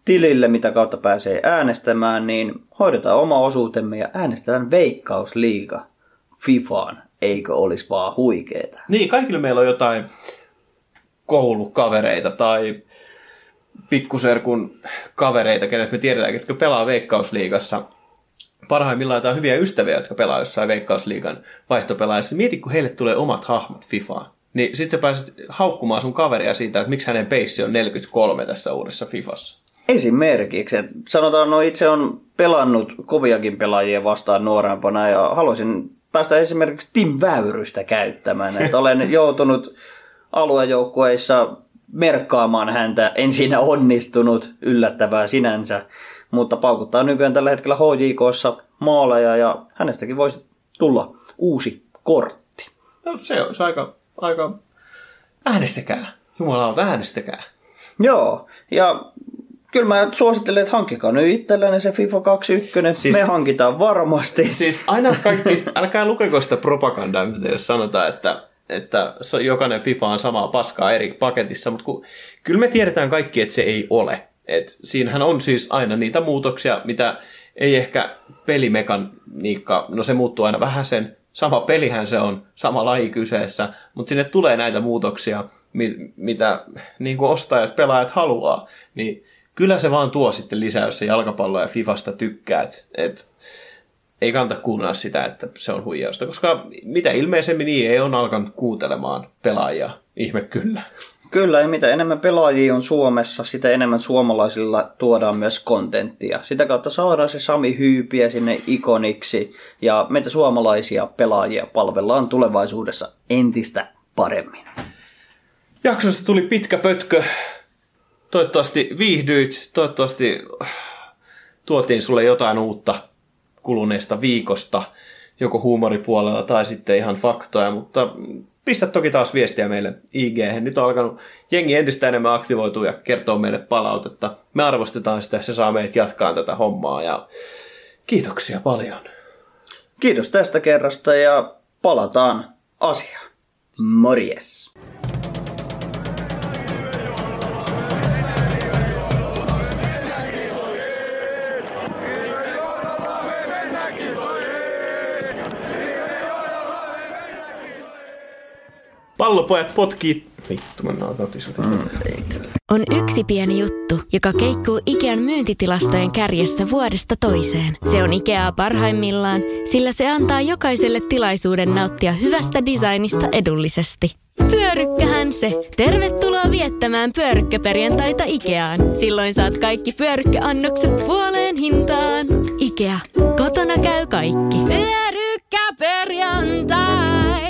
tilille, mitä kautta pääsee äänestämään, niin hoidetaan oma osuutemme ja äänestetään veikkausliiga FIFAan, eikö olisi vaan huikeeta. Niin, kaikille meillä on jotain koulukavereita tai pikkuserkun kavereita, kenet me tiedetään, jotka pelaa Veikkausliigassa. Parhaimmillaan jotain hyviä ystäviä, jotka pelaa jossain Veikkausliigan vaihtopelaajassa. Mieti, kun heille tulee omat hahmot FIFAan. Niin sit sä pääset haukkumaan sun kaveria siitä, että miksi hänen peissi on 43 tässä uudessa FIFassa. Esimerkiksi, että sanotaan, no itse on pelannut koviakin pelaajia vastaan nuorempana ja haluaisin päästä esimerkiksi Tim Väyrystä käyttämään. Että olen [LAUGHS] joutunut aluejoukkueissa merkkaamaan häntä, en siinä onnistunut, yllättävää sinänsä, mutta paukuttaa nykyään tällä hetkellä HJKssa maaleja ja hänestäkin voisi tulla uusi kortti. No se on aika, aika... Äänestäkää. Jumalauta, äänestäkää. Joo, ja kyllä mä suosittelen, että hankkikaa nyt itsellenne se FIFA 21. Siis, Me hankitaan varmasti. Siis aina kaikki, älkää lukeko sitä propagandaa, mitä teille sanotaan, että että jokainen FIFA on samaa paskaa eri paketissa, mutta kun, kyllä me tiedetään kaikki, että se ei ole. Et siinähän on siis aina niitä muutoksia, mitä ei ehkä pelimekaniikka, no se muuttuu aina vähän sen, sama pelihän se on, sama laji kyseessä, mutta sinne tulee näitä muutoksia, mitä niin kuin ostajat, pelaajat haluaa, niin kyllä se vaan tuo sitten lisää, jos se jalkapallo ja Fifasta tykkäät. Et ei kannata kuunnella sitä, että se on huijausta, koska mitä ilmeisemmin niin ei on alkanut kuuntelemaan pelaajia. Ihme kyllä. Kyllä, ja mitä enemmän pelaajia on Suomessa, sitä enemmän suomalaisilla tuodaan myös kontenttia. Sitä kautta saadaan se Sami Hyypiä sinne ikoniksi, ja meitä suomalaisia pelaajia palvellaan tulevaisuudessa entistä paremmin. Jaksosta tuli pitkä pötkö. Toivottavasti viihdyit, toivottavasti tuotiin sulle jotain uutta kuluneesta viikosta, joko huumoripuolella tai sitten ihan faktoja, mutta pistä toki taas viestiä meille IG. Nyt on alkanut jengi entistä enemmän aktivoitua ja kertoo meille palautetta. Me arvostetaan sitä, se saa meidät jatkaa tätä hommaa ja kiitoksia paljon. Kiitos tästä kerrasta ja palataan asiaan. Morjes! Pallopojat potkii... Vittu, mennään mm, On yksi pieni juttu, joka keikkuu Ikean myyntitilastojen kärjessä vuodesta toiseen. Se on Ikeaa parhaimmillaan, sillä se antaa jokaiselle tilaisuuden nauttia hyvästä designista edullisesti. Pyörykkähän se! Tervetuloa viettämään pyörykkäperjantaita Ikeaan. Silloin saat kaikki pyörykkäannokset puoleen hintaan. Ikea. Kotona käy kaikki. Pyörykkäperjantai!